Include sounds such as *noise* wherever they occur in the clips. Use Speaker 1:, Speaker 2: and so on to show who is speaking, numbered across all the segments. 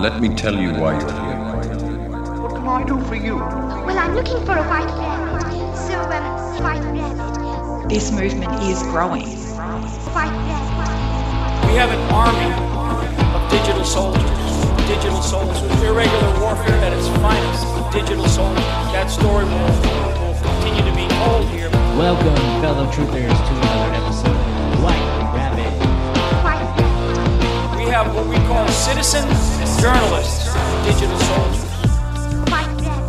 Speaker 1: Let me tell you why you're here.
Speaker 2: What can I do for you?
Speaker 3: Well, I'm looking for a white rabbit. So, um, white rabbit.
Speaker 4: This movement is growing.
Speaker 3: White rabbit.
Speaker 5: We have an army of digital soldiers. Digital soldiers. With irregular warfare at its finest. Digital soldiers. That story will, will continue to be told here.
Speaker 6: Welcome, fellow truthers, to another episode of White Rabbit.
Speaker 3: White rabbit.
Speaker 5: We have what we call citizen journalists, digital soldiers.
Speaker 3: White rabbit.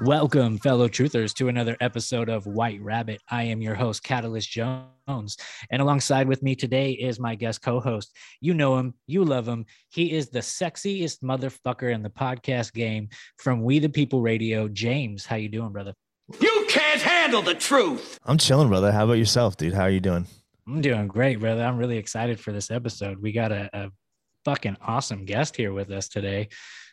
Speaker 6: Welcome, fellow truthers, to another episode of White Rabbit. I am your host, Catalyst Jones. And alongside with me today is my guest co host. You know him, you love him. He is the sexiest motherfucker in the podcast game from We the People Radio. James, how you doing, brother?
Speaker 7: You can't handle the truth.
Speaker 8: I'm chilling, brother. How about yourself, dude? How are you doing?
Speaker 6: I'm doing great, brother. I'm really excited for this episode. We got a, a fucking awesome guest here with us today.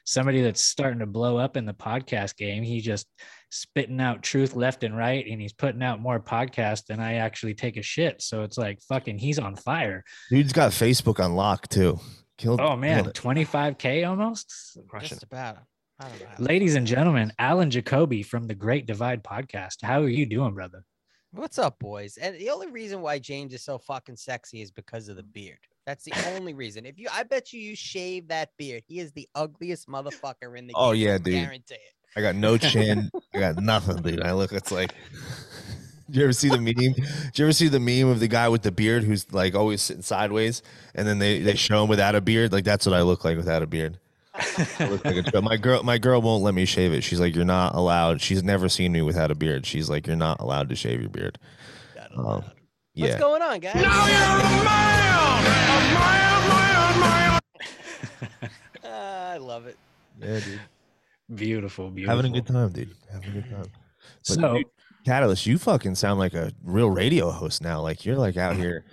Speaker 6: Somebody that's starting to blow up in the podcast game. He just spitting out truth left and right, and he's putting out more podcasts than I actually take a shit. So it's like fucking, he's on fire.
Speaker 8: Dude's got Facebook on lock too. Killed.
Speaker 6: Oh man, 25k almost.
Speaker 8: Crushing.
Speaker 9: Just about. I don't know. how-
Speaker 6: Ladies and gentlemen, Alan Jacoby from the Great Divide podcast. How are you doing, brother?
Speaker 9: What's up, boys? And the only reason why James is so fucking sexy is because of the beard. That's the only reason. If you, I bet you, you shave that beard, he is the ugliest motherfucker in the
Speaker 8: Oh,
Speaker 9: game.
Speaker 8: yeah, dude.
Speaker 9: Guarantee it.
Speaker 8: I got no chin. I got *laughs* nothing, dude. I look. It's like. Did you ever see the meme? Did you ever see the meme of the guy with the beard who's like always sitting sideways, and then they they show him without a beard? Like that's what I look like without a beard. I look like a my girl. My girl won't let me shave it. She's like, "You're not allowed." She's never seen me without a beard. She's like, "You're not allowed to shave your beard."
Speaker 9: Got
Speaker 8: Um,
Speaker 9: What's
Speaker 8: yeah.
Speaker 9: going on, guys? Ah, I love it.
Speaker 8: Yeah, dude.
Speaker 6: Beautiful, beautiful.
Speaker 8: Having a good time, dude. Having a good time. But
Speaker 6: So,
Speaker 8: dude, Catalyst, you fucking sound like a real radio host now. Like you're like out here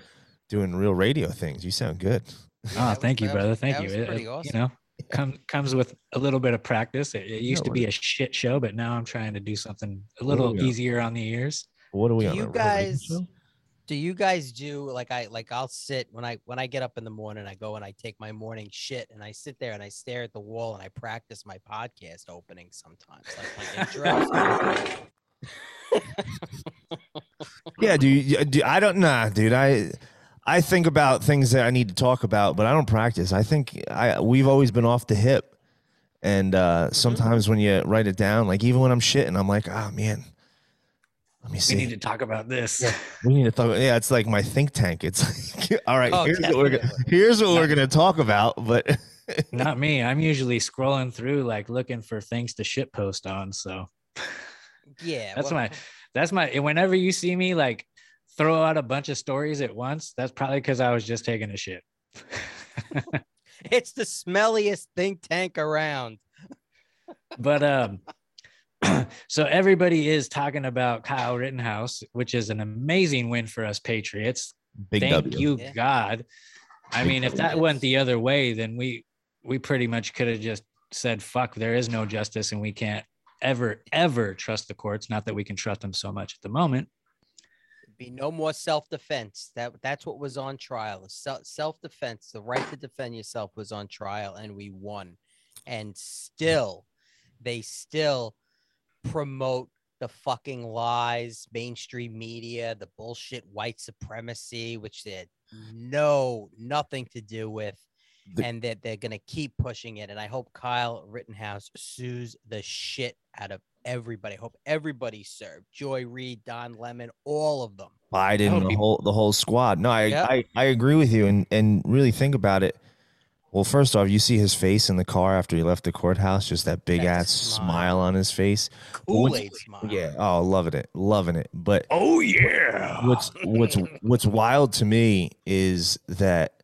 Speaker 8: doing real radio things. You sound good.
Speaker 6: Oh,
Speaker 9: that was-
Speaker 6: thank you, brother. Thank
Speaker 9: that
Speaker 6: you.
Speaker 9: was pretty
Speaker 6: it-
Speaker 9: awesome.
Speaker 6: You know, come comes with a little bit of practice. It, it used
Speaker 8: Yeah,
Speaker 6: to be a shit show, but now I'm trying to do something a little easier on the ears.
Speaker 8: What are we
Speaker 9: Do
Speaker 8: on?
Speaker 9: you
Speaker 8: a real radio
Speaker 9: guys- Do you guys do like I like I'll sit when I when I get up in the morning, I go and I take my morning shit and I sit there and I stare at the wall and I practice my podcast opening sometimes. Like my. *laughs* *laughs*
Speaker 8: Yeah, do you? Do, I don't nah, dude. I I think about things that I need to talk about, but I don't practice. I think I we've always been off the hip. And
Speaker 6: Mm-hmm.
Speaker 8: uh sometimes when you write it down, like even when I'm shitting, I'm like, oh man. Let me see.
Speaker 6: We need to talk about this.
Speaker 8: We need to talk. Yeah, it's like my think tank. It's like, *laughs* all right,
Speaker 9: Oh,
Speaker 8: here's what we're gonna, here's what we're gonna talk about. But *laughs*
Speaker 6: Not me. I'm usually scrolling through like looking for things to shit post on. So
Speaker 9: yeah.
Speaker 6: that's
Speaker 9: well,
Speaker 6: my that's my whenever you see me like throw out a bunch of stories at once, that's probably because I was just taking a shit. *laughs*
Speaker 9: it's the smelliest think tank around.
Speaker 6: but um *clears throat* so everybody is talking about Kyle Rittenhouse, which is an amazing win for us Patriots.
Speaker 8: big
Speaker 6: Thank
Speaker 8: W.
Speaker 6: you,
Speaker 9: Yeah.
Speaker 6: God. I
Speaker 8: Big
Speaker 6: mean, if that went the other way, then we we pretty much could have just said, "Fuck, there is no justice, and we can't ever ever trust the courts." Not that we can trust them so much at the moment.
Speaker 9: Be no more self-defense. That that's what was on trial. Self self-defense, the right to defend yourself was on trial, and we won. And still, they still promote the fucking lies, mainstream media, the bullshit white supremacy, which they had no nothing to do with.
Speaker 8: The-
Speaker 9: and that they're gonna keep pushing it. And I hope Kyle Rittenhouse sues the shit out of everybody. I hope everybody served. Joy Reid, Don Lemon, all of them.
Speaker 8: Biden, the
Speaker 6: he-
Speaker 8: whole the whole squad. No, I,
Speaker 9: Yep.
Speaker 8: I I agree with you, and and really think about it. Well, first off, you see his face in the car after he left the courthouse, just that big
Speaker 9: That
Speaker 8: ass
Speaker 9: smile.
Speaker 8: smile on his face. But
Speaker 9: Kool-Aid smile.
Speaker 8: Yeah, oh, loving it, loving it. But
Speaker 6: Oh yeah.
Speaker 8: what's what's what's wild to me is that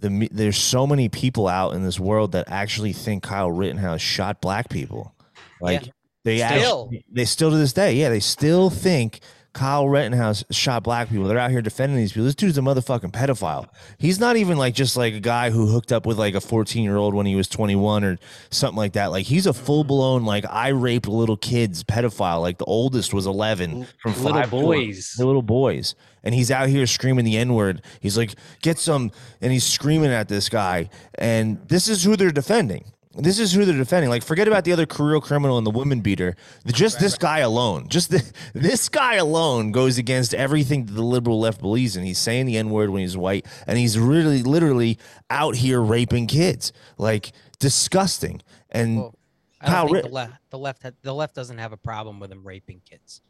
Speaker 8: the there's so many people out in this world that actually think Kyle Rittenhouse shot black people. Like
Speaker 9: Yeah.
Speaker 8: They
Speaker 9: Still.
Speaker 8: actually, they still to this day, yeah, they still think Kyle Rittenhouse shot black people. They're out here defending these people. This dude's a motherfucking pedophile. He's not even like just like a guy who hooked up with like a 14 year old when he was 21 or something like that. Like he's a full blown like I raped little kids pedophile. Like the oldest was 11 from
Speaker 6: Little
Speaker 8: five
Speaker 6: boys.
Speaker 8: the little boys. And he's out here screaming the N word. He's like, get some, and he's screaming at this guy. And this is who they're defending. This is who they're defending. Like, forget about the other career criminal and the woman beater. The- Just this guy alone, just the, *laughs* this guy alone goes against everything that the liberal left believes in. He's saying the N word when he's white, and he's really, literally out here raping kids. Like, disgusting. And
Speaker 9: Well, I
Speaker 8: Kyle
Speaker 9: don't think the left the left had, the left doesn't have a problem with him raping kids.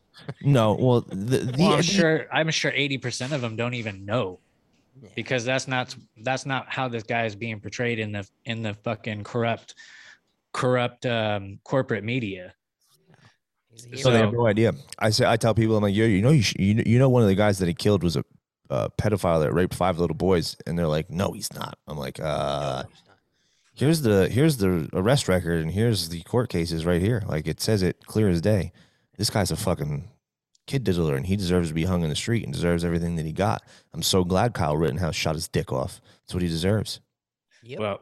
Speaker 8: no, well, the, the,
Speaker 6: Well, I'm
Speaker 8: the-
Speaker 6: sure I'm sure 80% of them don't even know because that's not that's not how this guy is being portrayed in the in the fucking corrupt corrupt um corporate media.
Speaker 9: He's
Speaker 8: So they have no idea. I say I tell people I'm like, yo, you know, you sh- you, know- you know, one of the guys that he killed was a uh, pedophile that raped five little boys, and they're like, no, he's not. I'm like, uh, here's the here's the arrest record, and here's the court cases right here. Like it says it clear as day. This guy's a fucking kid diddler, and he deserves to be hung in the street and deserves everything that he got. I'm so glad Kyle Rittenhouse shot his dick off. That's what he deserves.
Speaker 9: Yep.
Speaker 6: Well,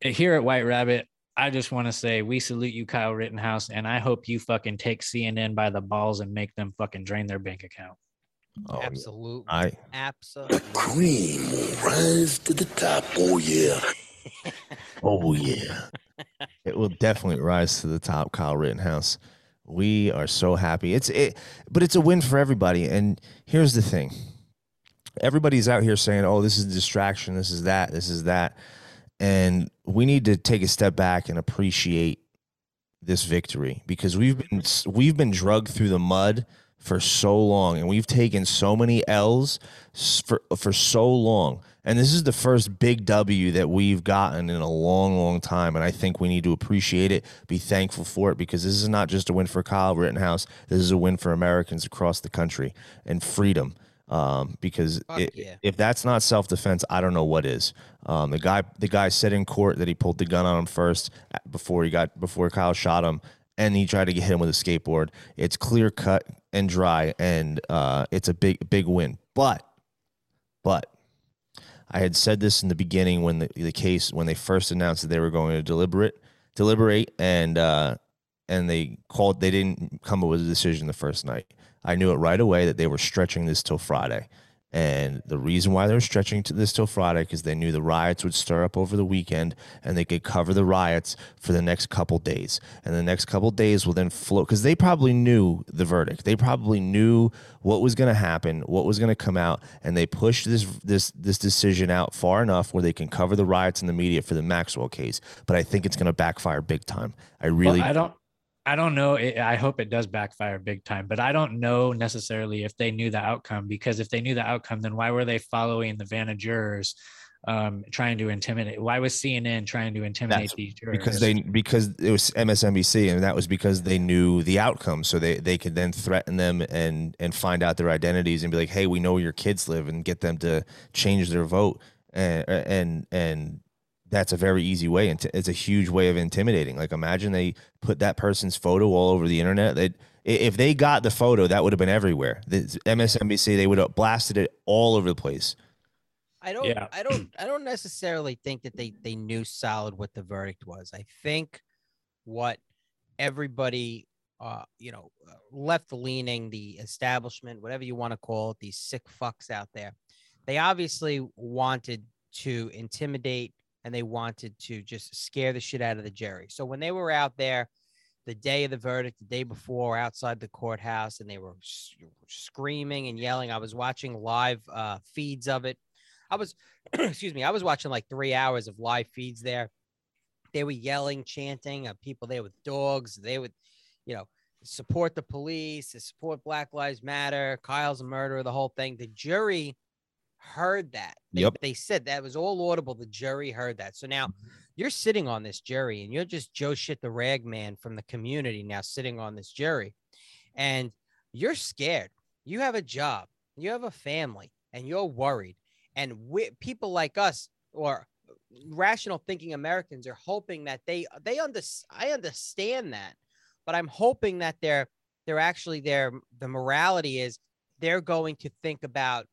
Speaker 6: here at White Rabbit, I just want to say we salute you, Kyle Rittenhouse, and I hope you fucking take CNN by the balls and make them fucking drain their bank account.
Speaker 8: Oh, yeah.
Speaker 9: Absolutely.
Speaker 8: I
Speaker 9: Absolutely.
Speaker 4: Cream will rise to the top. Oh yeah. *laughs*
Speaker 8: Oh yeah. it will definitely rise to the top, Kyle Rittenhouse. We are so happy. It's it but it's a win for everybody. And here's the thing. Everybody's out here saying, "Oh, this is a distraction, this is that, this is that." And we need to take a step back and appreciate this victory because we've been we've been drugged through the mud for so long and we've taken so many L's for for so long and this is the first big W that we've gotten in a long long time and I think we need to appreciate it be thankful for it because this is not just a win for Kyle Rittenhouse this is a win for Americans across the country and freedom um, because it,
Speaker 9: yeah.
Speaker 8: if that's not self defense, I don't know what is. Um, the guy, the guy said in court that he pulled the gun on him first uh, before he got before Kyle shot him, and he tried to get him with a skateboard. It's clear cut and dry, and uh, it's a big big win. But, but I had said this in the beginning when the, the case when they first announced that they were going to deliberate deliberate and uh, and they called they didn't come up with a decision the first night. I knew it right away that they were stretching this till Friday. And the reason why they were stretching to this till Friday because they knew the riots would stir up over the weekend and they could cover the riots for the next couple days. And the next couple days will then flow because they probably knew the verdict. They probably knew what was going to happen, what was going to come out, and they pushed this this this decision out far enough where they can cover the riots in the media for the Maxwell case. But I think it's going to backfire big time. I really
Speaker 6: Well, I don't I don't know. I hope it does backfire big time, but I don't know necessarily if they knew the outcome because if they knew the outcome, then why were they following the Vanna jurors, um, trying to intimidate? Why was CNN trying to intimidate
Speaker 8: That's
Speaker 6: these jurors?
Speaker 8: because they because it was MSNBC and that was because they knew the outcome so they they could then threaten them and and find out their identities and be like hey we know where your kids live and get them to change their vote and and and that's a very easy way and it's a huge way of intimidating like imagine they put that person's photo all over the internet that if they got the photo that would have been everywhere the MSNBC they would have blasted it all over the place
Speaker 9: I don't
Speaker 6: Yeah.
Speaker 9: I don't I don't necessarily think that they they knew solid what the verdict was. I think what everybody uh you know left leaning the establishment whatever you want to call it these sick fucks out there they obviously wanted to intimidate and they wanted to just scare the shit out of the jury so when they were out there the day of the verdict the day before outside the courthouse and they were screaming and yelling i was watching live uh feeds of it I was, *clears throat* excuse me, I was watching like three hours of live feeds there. They were yelling, chanting, uh, people there with dogs. They would, you know, support the police, support Black Lives Matter. Kyle's a murderer, the whole thing. The jury heard that. They,
Speaker 8: Yep.
Speaker 9: they said that was all audible. The jury heard that. So now mm-hmm. you're sitting on this jury and you're just Joe shit the rag man from the community now sitting on this jury and you're scared. You have a job, you have a family, and you're worried. And we, people like us or rational thinking Americans are hoping that they they under I understand that, but I'm hoping that they're they're actually there. The morality is they're going to think about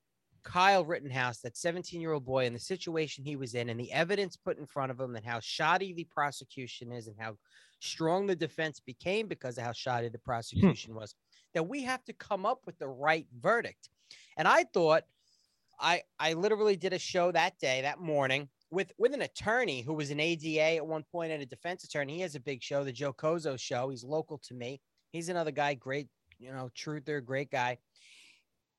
Speaker 9: Kyle Rittenhouse, that 17 year old boy, and the situation he was in, and the evidence put in front of him, and how shoddy the prosecution is, and how strong the defense became because of how shoddy the hmm. prosecution was. That we have to come up with the right verdict. And I thought, I I literally did a show that day, that morning, with with an attorney who was an ADA at one point and a defense attorney. He has a big show, the Joe Kozo show. He's local to me. He's another guy, great, you know, truther, great guy.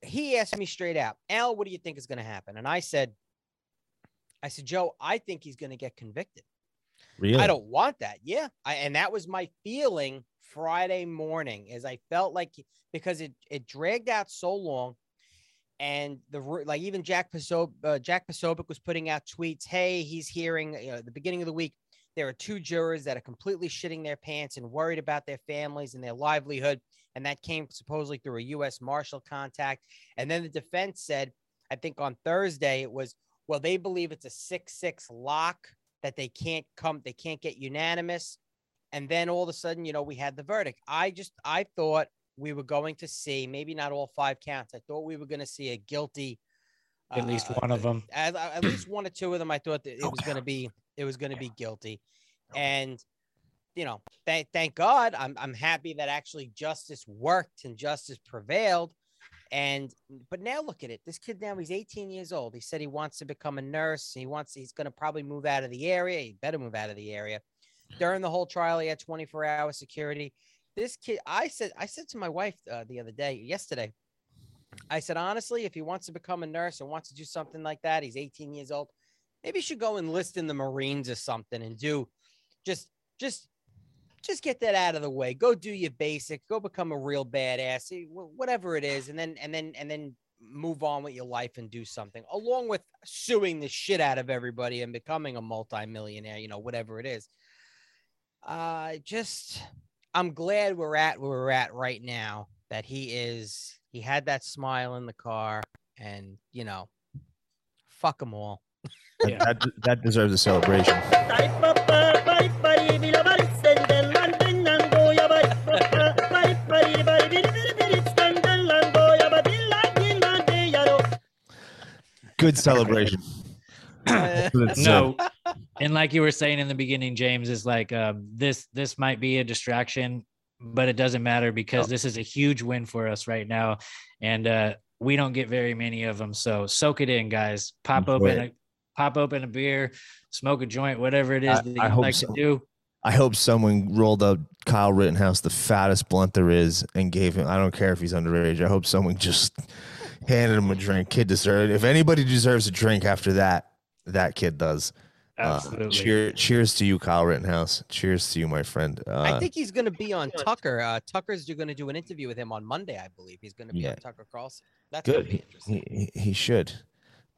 Speaker 9: He asked me straight out, Al, what do you think is going to happen? And I said, I said, Joe, I think he's going to get convicted.
Speaker 8: Really?
Speaker 9: I don't want that. Yeah. I, and that was my feeling Friday morning is I felt like because it, it dragged out so long and the like even Jack Posob, uh, Jack Posobiec was putting out tweets. Hey, he's hearing you know, at the beginning of the week. There are two jurors that are completely shitting their pants and worried about their families and their livelihood, and that came supposedly through a U.S. Marshal contact. And then the defense said, I think on Thursday it was, well, they believe it's a six-six lock that they can't come, they can't get unanimous. And then all of a sudden, you know, we had the verdict. I just, I thought we were going to see maybe not all five counts. I thought we were going to see a guilty,
Speaker 6: At least
Speaker 9: uh,
Speaker 6: one of them.
Speaker 9: At, at least one or two of them. I thought that it was going to be it was going to be guilty, *clears throat* and you know, thank thank God, I'm I'm happy that actually justice worked and justice prevailed. And but now look at it. This kid now he's 18 years old. He said he wants to become a nurse. He wants he's going to probably move out of the area. He better move out of the area. During the whole trial, he had 24 hour security this kid i said i said to my wife uh, the other day yesterday i said honestly if he wants to become a nurse or wants to do something like that he's 18 years old maybe he should go enlist in the marines or something and do just just just get that out of the way go do your basic go become a real badass eh, whatever it is and then and then and then move on with your life and do something along with suing the shit out of everybody and becoming a multimillionaire you know whatever it is uh just I'm glad we're at where we're at right now. That he is, he had that smile in the car, and you know, fuck them all.
Speaker 8: That, that, that deserves a celebration. Good *laughs* celebration. *laughs* That's what it said.
Speaker 6: no and like you were saying in the beginning james is like um, this this might be a distraction but it doesn't matter because this is a huge win for us right now and uh, we don't get very many of them so soak it in guys pop
Speaker 8: Enjoy
Speaker 6: open a pop open a beer smoke a joint whatever it is
Speaker 8: I-
Speaker 6: that you like
Speaker 8: so.
Speaker 6: to do
Speaker 8: I hope someone rolled up Kyle Rittenhouse, the fattest blunt there is, and gave him. I don't care if he's underage. I hope someone just handed him a drink. Kid deserved. If anybody deserves a drink after that, that kid does. Uh,
Speaker 6: absolutely
Speaker 8: cheer, cheers to you, Kyle Rittenhouse. Cheers to you, my friend. Uh,
Speaker 9: I think he's going to be on Tucker. Uh, Tucker's going to do an interview with him on Monday, I believe. He's going to be
Speaker 8: Yeah.
Speaker 9: on Tucker Carlson. That's gonna
Speaker 8: good.
Speaker 9: be
Speaker 8: He,
Speaker 9: interesting.
Speaker 8: he, he should,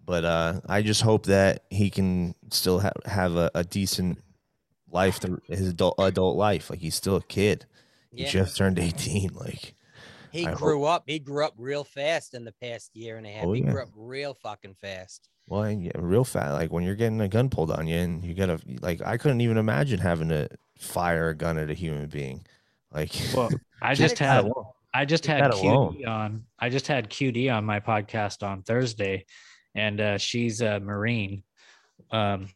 Speaker 8: but uh, I just hope that he can still ha- have a, a decent life, to his adult adult life. Like he's still a kid. He just turned eighteen. Like
Speaker 9: He
Speaker 8: I hope-
Speaker 9: grew up. He grew up real fast in the past year and a half.
Speaker 8: Oh,
Speaker 9: he
Speaker 8: yeah.
Speaker 9: grew up real fucking fast.
Speaker 8: Well, yeah, real fast. Like when you're getting a gun pulled on you, and you gotta like, I couldn't even imagine having to fire a gun at a human being. Like,
Speaker 6: well *laughs* i
Speaker 8: Just
Speaker 6: just had. I just
Speaker 8: Just
Speaker 6: had
Speaker 8: that alone.
Speaker 6: QD on. I just had QD on my podcast on Thursday, and uh, she's a Marine. Um,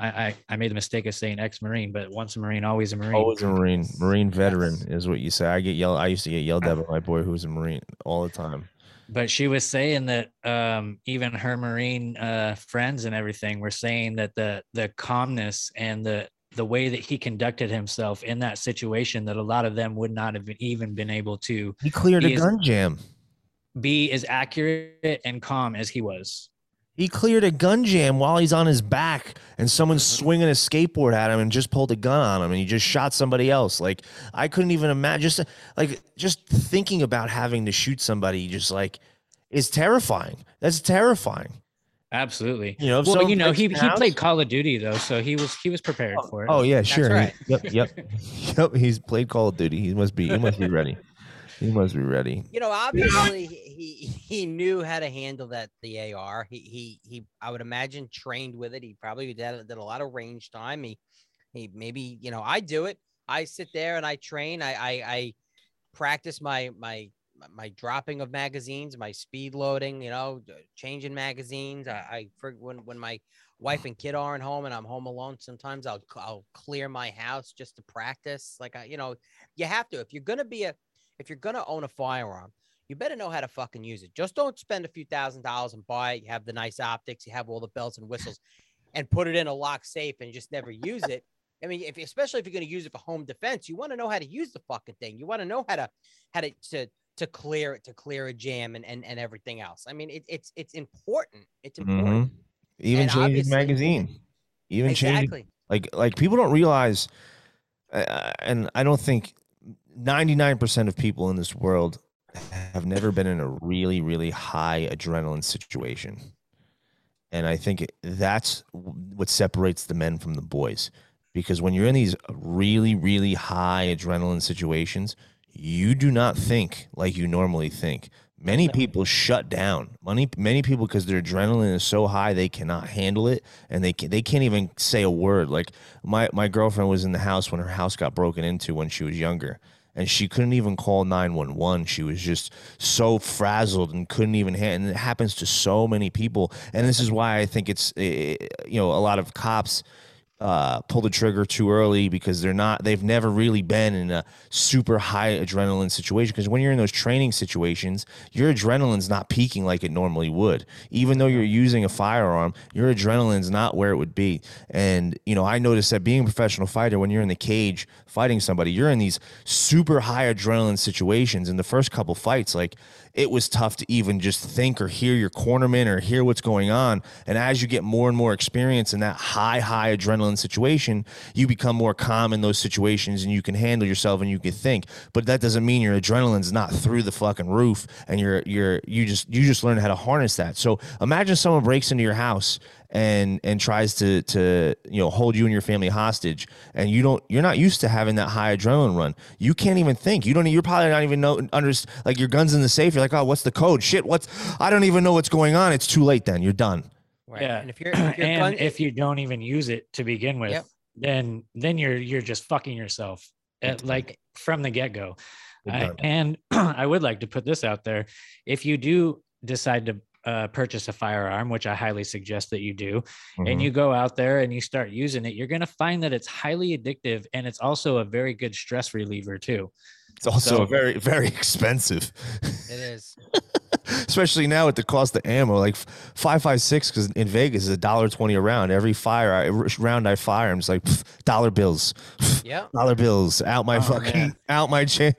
Speaker 6: I, I I made the mistake of saying ex-Marine, but once a Marine, always a Marine.
Speaker 8: always a Marine, Marine veteran
Speaker 9: Yes.
Speaker 8: is what you say. I get yelled. I used to get yelled at by my boy who was a Marine all the time.
Speaker 6: But she was saying that um, even her Marine uh, friends and everything were saying that the the calmness and the the way that he conducted himself in that situation that a lot of them would not have even been able to
Speaker 8: He cleared a
Speaker 6: is-
Speaker 8: gun jam.
Speaker 6: be as accurate and calm as he was.
Speaker 8: He cleared a gun jam while he's on his back, and someone's mm-hmm. swinging a skateboard at him and just pulled a gun on him, and he just shot somebody else. Like I couldn't even imagine. Just like just thinking about having to shoot somebody, just like is terrifying. That's terrifying.
Speaker 6: Absolutely.
Speaker 8: You know,
Speaker 6: well,
Speaker 8: someone
Speaker 6: you know, he, he played Call of Duty though, so he was he was prepared oh, for it.
Speaker 8: Oh yeah, sure. He-
Speaker 9: right.
Speaker 8: Yep, yep, *laughs* yep. He's played Call of Duty. He must be. He must be ready. He must be ready.
Speaker 9: You know, obviously he he knew how to handle that the AR. He he he I would imagine trained with it. He probably did, did a lot of range time. He he maybe, you know, I do it. I sit there and I train. I I I practice my my my dropping of magazines, my speed loading, you know, changing magazines. I, I for when when my wife and kid aren't home and I'm home alone, sometimes I'll I'll clear my house just to practice. Like I, you know, you have to if you're gonna be a if you're gonna own a firearm, you better know how to fucking use it. Just don't spend a few thousand dollars and buy it. You have the nice optics, you have all the bells and whistles, and put it in a lock safe and just never use it. I mean, if especially if you're going to use it for home defense, you want to know how to use the fucking thing. You want to know how to how to to to clear it, to clear a jam, and and, and everything else. I mean, it, it's it's important. It's important.
Speaker 8: Even
Speaker 9: And obviously-
Speaker 8: magazine, even
Speaker 9: Exactly.
Speaker 8: like like people don't realize, uh, and I don't think ninety nine percent of people in this world have never been in a really really high adrenaline situation, and I think that's what separates the men from the boys, because when you're in these really really high adrenaline situations, you do not think like you normally think. Many people shut down. Many many people because their adrenaline is so high they cannot handle it and they can, they can't even say a word. Like my my girlfriend was in the house when her house got broken into when she was younger and she couldn't even call 911. She was just so frazzled and couldn't even handle and it happens to so many people. And this is why I think it's eh, you know a lot of cops uh, pull the trigger too early because they're not they've never really been in a super high adrenaline situation. Because when you're in those training situations your adrenaline's not peaking like it normally would. Even though you're using a firearm your adrenaline's not where it would be. And you know i noticed that being a professional fighter when you're in the cage fighting somebody you're in these super high adrenaline situations. In the first couple fights like it was tough to even just think or hear your cornerman or hear what's going on. And as you get more and more experience in that high, high adrenaline situation, you become more calm in those situations and you can handle yourself and you can think. But that doesn't mean your adrenaline's not through the fucking roof and you're you're you just you just learn how to harness that. So imagine someone breaks into your house and and tries to to you know hold you and your family hostage. And you don't you're not used to having that high adrenaline run. You can't even think. You don't you're probably not even know under like your guns in the safe. You're like oh what's the code? Shit what's i don't even know what's going on. It's too late then. You're done.
Speaker 9: Right.
Speaker 6: Yeah.
Speaker 9: And if you're, if *clears throat* you're
Speaker 6: and
Speaker 9: gun,
Speaker 6: if you don't even use it to begin with,
Speaker 9: Yep.
Speaker 6: then then you're you're just fucking yourself uh, at, like from the get go. I, and *clears throat* I would like to put this out there: if you do decide to uh, purchase a firearm, which I highly suggest that you do, and
Speaker 8: Mhm.
Speaker 6: you go out there and you start using it, you're going to find that it's highly addictive and it's also a very good stress reliever too.
Speaker 8: it's also
Speaker 6: So-
Speaker 8: very very *laughs* expensive
Speaker 9: it is. *laughs*
Speaker 8: especially now at the cost of ammo like 556 because in vegas is a dollar 20 a round every fire I, round i fire i'm just like pff, dollar bills
Speaker 9: Yeah.
Speaker 8: dollar bills out my
Speaker 6: Oh,
Speaker 8: fucking
Speaker 6: man. *laughs*
Speaker 8: out my chain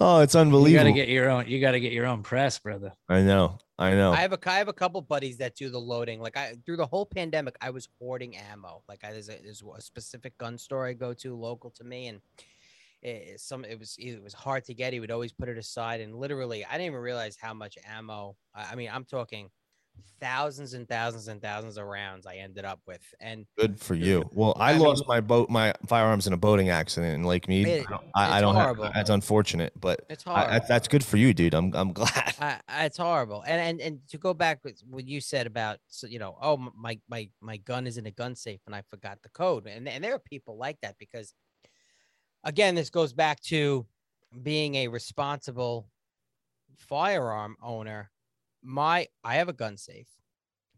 Speaker 8: oh it's unbelievable.
Speaker 6: You gotta get your own. You got to get your own press, brother.
Speaker 8: i know i know
Speaker 9: I have a I have a couple buddies that do the loading. Like I through the whole pandemic, I was hoarding ammo. Like I, there's a, there's a specific gun store I go to local to me, and it, some it was it was hard to get. He would always put it aside, and literally, I didn't even realize how much ammo. I I mean, I'm talking thousands and thousands and thousands of rounds I ended up with, and
Speaker 8: Good for you. Well, I,
Speaker 9: I mean-
Speaker 8: lost my boat, my firearms in a boating accident in Lake Mead.
Speaker 9: It-
Speaker 8: I don't, I, don't have, that's unfortunate, but
Speaker 9: it's hard.
Speaker 8: I, that's good for you, dude. I'm, I'm *laughs* glad.
Speaker 9: It's horrible. And and and to go back with what you said about you know, oh my my my gun is in a gun safe and I forgot the code. And and there are people like that because again, this goes back to being a responsible firearm owner. My I have a gun safe,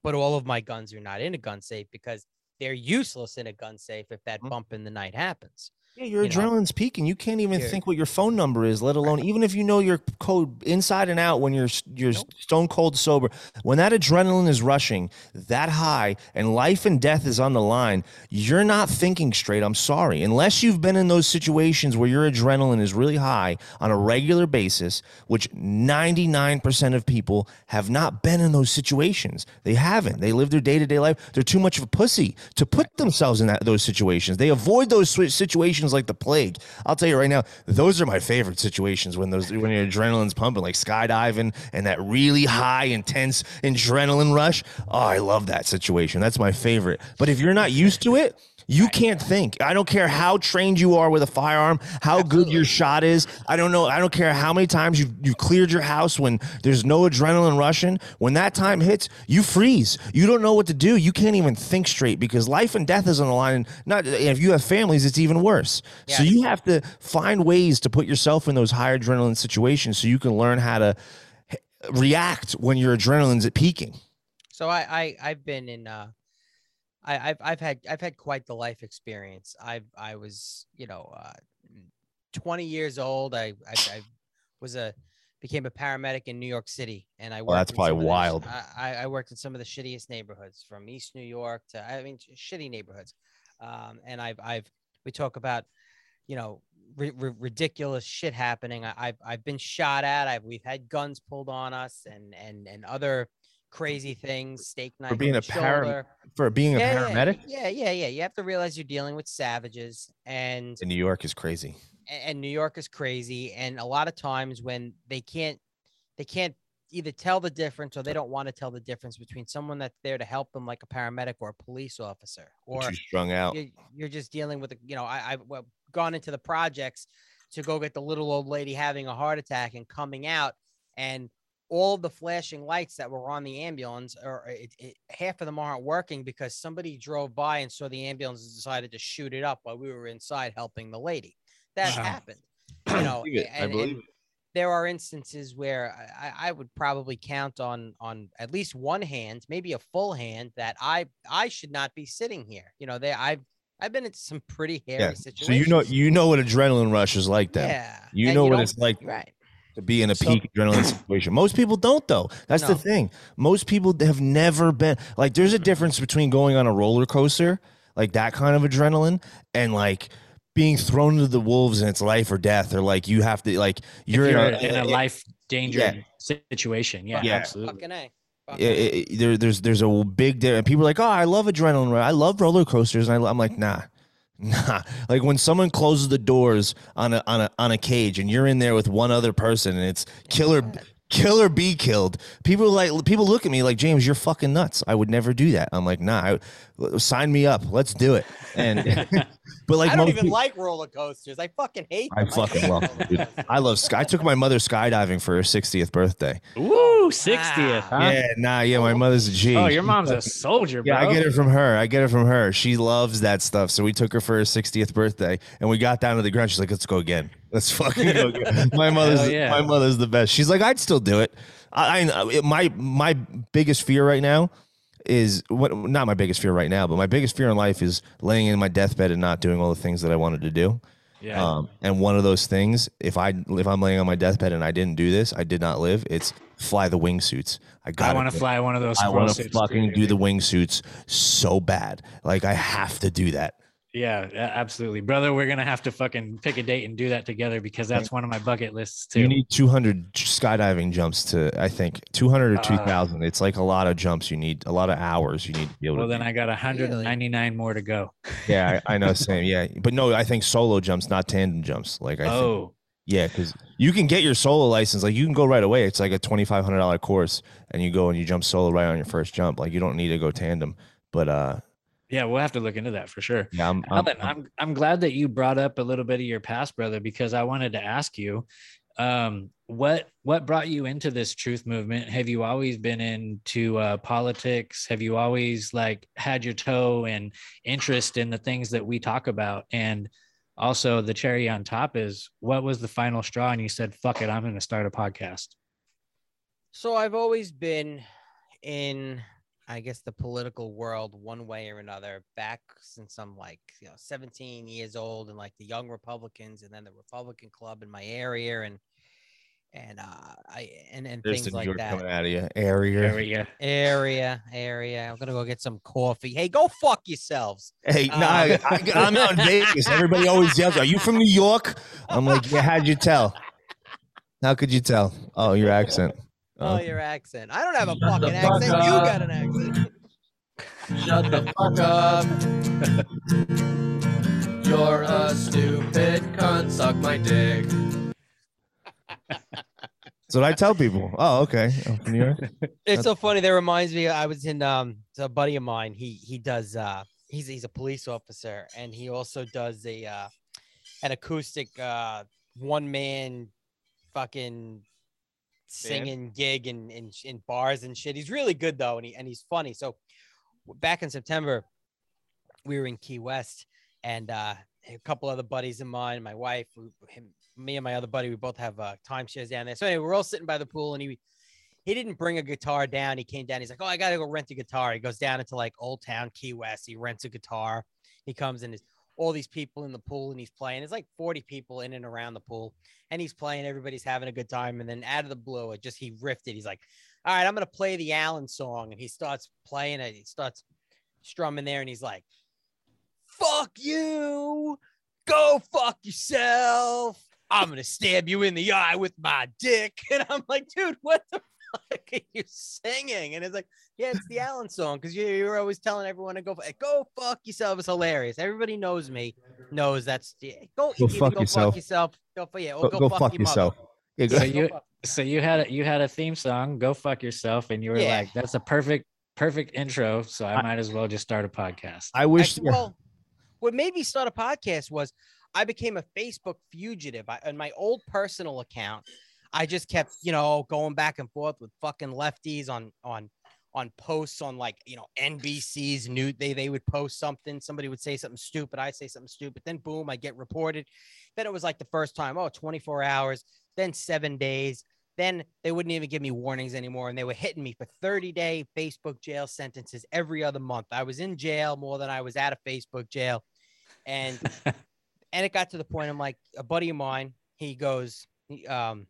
Speaker 9: but all of my guns are not in a gun safe because they're useless in a gun safe if that
Speaker 8: Mhm.
Speaker 9: bump in the night happens.
Speaker 8: Yeah, your
Speaker 9: you know,
Speaker 8: adrenaline's peaking. You can't even
Speaker 9: you're-
Speaker 8: think what your phone number is, let alone even if you know your code inside and out when you're you're
Speaker 9: Nope.
Speaker 8: stone cold sober. When that adrenaline is rushing that high and life and death is on the line, you're not thinking straight. I'm sorry. Unless you've been in those situations where your adrenaline is really high on a regular basis, which 99% of people have not been in those situations. They haven't. They live their day-to-day life. They're too much of a pussy to put themselves in that those situations. They avoid those swi- situations like the plague. I'll tell you right now, those are my favorite situations when those when your adrenaline's pumping, like skydiving and that really high, intense adrenaline rush. Oh, I love that situation. That's my favorite. But if you're not used to it, You can't think. I don't care how trained you are with a firearm, how good your shot is. I don't know. I don't care how many times you've you cleared your house when there's no adrenaline rushing. When that time hits, you freeze. You don't know what to do. You can't even think straight because life and death is on the line. And not if you have families, it's even worse. So you have to find ways to put yourself in those high adrenaline situations so you can learn how to react when your adrenaline's at peaking.
Speaker 9: So I, I I've been in uh I, I've I've had I've had quite the life experience. I've I was, you know, uh 20 years old. I I, I was a became a paramedic in New York City and I
Speaker 8: Well, that's probably
Speaker 9: the
Speaker 8: wild.
Speaker 9: I, I worked in some of the shittiest neighborhoods from East New York to I mean shitty neighborhoods. Um and I've I've we talk about you know ri- ri- ridiculous shit happening. I, I've I've been shot at. I've we've had guns pulled on us and and and other crazy things. Steak knife
Speaker 8: being a param- For being a
Speaker 9: Yeah, yeah,
Speaker 8: paramedic
Speaker 9: Yeah, yeah, yeah. You have to realize you're dealing with savages, and
Speaker 8: in New York is crazy.
Speaker 9: and New York is crazy. And a lot of times when they can't, they can't either tell the difference or they don't want to tell the difference between someone that's there to help them, like a paramedic or a police officer, or
Speaker 8: Too strung out.
Speaker 9: you're, you're just dealing with, a, you know, I, I've well, gone into the projects to go get the little old lady having a heart attack and coming out, and all the flashing lights that were on the ambulance, or eh, it, it, half of them aren't working because somebody drove by and saw the ambulance and decided to shoot it up while we were inside helping the lady. That
Speaker 6: Wow.
Speaker 9: happened, you know.
Speaker 8: I
Speaker 9: and-
Speaker 8: believe it.
Speaker 9: there are instances where I, I- would probably count on on at least one hand, maybe a full hand, that I I should not be sitting here. You know, they I've I've been in some pretty hairy
Speaker 8: Yeah.
Speaker 9: situations.
Speaker 8: So you know you know what adrenaline rush is like then.
Speaker 9: yeah,
Speaker 8: You
Speaker 9: and
Speaker 8: know what it's like
Speaker 9: right?
Speaker 8: To be in a
Speaker 9: So-
Speaker 8: peak adrenaline *clears throat* situation. Most people don't though. That's the thing. Most people have never been like there's a mm-hmm. difference between going on a roller coaster, like that kind of adrenaline, and like being thrown to the wolves and it's life or death, or like you have to like you're,
Speaker 6: You're,
Speaker 8: in a,
Speaker 6: in a
Speaker 8: it-
Speaker 6: life danger situation. Yeah,
Speaker 8: Yeah.
Speaker 6: absolutely.
Speaker 9: Fucking a.
Speaker 8: it- it- eh, there, there's there's a big there and people are like oh I love adrenaline rush. I love roller coasters and I, am like nah nah. Like when someone closes the doors on a on a on a cage and you're in there with one other person and it's killer kill or be killed people like people look at me like James you're fucking nuts I would never do that I'm like nah I, sign me up let's do it and *laughs* *laughs* but like
Speaker 9: I don't even
Speaker 8: people-
Speaker 9: like roller coasters. I fucking hate.
Speaker 8: I fucking love
Speaker 9: roller
Speaker 8: them, dude. I love sky I took my mother skydiving for her 60th birthday
Speaker 6: Woo, 60th. Huh?
Speaker 8: yeah nah yeah my mother's a G
Speaker 6: Oh, your mom's a soldier, bro.
Speaker 8: Yeah, I get it from her. I get it from her. She loves that stuff. So we took her for her 60th birthday and we got down to the ground. She's like, let's go again. Let's fucking *laughs* go. My mother's
Speaker 6: yeah.
Speaker 8: my mother's the best. She's like, I'd still do it. I, I it- my my biggest fear right now is what not my biggest fear right now, but my biggest fear in life is laying in my deathbed and not doing all the things that I wanted to do.
Speaker 6: Yeah.
Speaker 8: Um, and one of those things, if I if I'm laying on my deathbed and I didn't do this, I did not live. It's fly the wingsuits. I got.
Speaker 6: I want to fly one of those.
Speaker 8: I want to fucking do the wingsuits so bad. Like I have to do that.
Speaker 6: Yeah, absolutely, brother. We're gonna have to fucking pick a date and do that together because that's one of my bucket lists too.
Speaker 8: You need 200 skydiving jumps to, I think, 200 or
Speaker 6: Uh,
Speaker 8: 2,000. It's like a lot of jumps. You need a lot of hours. You need to be able to.
Speaker 6: well,
Speaker 8: to.
Speaker 6: then I got 199 more to go.
Speaker 8: yeah, I, I know. *laughs* Same. Yeah, but no, I think solo jumps, not tandem jumps. Like I think,
Speaker 6: Oh,
Speaker 8: yeah, because you can get your solo license. Like you can go right away. It's like a twenty five hundred dollar course, and you go and you jump solo right on your first jump. Like you don't need to go tandem. But uh,
Speaker 6: yeah, we'll have to look into that for sure.
Speaker 8: yeah, I'm, I'm,
Speaker 6: Alan, I'm I'm glad that you brought up a little bit of your past, brother, because I wanted to ask you, um, what what brought you into this truth movement? Have you always been into uh, politics? Have you always like had your toe and interest in the things that we talk about? And also, the cherry on top is what was the final straw? And you said, "Fuck it, I'm going to start a podcast."
Speaker 9: So I've always been in, I guess, the political world one way or another. Back since I'm like, you know, 17 years old, and like the Young Republicans, and then the Republican Club in my area, and and uh, I and and
Speaker 8: there's
Speaker 9: things like
Speaker 8: York
Speaker 9: that.
Speaker 8: coming out of you. Area.
Speaker 6: Area.
Speaker 9: Area, area. I'm gonna go get some coffee. Hey, go fuck yourselves.
Speaker 8: Hey,
Speaker 9: Um,
Speaker 8: no, I, I, I'm out in Vegas. Everybody always yells, "Are you from New York?" I'm like, "Yeah." How'd you tell? How could you tell? Oh, your accent.
Speaker 9: Oh,
Speaker 8: Oh.
Speaker 9: your accent. I don't have a
Speaker 10: Shut
Speaker 9: fucking
Speaker 10: fuck
Speaker 9: accent. You got an accent.
Speaker 10: Shut the fuck up. You're a stupid cunt. Suck my dick.
Speaker 8: So I tell people, "Oh, okay, I'm from New York."
Speaker 9: It's so funny. That reminds me. I was in um, it's a buddy of mine. He he does uh he's he's a police officer, and he also does a uh, an acoustic uh, one man fucking singing gig in, in in bars and shit. He's really good though, and he and he's funny. So back in September, we were in Key West, and uh, a couple other buddies of mine, my wife, him, me, and my other buddy, we both have uh, timeshares down there. So anyway, we're all sitting by the pool, and he he didn't bring a guitar down. He came down. He's like, "Oh, I gotta go rent a guitar." He goes down into like Old Town Key West. He rents a guitar. He comes in. There's all these people in the pool, and he's playing. It's like 40 people in and around the pool, and he's playing. Everybody's having a good time. And then out of the blue, it just he riffed it. He's like, "All right, I'm gonna play the Alan song," and he starts playing it. He starts strumming there, and he's like, "Fuck you, go fuck yourself." I'm gonna stab you in the eye with my dick. *laughs* And I'm like, dude, what the fuck are you singing? And it's like, yeah, it's the Alan song because you, you're always telling everyone to go f- go fuck yourself. It's hilarious. Everybody knows me, knows that's yeah, go,
Speaker 8: Go fuck
Speaker 9: go
Speaker 8: yourself.
Speaker 9: fuck yourself. Go for yeah,
Speaker 8: Go,
Speaker 9: go,
Speaker 8: go fuck
Speaker 9: your mother.
Speaker 8: yourself. Yeah, go,
Speaker 6: So you so you had a, you had a theme song, "Go Fuck Yourself," and you were
Speaker 9: Yeah.
Speaker 6: like, "That's a perfect perfect intro." So I might as well just start a podcast.
Speaker 8: I wish.
Speaker 9: Actually, *laughs* well, what made me start a podcast was I became a Facebook fugitive. I, on my old personal account, I just kept, you know, going back and forth with fucking lefties on on on posts on like, you know, NBC's new. They they would post something. Somebody would say something stupid. I'd say something stupid. Then boom, I get reported. Then it was like the first time, oh, 24 hours. Then seven days. Then they wouldn't even give me warnings anymore, and they were hitting me for 30 day Facebook jail sentences every other month. I was in jail more than I was out of Facebook jail, and *laughs* and it got to the point. I'm like, a buddy of mine, he goes, he, um,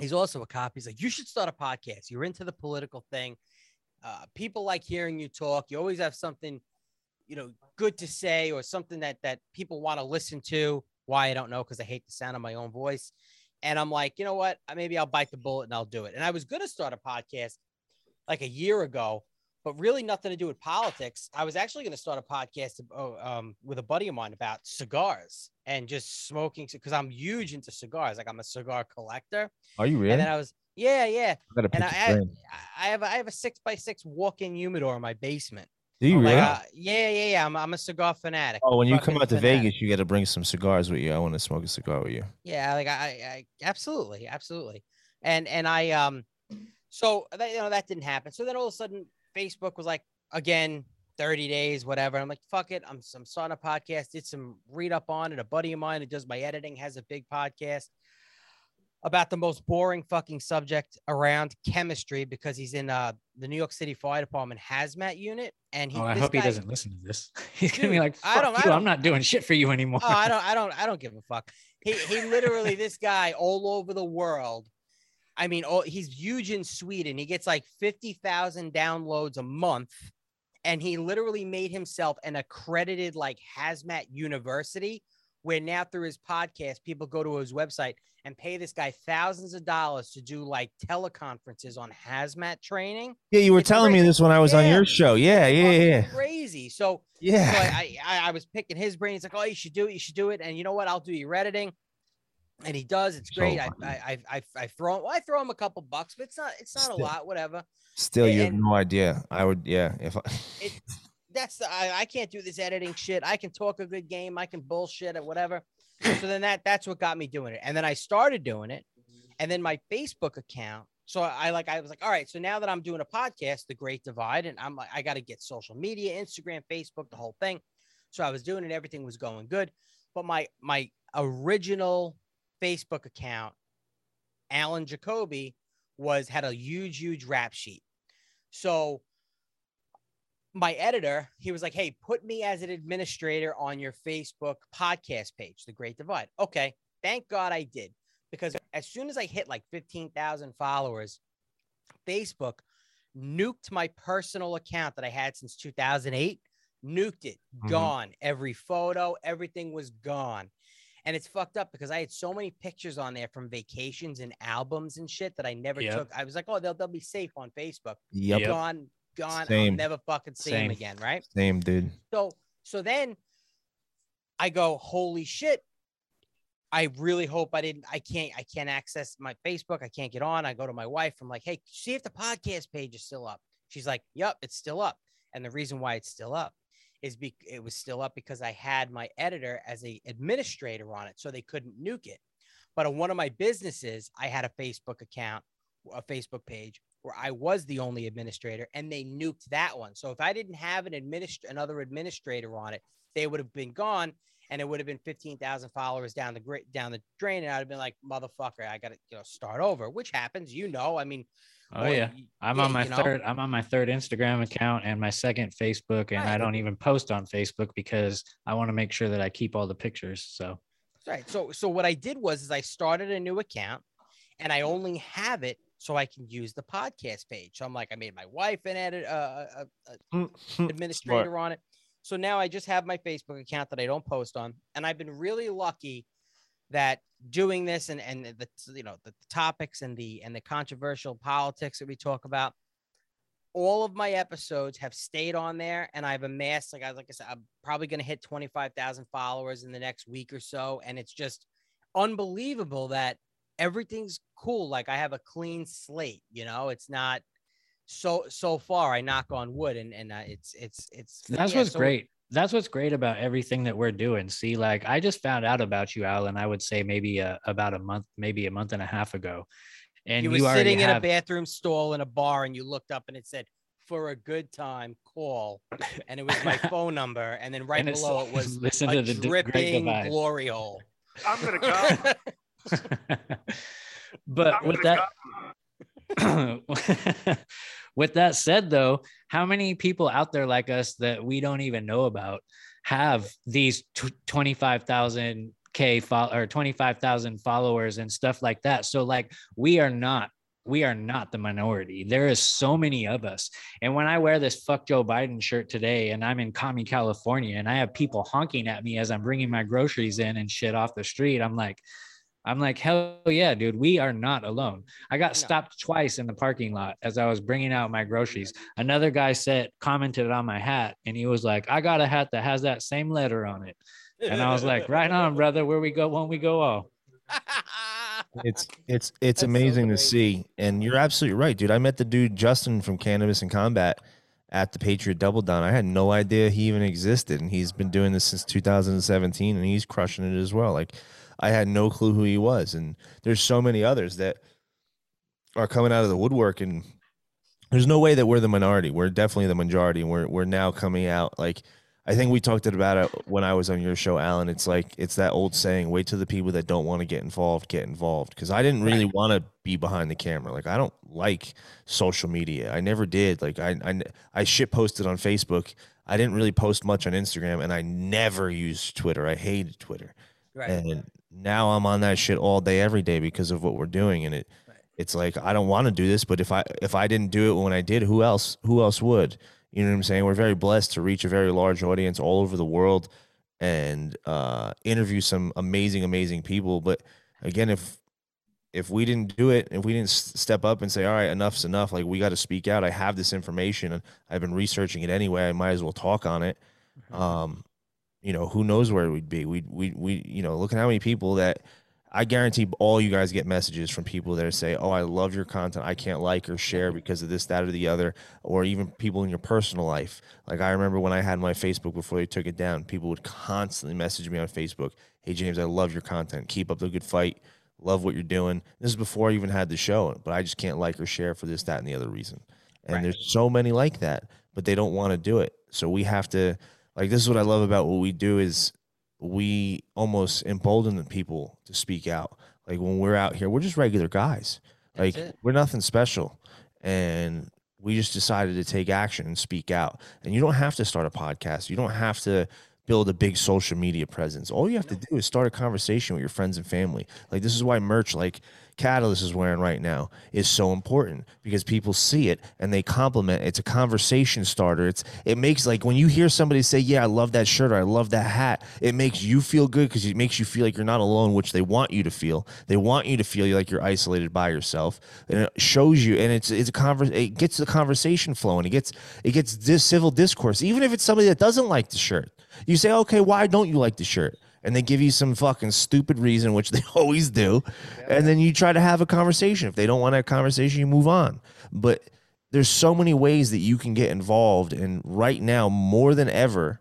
Speaker 9: he's also a cop. He's like, you should start a podcast. You're into the political thing. Uh, people like hearing you talk. You always have something, you know, good to say or something that that people want to listen to. Why I don't know because I hate the sound of my own voice. And I'm like, you know what? Maybe I'll bite the bullet and I'll do it. And I was going to start a podcast like a year ago, but really nothing to do with politics. I was actually going to start a podcast oh, um, with a buddy of mine about cigars and just smoking because I'm huge into cigars. Like I'm a cigar collector.
Speaker 8: Are you really?
Speaker 9: And then I was, yeah, yeah.
Speaker 8: I
Speaker 9: And I, I. I have, a, I have a six by six walk-in humidor in my basement.
Speaker 8: Do you really?
Speaker 9: uh, yeah, yeah, yeah. I'm, I'm a cigar fanatic.
Speaker 8: oh, when you come out to
Speaker 9: fanatic.
Speaker 8: Vegas, you got to bring some cigars with you. I want to smoke a cigar with you.
Speaker 9: Yeah, like I, I, I absolutely, absolutely. And and I um so that you know that didn't happen. So then all of a sudden Facebook was like again 30 days, whatever. I'm like, fuck it. I'm I'm starting a podcast, did some read up on it. A buddy of mine who does my editing has a big podcast about the most boring fucking subject around chemistry because he's in uh the New York City Fire Department hazmat unit. And he
Speaker 6: oh, I hope he doesn't listen to this. *laughs* He's gonna be like,
Speaker 9: I don't- I don't,
Speaker 6: I'm not doing shit for you anymore."
Speaker 9: Oh, I don't, *laughs* I don't, I don't give a fuck. He, he literally, this guy all over the world. I mean, oh, he's huge in Sweden. He gets like 50,000 downloads a month. And he literally made himself an accredited like hazmat university where now through his podcast, people go to his website and pay this guy thousands of dollars to do like teleconferences on hazmat training.
Speaker 8: Yeah, you were
Speaker 9: It's
Speaker 8: telling me this when I was on your show. Yeah, yeah, yeah.
Speaker 9: Crazy. So
Speaker 8: Yeah.
Speaker 9: so I, I, I was picking his brain. He's like, "Oh, you should do it. You should do it." And you know what? I'll do your editing. And he does. It's great. I. I, I, I, I throw him. Well, I throw him a couple bucks, but it's not. It's not a lot. Whatever.
Speaker 8: Still, you have no idea. I would, yeah. If I,
Speaker 9: It. *laughs* That's the. I, I can't do this editing shit. I can talk a good game. I can bullshit or whatever. So then that that's what got me doing it. And then I started doing it. And then my Facebook account. So I like I was like, all right. So now that I'm doing a podcast, The Great Divide, and I'm like, I got to get social media, Instagram, Facebook, the whole thing. So I was doing it. Everything was going good. But my my original Facebook account, Alan Jacoby, was had a huge, huge rap sheet. So my editor, he was like, Hey, put me as an administrator on your Facebook podcast page, The Great Divide. Okay. Thank God I did. Because as soon as I hit like 15,000 followers, Facebook nuked my personal account that I had since 2008, nuked it,
Speaker 8: Mhm.
Speaker 9: gone. Every photo, everything was gone. And it's fucked up because I had so many pictures on there from vacations and albums and shit that I never
Speaker 6: Yep.
Speaker 9: took. I was like, oh, they'll, they'll be safe on Facebook.
Speaker 8: yep,
Speaker 6: Yep.
Speaker 9: Gone, gone. I'll never fucking see him
Speaker 6: Same.
Speaker 9: again, right?
Speaker 8: same dude.
Speaker 9: So so then I go, holy shit. I really hope I didn't I can't I can't access my Facebook. I can't get on. I go to my wife. I'm like, hey, see if the podcast page is still up. She's like, Yep, it's still up. And the reason why it's still up is be it was still up because I had my editor as a administrator on it, so they couldn't nuke it. But on one of my businesses, I had a Facebook account, a Facebook page where I was the only administrator, and they nuked that one. So if I didn't have an administ- another administrator on it, they would have been gone, and it would have been fifteen thousand followers down the down the drain, and I'd have been like, motherfucker, I got to you know start over, which happens, you know. I mean,
Speaker 6: Oh yeah, I'm
Speaker 9: yeah,
Speaker 6: on my
Speaker 9: you know?
Speaker 6: third. I'm on my third Instagram account and my second Facebook, and I don't even post on Facebook because I want to make sure that I keep all the pictures. So
Speaker 9: Right. So so what I did was is I started a new account and I only have it so I can use the podcast page. So I'm like I made my wife an edit uh, *laughs* a, a administrator on it. So now I just have my Facebook account that I don't post on and I've been really lucky that doing this and and the you know the topics and the and the controversial politics that we talk about all of my episodes have stayed on there and I've amassed like I like I said I'm probably going to hit 25,000 followers in the next week or so. And it's just unbelievable that everything's cool. Like I have a clean slate you know? It's not so so far I knock on wood and and uh, it's it's it's
Speaker 6: that's
Speaker 9: yeah,
Speaker 6: what's
Speaker 9: so-
Speaker 6: great. That's what's great about everything that we're doing. See, like I just found out about you, Alan. I would say maybe a, about a month, maybe a month and a half ago. And
Speaker 9: you
Speaker 6: you,
Speaker 9: were
Speaker 6: already
Speaker 9: sitting in a bathroom stall in a bar and you looked up and it said for a good time call *laughs* and it was my *laughs* phone number and then right
Speaker 6: And
Speaker 9: below it was *laughs*
Speaker 6: listen
Speaker 9: a
Speaker 6: to the
Speaker 9: dripping
Speaker 6: divide.
Speaker 9: glory hole
Speaker 2: I'm gonna go.
Speaker 6: but
Speaker 2: I'm
Speaker 6: with
Speaker 2: gonna
Speaker 6: that *clears throat* with that said though how many people out there like us that we don't even know about have these tw- 25,000 k fol- or 25,000 followers and stuff like that? So like we are not we are not the minority. There is so many of us. And when i wear this fuck joe biden shirt today and i'm in commie california and i have people honking at me as i'm bringing my groceries in and shit off the street i'm like I'm like, hell yeah, dude, we are not alone. I got stopped twice in the parking lot as I was bringing out my groceries. Another guy said, commented on my hat, and he was like, I got a hat that has that same letter on it. And I was like, right on, brother, where we go, when we go all. *laughs*
Speaker 8: It's it's it's
Speaker 9: That's so
Speaker 8: amazing to see, and you're absolutely right, dude. I met the dude Justin from Cannabis and Combat at the Patriot Double Down. I had no idea he even existed, and he's been doing this since 2017, and he's crushing it as well. Like I had no clue who he was, and there's so many others that are coming out of the woodwork, and there's no way that we're the minority. We're definitely the majority, and we're we're now coming out like. I think we talked about it when I was on your show, Alan. It's like it's that old saying: "Wait till the people that don't want to get involved get involved." Because I didn't really want to be behind the camera. Like I don't like social media. I never did. Like I I I shit posted on Facebook. I didn't really post much on Instagram, and I never used Twitter. I hated Twitter.
Speaker 9: right
Speaker 8: And now I'm on that shit all day, every day because of what we're doing. And it, it's like I don't want to do this, but if I if I didn't do it when I did, who else who else would? You know what I'm saying? We're very blessed to reach a very large audience all over the world and uh, interview some amazing, amazing people. But again, if if we didn't do it, if we didn't step up and say, "All right, enough's enough," like we got to speak out. I have this information, and I've been researching it anyway. I might as well talk on it. Um, you know, who knows where we'd be? We we we you know, look at how many people that I guarantee all you guys get messages from people that say, "Oh, I love your content. I can't like or share because of this, that, or the other," or even people in your personal life. Like I remember when I had my Facebook before they took it down, people would constantly message me on Facebook, "Hey James, I love your content. Keep up the good fight. Love what you're doing." This is before I even had the show, but I just can't like or share for this, that, and the other reason. And
Speaker 9: Right.
Speaker 8: there's so many like that, but they don't want to do it. So we have to like this is what I love about what we do is we almost embolden the people to speak out. Like when we're out here, we're just regular guys.
Speaker 9: That's
Speaker 8: like
Speaker 9: it.
Speaker 8: we're nothing special. And we just decided to take action and speak out. And you don't have to start a podcast. You don't have to build a big social media presence. All you have to do is start a conversation with your friends and family. Like this is why merch like Catalyst is wearing right now is so important because people see it and they compliment. It's a conversation starter. It's it makes like when you hear somebody say, "Yeah, I love that shirt or I love that hat," it makes you feel good because it makes you feel like you're not alone, which they want you to feel. They want you to feel like you're isolated by yourself, and it shows you. And it's it's a convers. It gets the conversation flowing. It gets it gets this civil discourse, even if it's somebody that doesn't like the shirt. You say, "Okay, why don't you like the shirt?" And they give you some fucking stupid reason, which *laughs* they always do, and then you try to have a conversation. If they don't want a conversation, you move on. But there's so many ways that you can get involved, and right now, more than ever,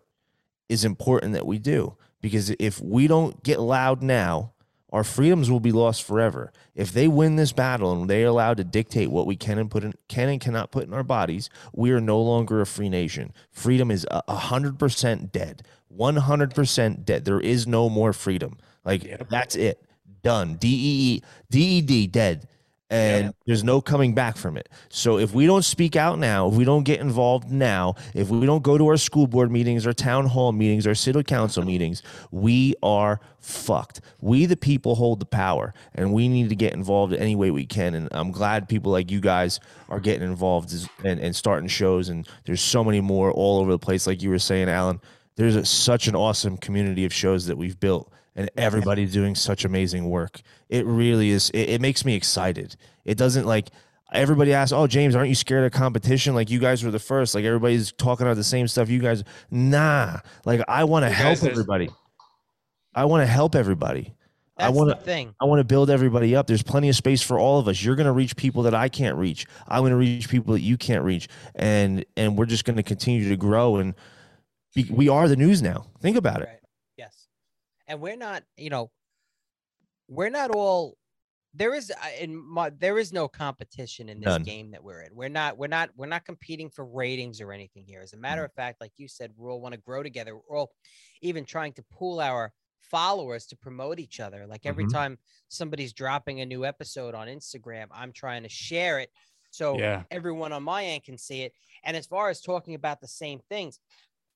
Speaker 8: is important that we do because if we don't get loud now, our freedoms will be lost forever. If they win this battle and they're allowed to dictate what we can and put in, can and cannot put in our bodies, we are no longer a free nation. Freedom is a hundred percent dead, one hundred percent dead. There is no more freedom. Like that's it, done. D E E D E D dead and there's no coming back from it. So if we don't speak out now, if we don't get involved now, if we don't go to our school board meetings, our town hall meetings, our city council meetings, we are fucked. We the people hold the power and we need to get involved any way we can and I'm glad people like you guys are getting involved and, and starting shows and there's so many more all over the place like you were saying Alan. There's a, such an awesome community of shows that we've built and everybody's doing such amazing work. It really is. It, it makes me excited. It doesn't like everybody asks, "Oh, James, aren't you scared of competition? Like you guys were the first. Like everybody's talking about the same stuff. You guys, nah. Like I want to help everybody. I want to help everybody. I
Speaker 9: That's
Speaker 8: want
Speaker 9: the
Speaker 8: to.
Speaker 9: thing.
Speaker 8: I want to build everybody up. There's plenty of space for all of us. You're going to reach people that I can't reach. I'm going to reach people that you can't reach, and and we're just going to continue to grow. And be, we are the news now. Think about it.
Speaker 9: Right. And we're not, you know, we're not all there is uh, in my there is no competition in this
Speaker 8: None.
Speaker 9: game that we're in. We're not we're not we're not competing for ratings or anything here. As a matter
Speaker 8: Mm.
Speaker 9: of fact, like you said, we all want to grow together. We're all even trying to pool our followers to promote each other. Like every
Speaker 8: Mhm.
Speaker 9: time somebody's dropping a new episode on Instagram, I'm trying to share it so
Speaker 6: Yeah.
Speaker 9: everyone on my end can see it. And as far as talking about the same things,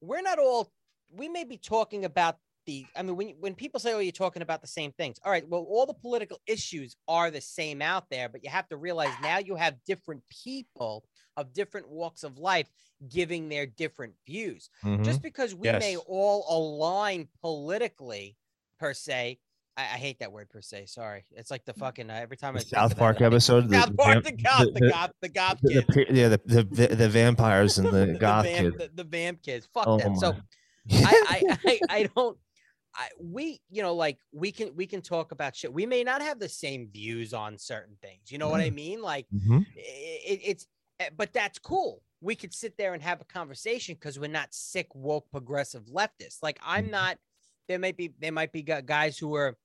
Speaker 9: we're not all we may be talking about the i mean when when people say oh you're talking about the same things all right well all the political issues are the same out there but you have to realize now you have different people of different walks of life giving their different views
Speaker 8: Mhm.
Speaker 9: just because we may all align politically per se I, I hate that word per se sorry it's like the fucking uh, every time
Speaker 8: The
Speaker 9: I
Speaker 8: South
Speaker 9: that,
Speaker 8: Park episode. the-
Speaker 9: South
Speaker 8: the
Speaker 9: Park,
Speaker 8: vamp-
Speaker 9: the goth, the,
Speaker 8: the-
Speaker 9: goth, the goth
Speaker 8: the, the,
Speaker 9: kid.
Speaker 8: yeah, the, the the the vampires and *laughs* the goth
Speaker 9: vamp,
Speaker 8: kid.
Speaker 9: the, the vamp kids. Fuck
Speaker 8: Oh
Speaker 9: them. So. *laughs* I, I, I, I don't. I, we, you know, like we can we can talk about shit. We may not have the same views on certain things. You know what I mean? Like
Speaker 8: Mhm.
Speaker 9: it, it's, eh, but that's cool. We could sit there and have a conversation because we're not sick, woke, progressive leftists. Like I'm
Speaker 8: Mhm.
Speaker 9: not. There might be there might be guys who are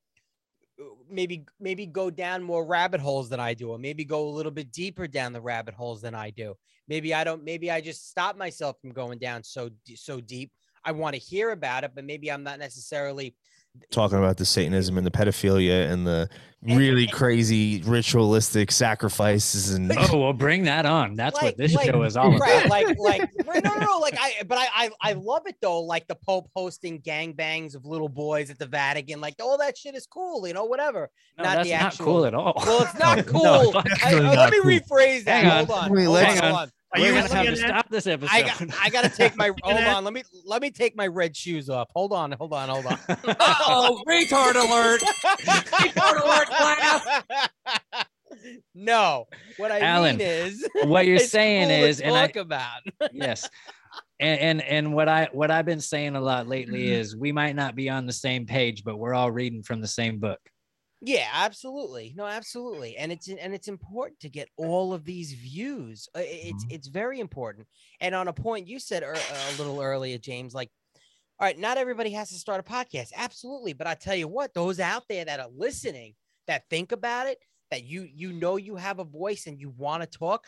Speaker 9: uh, maybe maybe go down more rabbit holes than I do, or maybe go a little bit deeper down the rabbit holes than I do. Maybe I don't. Maybe I just stop myself from going down so so deep. I want to hear about it, but maybe I'm not necessarily.
Speaker 8: Talking about the Satanism and the pedophilia and the really
Speaker 9: and-
Speaker 8: crazy ritualistic sacrifices and *laughs*
Speaker 6: Oh, well, bring that on. That's
Speaker 9: Like-
Speaker 6: what this
Speaker 9: like-
Speaker 6: show is all about.
Speaker 9: right like *laughs* like right, no no no like i but I, I i love it though like the pope hosting gangbangs of little boys at the vatican like all that shit is cool you know whatever
Speaker 6: No,
Speaker 9: not
Speaker 6: that's
Speaker 9: the
Speaker 6: not
Speaker 9: actual-
Speaker 6: cool at all.
Speaker 9: well it's not *laughs* cool
Speaker 6: no, fuck
Speaker 9: I-
Speaker 8: really
Speaker 9: uh, let me
Speaker 8: cool.
Speaker 9: rephrase that
Speaker 6: Hang on.
Speaker 9: hold on hold on, hold on.
Speaker 6: Are you gonna have to stop this episode?
Speaker 9: I got, I gotta take my *laughs* hold on. Let me let me take my red shoes off. Hold on, hold on, hold on. *laughs*
Speaker 10: oh, retard alert! Retard alert, class! *laughs*
Speaker 9: no, what I
Speaker 6: Alan,
Speaker 9: mean is
Speaker 6: what you're saying
Speaker 9: cool
Speaker 6: is, and I
Speaker 9: about.
Speaker 6: yes and, and and what i what i've been saying a lot lately
Speaker 9: Mm-hmm.
Speaker 6: is we might not be on the same page but we're all reading from the same book
Speaker 9: Yeah, absolutely. No, absolutely. And it's and it's important to get all of these views. Uh, It's
Speaker 6: Mm-hmm.
Speaker 9: it's very important. And on a point you said ear- a little earlier, James, like, all right, not everybody has to start a podcast. Absolutely, but I tell you what, those out there that are listening, that think about it, that you you know you have a voice and you want to talk,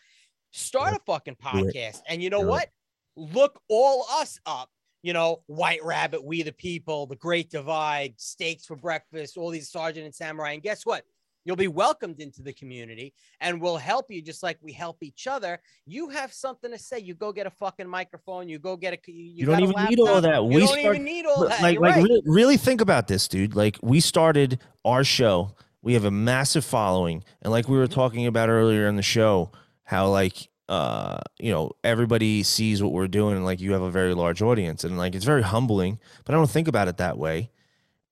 Speaker 9: start a fucking podcast. And you know what? Look all us up. You know, White Rabbit, We the People, The Great Divide, Steaks for Breakfast, all these Sergeant and Samurai. And guess what? You'll be welcomed into the community and we'll help you just like we help each other. You have something to say. You go get a fucking microphone. You go get a. You,
Speaker 8: you don't even need all that.
Speaker 9: You
Speaker 8: We
Speaker 9: don't
Speaker 8: start-
Speaker 9: even need all that.
Speaker 8: like
Speaker 9: You're
Speaker 8: like
Speaker 9: right.
Speaker 8: really, really think about this dude like we started our show we have a massive following and like we were talking about earlier in the show how like uh you know everybody sees what we're doing and like you have a very large audience. And like it's very humbling but i don't think about it that way.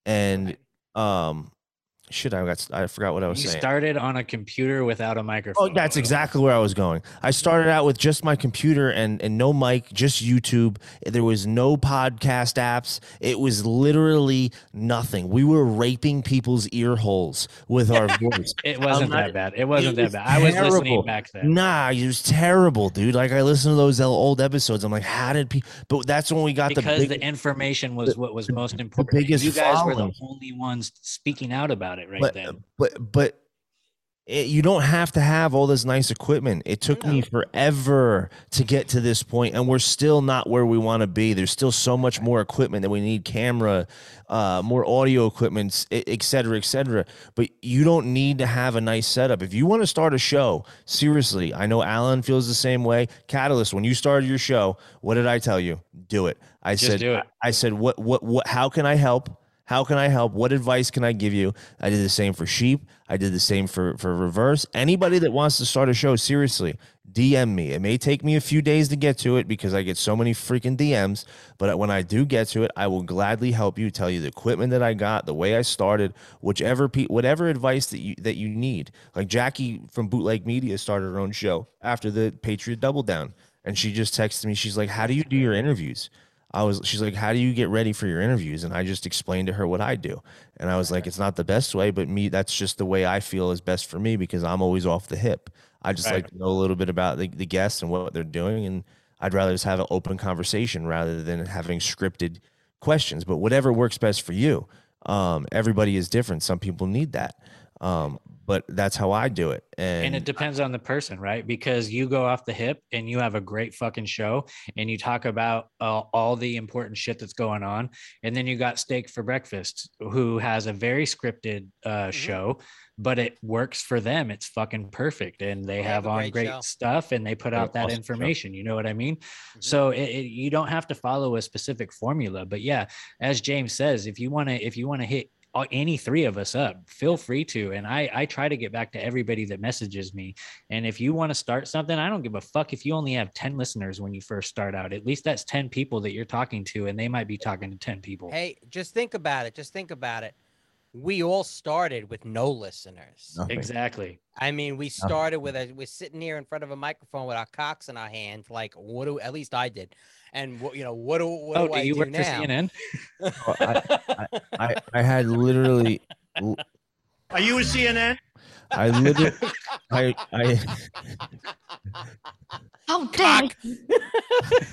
Speaker 8: And um shit. I got I forgot what I was saying.
Speaker 6: You
Speaker 8: saying.
Speaker 6: started on a computer without a oh, microphone.
Speaker 8: Oh, that's exactly where I was going. I started out with just my computer and and no mic, just YouTube. There was no podcast apps. It was literally nothing. We were raping people's ear holes with our *laughs* voice.
Speaker 6: It wasn't
Speaker 8: I'm
Speaker 6: that bad. It wasn't
Speaker 8: it
Speaker 6: that bad. I was listening back then.
Speaker 8: Nah, it was terrible, dude. Like I listened to those old episodes. I'm like, how did people? But that's when we got the
Speaker 6: because
Speaker 8: the
Speaker 6: the, information was what was most important. and
Speaker 8: biggest
Speaker 6: you guys were the only ones speaking out about it right
Speaker 8: but,
Speaker 6: then.
Speaker 8: But but it, you don't have to have all this nice equipment. It took me forever to get to this point, and we're still not where we want to be. There's still so much more equipment that we need: camera, uh, more audio equipment, et cetera, et cetera. But you don't need to have a nice setup if you want to start a show. Seriously, I know Alan feels the same way. Catalyst, when you started your show, what did I tell you? Do it. I
Speaker 6: Just
Speaker 8: said,
Speaker 6: do it.
Speaker 8: I said, what, what, what? How can I help? How can I help? What advice can I give you? I did the same for sheep. I did the same for for reverse. Anybody that wants to start a show, seriously, DM me. It may take me a few days to get to it because I get so many freaking DMs. But when I do get to it, I will gladly help you. Tell you the equipment that I got, the way I started, whichever pe- whatever advice that you that you need. Like Jackie from Bootleg Media started her own show after the Patriot Double Down, and she just texted me. She's like, "How do you do your interviews?" I was she's like, How do you get ready for your interviews? And I just explained to her what I do. And I was like, It's not the best way, but me, that's just the way I feel is best for me because I'm always off the hip. I just
Speaker 6: Right.
Speaker 8: like to know a little bit about the, the guests and what they're doing. And I'd rather just have an open conversation rather than having scripted questions. But whatever works best for you. Um, everybody is different. Some people need that. Um, but that's how I do it. And,
Speaker 6: and it depends on the person, right? Because you go off the hip and you have a great fucking show and you talk about uh, all the important shit that's going on. And then you got Steak for Breakfast, who has a very scripted uh, show, but it works for them. It's fucking perfect. And they,
Speaker 9: They have
Speaker 6: have, on
Speaker 9: great
Speaker 6: great stuff and they put out that
Speaker 8: awesome show.
Speaker 6: information. You know what I mean? So it, it, you don't have to follow a specific formula. But yeah, as James says, if you want to, if you want to hit all- any three of us up feel free to and i i try to get back to everybody that messages me and if you want to start something i don't give a fuck if you only have 10 listeners when you first start out at least that's 10 people that you're talking to and they might be talking to 10 people
Speaker 9: Hey, just think about it. Just think about it. We all started with no listeners.
Speaker 8: Nothing.
Speaker 6: exactly
Speaker 9: I mean, we started with a we're sitting here in front of a microphone with our cocks in our hand. Like, what do at least I did? And what you know, what do what
Speaker 6: oh
Speaker 9: do,
Speaker 6: do
Speaker 9: I
Speaker 6: you
Speaker 9: do
Speaker 6: work
Speaker 9: now?
Speaker 6: for cnn
Speaker 8: Oh, I, I, I had literally,
Speaker 7: Are you a CNN?
Speaker 8: I literally, I, I,
Speaker 3: How dare you?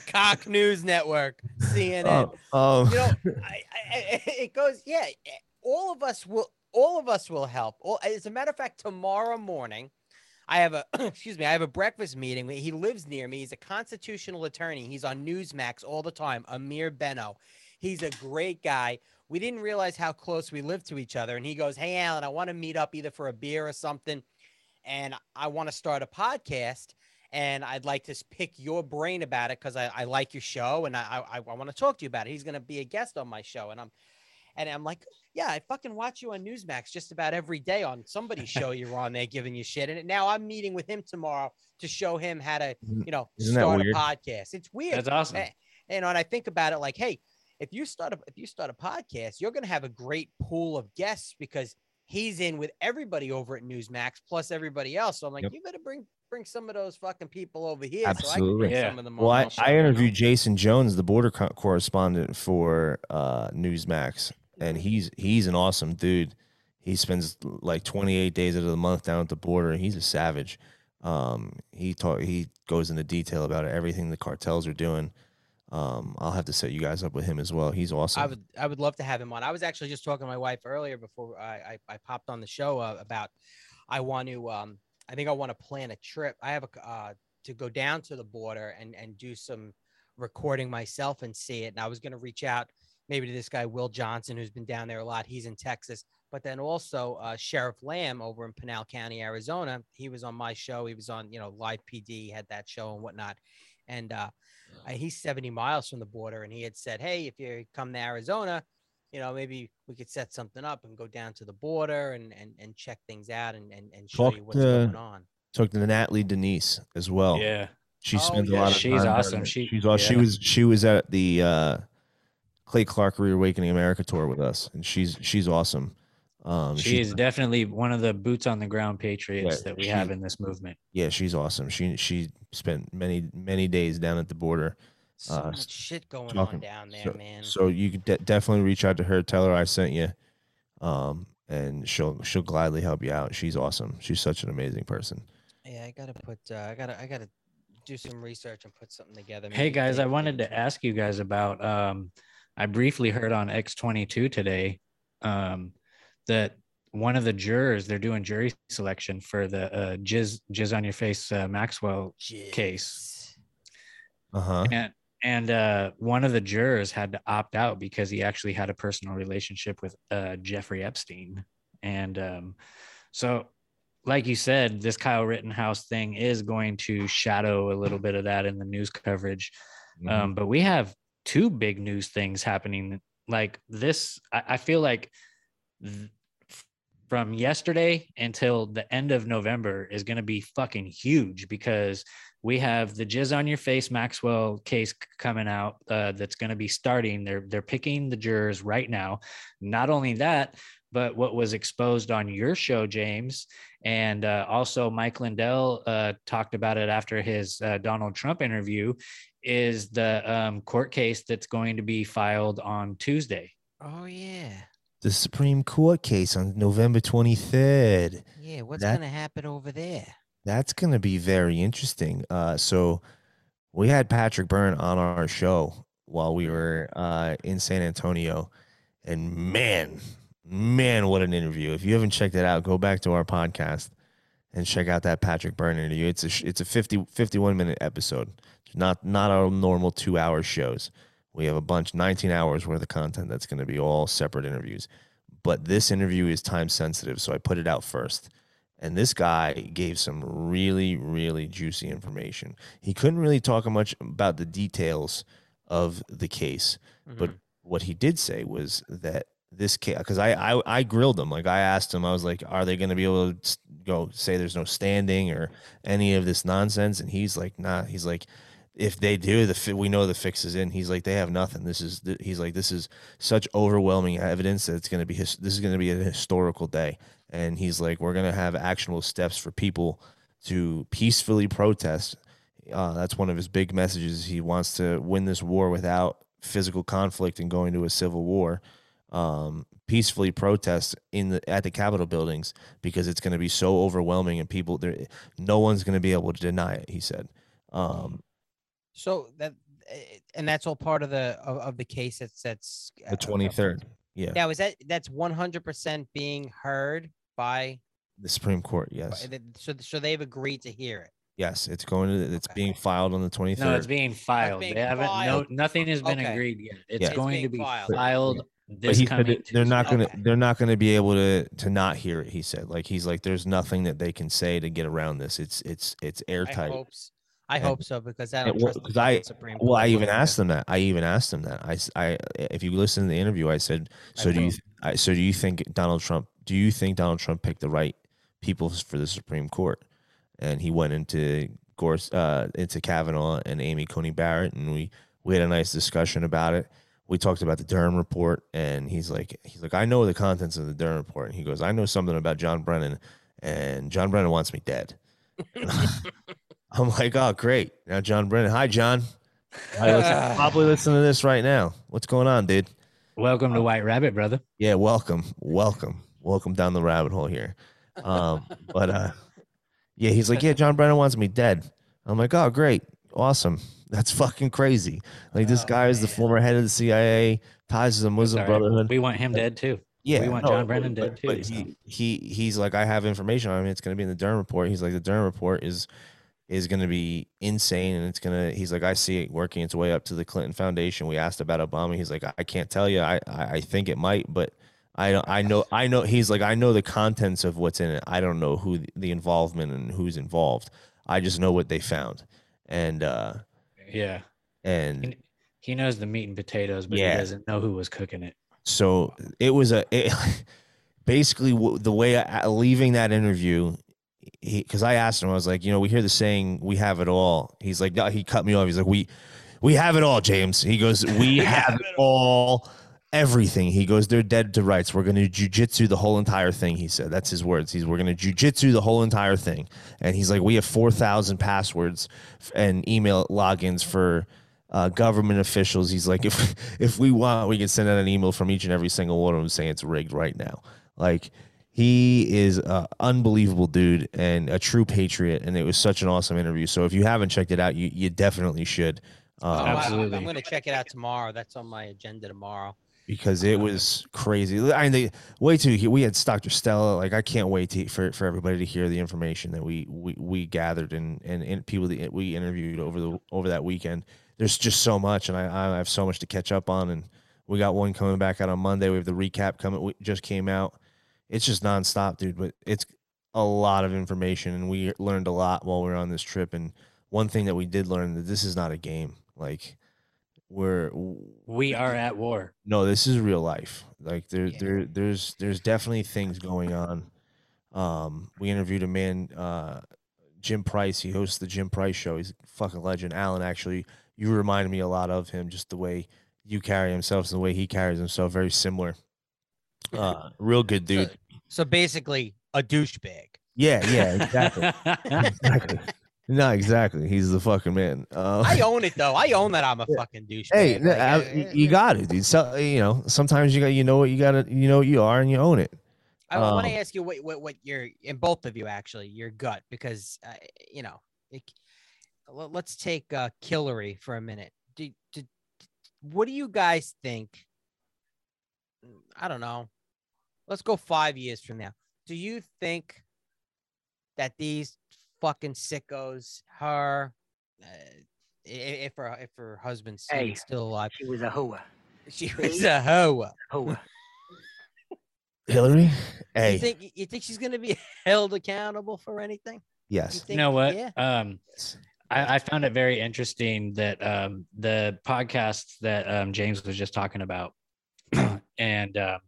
Speaker 9: Cock News Network, CNN.
Speaker 8: oh, um,
Speaker 9: you know, I, I, I- it goes. Yeah, all of us will. All of us will help. As a matter of fact, tomorrow morning, I have a *clears throat* excuse me. I have a breakfast meeting. He lives near me. He's a constitutional attorney. He's on Newsmax all the time. Ameer Benno. He's a great guy. We didn't realize how close we lived to each other. And he goes, "Hey, Alan, I want to meet up either for a beer or something, and I want to start a podcast." and I'd like to pick your brain about it because I, I like your show and I I, I want to talk to you about it. He's gonna be a guest on my show, and I'm and I'm like, yeah, I fucking watch you on Newsmax just about every day on somebody's show *laughs* you're on there giving you shit. And now I'm meeting with him tomorrow to show him how to, you know,
Speaker 8: Isn't
Speaker 9: start a podcast. It's weird.
Speaker 6: that's awesome
Speaker 9: Eh, You know, and I think about it like, hey, if you start a if you start a podcast, you're gonna have a great pool of guests because he's in with everybody over at Newsmax plus everybody else. So I'm like,
Speaker 8: Yep.
Speaker 9: you better bring bring some of those fucking people over here so I can
Speaker 8: Absolutely.
Speaker 9: bring
Speaker 6: Yeah.
Speaker 9: some of them
Speaker 8: well, I, I interviewed Jaeson Jones, the border co- correspondent for uh, Newsmax, and he's he's an awesome dude. He spends like 28 days out of the month down at the border. and He's a savage. Um, he talk, he goes into detail about everything the cartels are doing. Um, I'll have to set you guys up with him as well. He's awesome.
Speaker 9: I would I would love to have him on. I was actually just talking to my wife earlier before I I, I popped on the show uh, about I want to um I think I want to plan a trip. I have a uh to go down to the border and and do some recording myself and see it. And I was going to reach out maybe to this guy Will Johnson who's been down there a lot. He's in Texas, but then also uh, Sheriff Lamb over in Pinal County, Arizona. He was on my show. He was on you know Live PD had that show and whatnot, and uh, uh, he's 70 miles from the border and he had said hey if you come to arizona you know maybe we could set something up and go down to the border and and, and check things out and and, and show
Speaker 8: Talk
Speaker 9: you what's
Speaker 8: to-
Speaker 9: going on
Speaker 8: Talked to Natalie Denise as well.
Speaker 6: yeah
Speaker 8: She
Speaker 9: Oh,
Speaker 8: spends
Speaker 9: yeah.
Speaker 8: a lot of
Speaker 6: She's
Speaker 8: time down
Speaker 6: awesome. She-
Speaker 8: she's aw- she
Speaker 6: yeah.
Speaker 8: was she was at the uh, Clay Clark Reawakening America tour with us, and she's she's awesome. Um,
Speaker 6: She is definitely one of the boots on the ground patriots
Speaker 8: Yeah,
Speaker 6: that we
Speaker 8: she-
Speaker 6: have in this movement.
Speaker 8: yeah, she's awesome. She she spent many many days down at the border.
Speaker 9: So
Speaker 8: uh,
Speaker 9: much shit going
Speaker 8: talking-
Speaker 9: on down there,
Speaker 8: so,
Speaker 9: man.
Speaker 8: So you could de- definitely reach out to her, tell her I sent you, um, and she'll she'll gladly help you out. She's awesome. She's such an amazing person.
Speaker 9: yeah, I gotta put. Uh, I gotta. I gotta do some research and put something together.
Speaker 6: Hey guys, I wanted to ask you guys about um I briefly heard on X22 today um that one of the jurors they're doing jury selection for the uh jizz jizz on your face uh, Maxwell case.
Speaker 8: Uh huh.
Speaker 6: And and uh one of the jurors had to opt out because he actually had a personal relationship with uh Jeffrey Epstein. And um so like you said, this Kyle Rittenhouse thing is going to shadow a little bit of that in the news coverage.
Speaker 8: Mm-hmm.
Speaker 6: Um, but we have two big news things happening. Like this, I, I feel like th- from yesterday until the end of November is going to be fucking huge because we have the jizz on your face Maxwell case coming out uh, that's going to be starting. They're they're picking the jurors right now. Not only that, but what was exposed on your show, James, and uh, also Mike Lindell uh, talked about it after his uh, Donald Trump interview, is the um, court case that's going to be filed on Tuesday.
Speaker 9: Oh yeah,
Speaker 8: The Supreme Court case on November twenty third.
Speaker 9: yeah. What's
Speaker 8: That-
Speaker 9: gonna happen over there?
Speaker 8: That's going to be very interesting. Uh, so we had Patrick Byrne on our show while we were uh, in San Antonio, and man, man, what an interview! If you haven't checked it out, go back to our podcast and check out that Patrick Byrne interview. It's a it's a 50, 51 minute episode. Not not our normal two hour shows. We have a bunch, nineteen hours worth of content that's going to be all separate interviews. But this interview is time sensitive, so I put it out first. And this guy gave some really, really juicy information. He couldn't really talk much about the details of the case, mm-hmm. but what he did say was that this case, because I, I I grilled him, like I asked him, I was like, "Are they going to be able to go say there's no standing or any of this nonsense?" And he's like, "Nah." He's like, "If they do, the we know the fix is in." He's like, "They have nothing. This is he's like, this is such overwhelming evidence that it's going to be his, this is going to be a historical day." And he's like, "We're going to have actionable steps for people to peacefully protest." Uh, that's one of his big messages. He wants to win this war without physical conflict and going to a civil war. Um, peacefully protest in the at the Capitol buildings because it's going to be so overwhelming and people there. No one's going to be able to deny it. He said. Um,
Speaker 9: So that, eh, and that's all part of the of, of the case. That's that's uh,
Speaker 8: the twenty third. Yeah,
Speaker 9: Now is that that's one hundred percent being heard by?
Speaker 8: the Supreme Court. Yes,
Speaker 9: the- So so they've agreed to hear it.
Speaker 8: yes, it's going to. It's being filed on the twenty third.
Speaker 6: No, it's being filed.
Speaker 9: being
Speaker 6: they haven't.
Speaker 9: filed.
Speaker 6: No, nothing has been
Speaker 9: Okay.
Speaker 6: agreed yet. It's
Speaker 8: Yeah. It's
Speaker 6: going to be
Speaker 9: filed.
Speaker 6: filed,
Speaker 8: but
Speaker 6: this
Speaker 8: he said
Speaker 6: coming.
Speaker 8: that they're not going to
Speaker 9: Okay.
Speaker 8: they're not going to be able to to not hear it he said like he's like there's nothing that they can say to get around this it's it's it's
Speaker 9: I
Speaker 8: airtight
Speaker 9: hope. I
Speaker 8: And-
Speaker 9: hope so because I don't trust the
Speaker 8: I-
Speaker 9: Supreme
Speaker 8: well i even asked them that. I even asked them that. I, I, if you listen to the interview i said
Speaker 9: I
Speaker 8: so do you I, so do you think donald trump do you think donald trump picked the right people for the supreme court? And he went into Gorse, uh, into Kavanaugh and Amy Coney Barrett, and we we had a nice discussion about it. We talked about the Durham report, and he's like, he's like, I know the contents of the Durham report, and he goes, I know something about John Brennan, and John Brennan wants me dead. *laughs* *laughs* *laughs* I'm like, oh, great. Now John Brennan, hi John, *laughs* Probably listen, probably listen to this right now. What's going on, dude?
Speaker 6: Welcome to White Rabbit, brother.
Speaker 8: Yeah, welcome, welcome, welcome down the rabbit hole here. Um, *laughs* but uh, yeah, he's like, yeah, John Brennan wants me dead. I'm like, oh, great, awesome. That's fucking crazy. Like this
Speaker 9: Oh,
Speaker 8: guy is the former head of the CIA, ties to the Muslim. Brotherhood.
Speaker 6: We want him dead too.
Speaker 8: Yeah,
Speaker 6: we want
Speaker 8: no,
Speaker 6: John Brennan
Speaker 8: but-
Speaker 6: dead too.
Speaker 8: But he, he he's like, I have information on him. It's gonna be in the Durham report. He's like, the Durham report is is gonna be insane, and it's gonna. He's like, I see it working its way up to the Clinton Foundation. We asked about Obama. He's like, I can't tell you. I I, think it might, but I don't. I know. I know. He's like, I know the contents of what's in it. I don't know who the, involvement and who's involved. I just know what they found, and uh
Speaker 6: yeah,
Speaker 8: and
Speaker 6: he, he knows the meat and potatoes, but
Speaker 8: Yeah.
Speaker 6: he doesn't know who was cooking it.
Speaker 8: so it was a it, *laughs* basically the way I, leaving that interview because i asked him i was like you know we hear the saying we have it all he's like no, he cut me off he's like we we have it all james he goes we *laughs* have it all everything. He goes, they're dead to rights. We're going to jujitsu the whole entire thing. He said, that's his words. He's, we're going to jujitsu the whole entire thing. And he's like, we have 4,000 passwords and email logins for uh, government officials. He's like, if, *laughs* if we want, we can send out an email from each and every single one of them saying it's rigged right now. Like he is an unbelievable dude and a true patriot. And it was such an awesome interview. So if you haven't checked it out, you, you definitely should.
Speaker 9: Oh,
Speaker 8: Um,
Speaker 9: I- I'm-
Speaker 6: Absolutely.
Speaker 9: I'm going to check it out tomorrow. That's on my agenda tomorrow.
Speaker 8: because it was crazy. I mean, they, way too. We had Dr. Stella. Like, I can't wait to, for for everybody to hear the information that we we, we gathered and, and and people that we interviewed over the over that weekend. There's just so much, and I I have so much to catch up on. And we got one coming back out on Monday. We have the recap coming. We just came out. It's just nonstop, dude. But it's a lot of information, and we learned a lot while we were on this trip. And one thing that we did learn that this is not a game. Like, we're
Speaker 6: We are at war.
Speaker 8: no, this is real life. Like there, there, there's, there's definitely things going on. Um, we interviewed a man, uh, Jim Price. He hosts the Jim Price show. He's a fucking legend. Alan, actually, you reminded me a lot of him, just the way you carry himself and the way he carries himself. Very similar. Uh, real good dude.
Speaker 9: So basically, a douchebag.
Speaker 8: Yeah, yeah, exactly. *laughs* exactly. No, exactly. He's the fucking man. Uh,
Speaker 9: I own it though. I own that I'm a fucking douche.
Speaker 8: Hey,
Speaker 9: Like,
Speaker 8: I-
Speaker 9: uh,
Speaker 8: you- you got it, dude. So you know, sometimes you got you know what you got to you know what you are and you own it.
Speaker 9: I want to
Speaker 8: Um,
Speaker 9: ask you what, what what your and both of you actually your gut because uh, you know it, let- let's take uh, Killary for a minute. Do, do, what do you guys think? I don't know. Let's go five years from now. Do you think that these fucking sickos, her, uh, if her if her husband's
Speaker 11: Hey,
Speaker 9: still alive,
Speaker 11: She was a hoe.
Speaker 9: she was a hoe. *laughs*
Speaker 11: Hoe.
Speaker 8: Hillary,
Speaker 9: You think you think she's gonna be *laughs* held accountable for anything?
Speaker 8: yes,
Speaker 9: You
Speaker 6: you know what?
Speaker 9: Yeah.
Speaker 6: Um, I, I found it very interesting that um, the podcast that um, James was just talking about, *clears throat* and um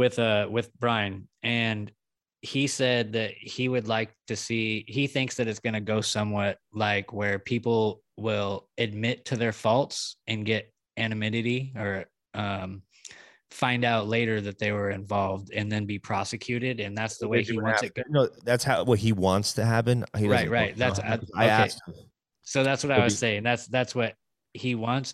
Speaker 6: with uh with Brian, and he said that he would like to see. He thinks that it's going to go somewhat like where people will admit to their faults and get anonymity or um, find out later that they were involved and then be prosecuted, and that's the way he wants it. Go-
Speaker 8: No, that's how what he wants to happen. He
Speaker 6: Right, right. That's
Speaker 8: no,
Speaker 6: I,
Speaker 8: I asked him.
Speaker 6: So that's what I
Speaker 8: He'll
Speaker 6: was
Speaker 8: be-
Speaker 6: saying. That's that's what he wants.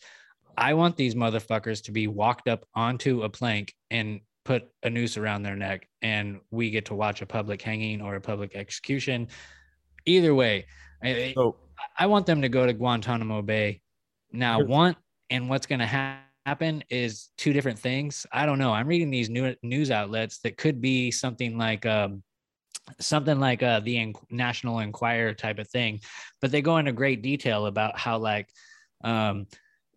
Speaker 6: I want these motherfuckers to be walked up onto a plank and put a noose around their neck, and we get to watch a public hanging or a public execution. Either way, I,
Speaker 8: So
Speaker 6: I want them to go to Guantanamo Bay. Now,
Speaker 8: Here's-
Speaker 6: want and what's going to happen is two different things. I don't know. I'm reading these new news outlets that could be something like um, something like uh, the En- National Enquirer type of thing, but they go into great detail about how like um,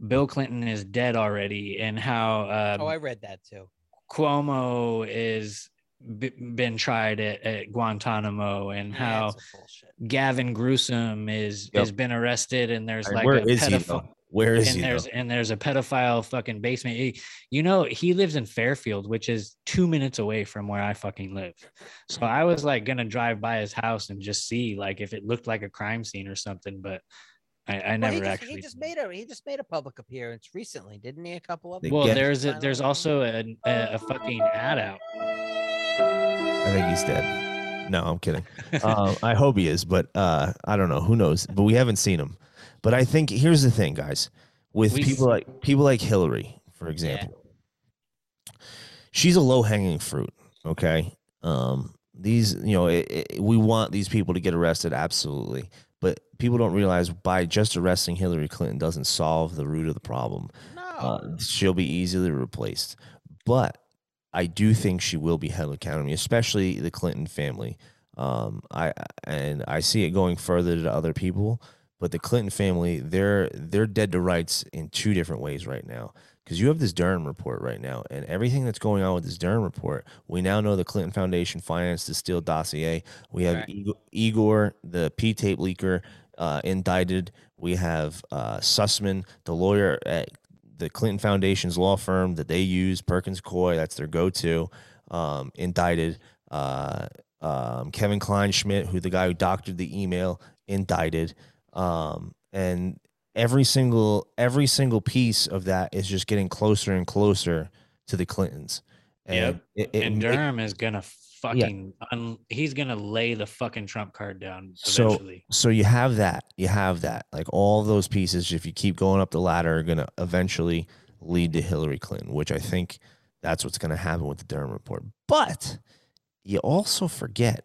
Speaker 6: Bill Clinton is dead already and how um,
Speaker 9: Oh, I read that too.
Speaker 6: Cuomo is b- been tried at, at Guantanamo and
Speaker 9: Yeah,
Speaker 6: how
Speaker 9: it's a bullshit.
Speaker 6: Gavin Gruesome is
Speaker 8: Yep.
Speaker 6: has been arrested and there's
Speaker 8: and
Speaker 6: like
Speaker 8: where
Speaker 6: a
Speaker 8: is he?
Speaker 6: pedophile
Speaker 8: Though? Where is
Speaker 6: and
Speaker 8: he?
Speaker 6: there's
Speaker 8: though?
Speaker 6: and there's a pedophile fucking basement. He- You know, he lives in Fairfield, which is two minutes away from where I fucking live. So I was like gonna drive by his house and just see like if it looked like a crime scene or something, but I, I
Speaker 9: Well,
Speaker 6: never
Speaker 9: he just,
Speaker 6: actually.
Speaker 9: he just made a he just made a public appearance recently, didn't he? A couple of
Speaker 6: well, there's a, there's also a, a, a fucking ad out.
Speaker 8: I think he's dead. No, I'm kidding. *laughs* um, I hope he is, but uh, I don't know. Who knows? But we haven't seen him. But I think here's the thing, guys. With
Speaker 6: We
Speaker 8: people
Speaker 6: s-
Speaker 8: like people like Hillary, for example, she's a low hanging fruit. Okay. Um, these, you know, it, it, we want these people to get arrested, absolutely. But people don't realize by just arresting Hillary Clinton doesn't solve the root of the problem.
Speaker 9: No.
Speaker 8: Uh, she'll be easily replaced. But I do think she will be held accountable, especially the Clinton family. Um, I and I see it going further to other people, but the Clinton family, they're they're dead to rights in two different ways right now. Because you have this Durham report right now, and everything that's going on with this Durham report, we now know the Clinton Foundation financed the Steele dossier. We have
Speaker 9: Correct.
Speaker 8: Igor, the P tape leaker, uh, indicted. We have uh, Sussmann, the lawyer at the Clinton Foundation's law firm that they use, Perkins Coie, that's their go-to, um, indicted. Uh, um, Kevin Clinesmith, who the guy who doctored the email, indicted. Um, and every single every single piece of that is just getting closer and closer to the Clintons. And
Speaker 6: Yep.
Speaker 8: it, it,
Speaker 6: and Durham is gonna fucking un, he's gonna lay the fucking trump card down
Speaker 8: So-
Speaker 6: eventually.
Speaker 8: so you have that you have that like all those pieces if you keep going up the ladder are going to eventually lead to hillary clinton which i think that's what's going to happen with the durham report but you also forget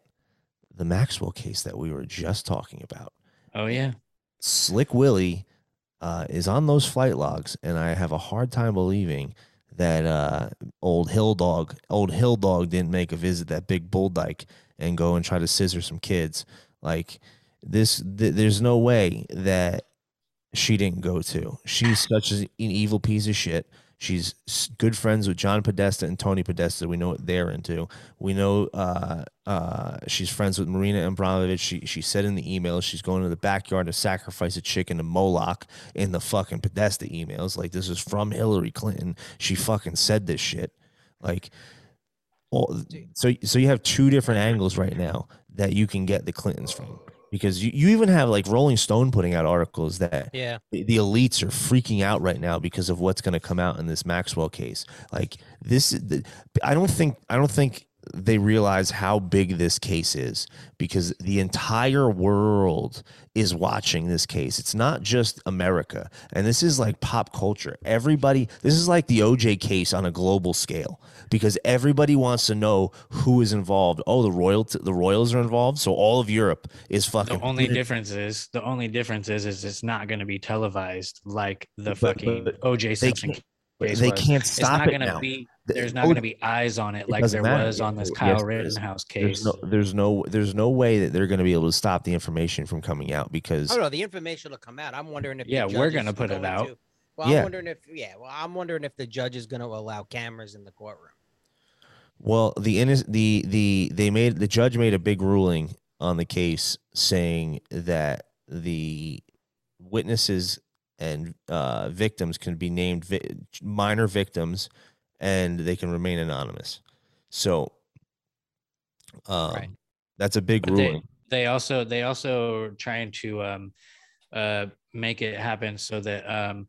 Speaker 8: the maxwell case that we were just talking about
Speaker 6: oh yeah.
Speaker 8: slick willie uh, is on those flight logs and i have a hard time believing that uh, old hill dog old hill dog didn't make a visit that big bull dyke and go and try to scissor some kids. Like this th- there's no way that she didn't go to. She's such an evil piece of shit she's good friends with john podesta and tony podesta. We know what they're into. We know uh, uh, she's friends with marina abramovic she, she said in the email she's going to the backyard to sacrifice a chicken to moloch in the fucking podesta emails. Like this is from hillary clinton. She fucking said this shit. Like all, so so you have two different angles right now that you can get the clintons from because you, you even have like rolling stone putting out articles that
Speaker 9: Yeah.
Speaker 8: the the elites are freaking out right now because of what's going to come out in this Maxwell case. Like this, the, I don't think I don't think they realize how big this case is because the entire world is watching this case. It's not just America, and this is like pop culture. Everybody, this is like the OJ case on a global scale because everybody wants to know who is involved. Oh, the royal the royals are involved, so all of Europe is fucking.
Speaker 6: The only difference is the only difference is is it's not going to be televised like the
Speaker 8: But-
Speaker 6: fucking
Speaker 8: but
Speaker 6: OJ Simpson case
Speaker 8: they
Speaker 6: was.
Speaker 8: can't
Speaker 6: It's
Speaker 8: stop
Speaker 6: not
Speaker 8: it
Speaker 6: gonna
Speaker 8: now.
Speaker 6: be. There's not
Speaker 8: oh,
Speaker 6: going to be eyes on it
Speaker 8: It
Speaker 6: like there
Speaker 8: matter.
Speaker 6: was on this
Speaker 8: Yes,
Speaker 6: Kyle
Speaker 8: there is.
Speaker 6: Rittenhouse
Speaker 8: There's
Speaker 6: case.
Speaker 8: no, there's no, there's no way that they're going to be able to stop the information from coming out because
Speaker 9: Oh no, the information will come out. I'm wondering if
Speaker 6: Yeah, we're
Speaker 9: judge
Speaker 6: gonna
Speaker 9: is
Speaker 6: put it out.
Speaker 9: to- Well,
Speaker 8: Yeah.
Speaker 9: I'm wondering if yeah, well, I'm wondering if the judge is going to allow cameras in the courtroom.
Speaker 8: Well, the inno- the the they made the judge made a big ruling on the case saying that the witnesses and uh, victims can be named vi- minor victims and they can remain anonymous. So, um,
Speaker 9: Right.
Speaker 8: that's a big
Speaker 6: But they,
Speaker 8: ruling.
Speaker 6: they also they also are trying to um uh make it happen so that um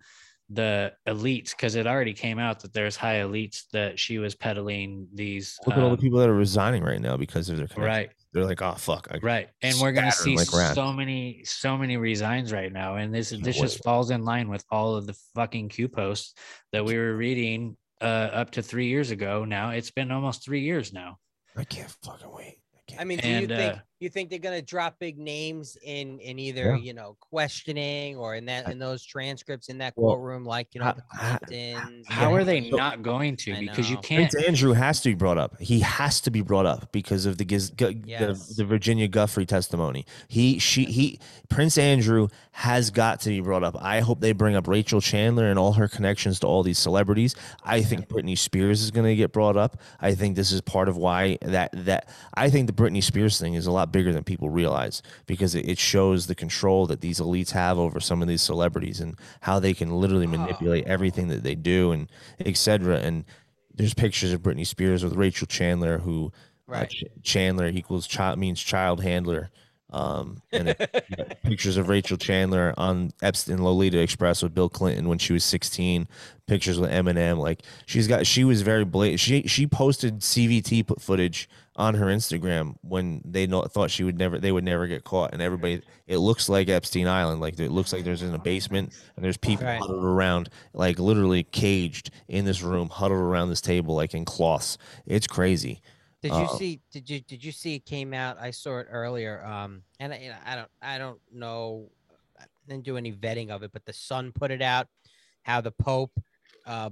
Speaker 6: the elites because it already came out that there's high elites that she was peddling these
Speaker 8: Look at all the
Speaker 6: um,
Speaker 8: people that are resigning right now because of their connections.
Speaker 6: right
Speaker 8: They're like, oh fuck, I,
Speaker 6: right and we're gonna see
Speaker 8: like
Speaker 6: so many so many resigns right now and this
Speaker 8: Can't
Speaker 6: this just falls in line with all of the fucking q posts that we were reading uh up to three years ago now it's been almost three years now
Speaker 8: I can't fucking wait. I, can't.
Speaker 9: I mean, do
Speaker 6: And,
Speaker 9: you think
Speaker 6: uh,
Speaker 9: you think they're going to drop big names in in either
Speaker 8: Yeah.
Speaker 9: you know questioning or in that in those transcripts in that
Speaker 8: Well,
Speaker 9: courtroom, like you know
Speaker 8: how-
Speaker 9: the
Speaker 8: how-
Speaker 9: Clintons?
Speaker 6: how
Speaker 8: Yeah.
Speaker 6: are they
Speaker 8: So-
Speaker 6: not going to because you can't
Speaker 8: Prince Andrew has to be brought up. He has to be brought up because of the Giz, Gu-
Speaker 9: Yes.
Speaker 8: the, the Virginia Giuffre testimony. He she he Prince Andrew has got to be brought up. I hope they bring up Rachel Chandler and all her connections to all these celebrities. I think Britney Spears is going to get brought up. I think this is part of why that that I think the Britney Spears thing is a lot bigger than people realize because it, it shows the control that these elites have over some of these celebrities and how they can literally manipulate everything that they do and etc. And there's pictures of Britney Spears with Rachel Chandler, who uh, Ch- Chandler equals child means child handler. Um, *laughs* and it, pictures of Rachel Chandler on Epstein Lolita Express with Bill Clinton when she was 16. Pictures with Eminem. Like she's got, she was very blatant. She she posted CVT put footage on her Instagram when they know, thought she would never, they would never get caught, and everybody. It looks like Epstein Island. Like it looks like there's in a basement and there's people
Speaker 9: Right.
Speaker 8: huddled around, like literally caged in this room, huddled around this table, like in cloths. It's crazy.
Speaker 9: Did you see? Did you did you see it came out? I saw it earlier. Um, and I, you know, I don't I don't know. I didn't do any vetting of it, but the Sun put it out. How the Pope, uh,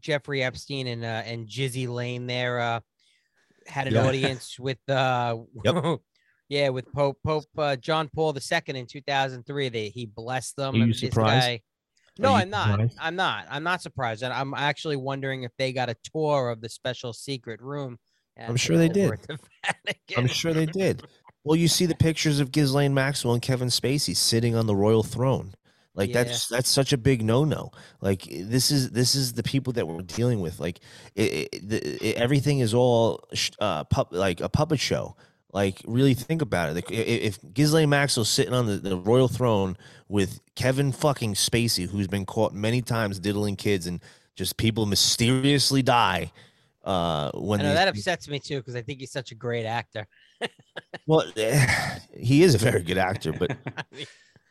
Speaker 9: Jeffrey Epstein and uh, and Jizzy Lane there uh, had an
Speaker 8: Yeah. *laughs*
Speaker 9: audience with uh,
Speaker 8: Yep. *laughs*
Speaker 9: yeah, with Pope Pope uh, John Paul II in 2003. They he blessed them.
Speaker 8: Are you
Speaker 9: this
Speaker 8: surprised?
Speaker 9: guy- no, I'm not.
Speaker 8: surprised?
Speaker 9: I'm not. I'm not surprised. And I'm actually wondering if they got a tour of the special secret room. *laughs*
Speaker 8: I'm sure they did.
Speaker 9: the
Speaker 8: I'm sure they did. Well, you see the pictures of Ghislaine Maxwell and Kevin Spacey sitting on the royal throne. Like
Speaker 9: Yeah.
Speaker 8: that's that's such a big no-no. Like this is this is the people that we're dealing with. Like it, it, it, everything is all uh pup, like a puppet show. Like, really think about it. Like, i- i- if Ghislaine Maxwell's sitting on the, the royal throne with Kevin fucking Spacey, who's been caught many times diddling kids, and just people mysteriously die uh, when
Speaker 9: I know
Speaker 8: these
Speaker 9: that upsets me too because I think he's such a great actor. *laughs*
Speaker 8: Well, *laughs* he is a very good actor, but *laughs*
Speaker 9: I mean,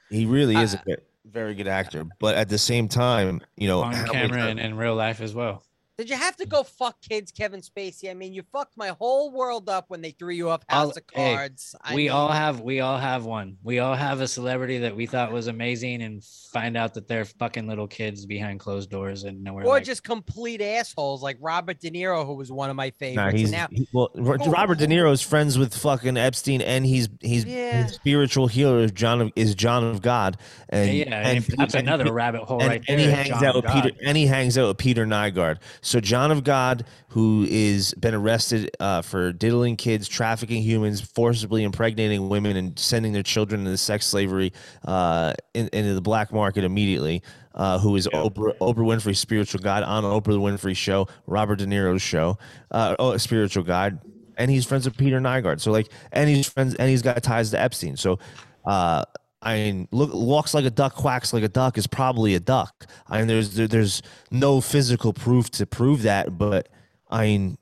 Speaker 8: he really is a
Speaker 9: Uh,
Speaker 8: ve- very good actor. But at the same time, you know,
Speaker 6: on camera and in real life as well.
Speaker 9: Did you have to go fuck kids, Kevin Spacey? I mean, you fucked my whole world up when they threw you off
Speaker 6: I'll-
Speaker 9: House of Cards. I
Speaker 6: we
Speaker 9: mean,
Speaker 6: all have we all have one. We all have a celebrity that we thought was amazing and find out that they're fucking little kids behind closed doors and nowhere.
Speaker 9: or
Speaker 6: like,
Speaker 9: just complete assholes like Robert De Niro, who was one of my favorites.
Speaker 8: Nah,
Speaker 9: and
Speaker 8: he's
Speaker 9: now,
Speaker 8: he- well.
Speaker 9: Oh,
Speaker 8: Robert De Niro's friends with fucking Epstein, and he's he's
Speaker 9: Yeah.
Speaker 8: his spiritual healer is John of is John of God, and
Speaker 6: yeah, and if- that's
Speaker 8: and-
Speaker 6: another rabbit hole
Speaker 8: and,
Speaker 6: right
Speaker 8: and
Speaker 6: there.
Speaker 8: he hangs
Speaker 6: John
Speaker 8: out with
Speaker 6: God.
Speaker 8: Peter, and he hangs out with Peter Nygard. So John of God, who is been arrested uh, for diddling kids, trafficking humans, forcibly impregnating women, and sending their children into sex slavery uh, in, into the black market immediately. Uh, who is Oprah, Oprah Winfrey's spiritual guide on Oprah Winfrey's show, Robert De Niro's show, uh, oh, spiritual guide, and he's friends with Peter Nygard. So like, and he's friends, and he's got ties to Epstein. So, uh, I mean, look, walks like a duck, quacks like a duck is probably a duck. I mean, there's there, there's no physical proof to prove that, but I mean,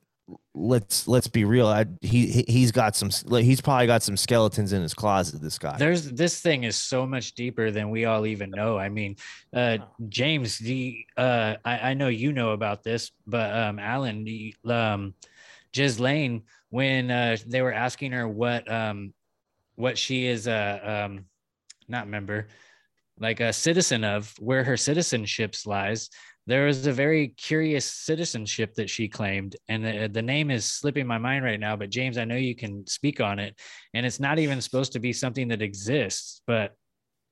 Speaker 8: let's let's be real. I, he he- he's got some, he's probably got some skeletons in his closet. This guy.
Speaker 6: There's this thing is so much deeper than we all even know. I mean, uh, James, the uh, I, I know you know about this, but um, Alan, the um, Ghislaine, when uh, they were asking her what um, what she is a um, not member, like a citizen of, where her citizenships lies. There was a very curious citizenship that she claimed, and the, the name is slipping my mind right now. But James, I know you can speak on it, and it's not even supposed to be something that exists. But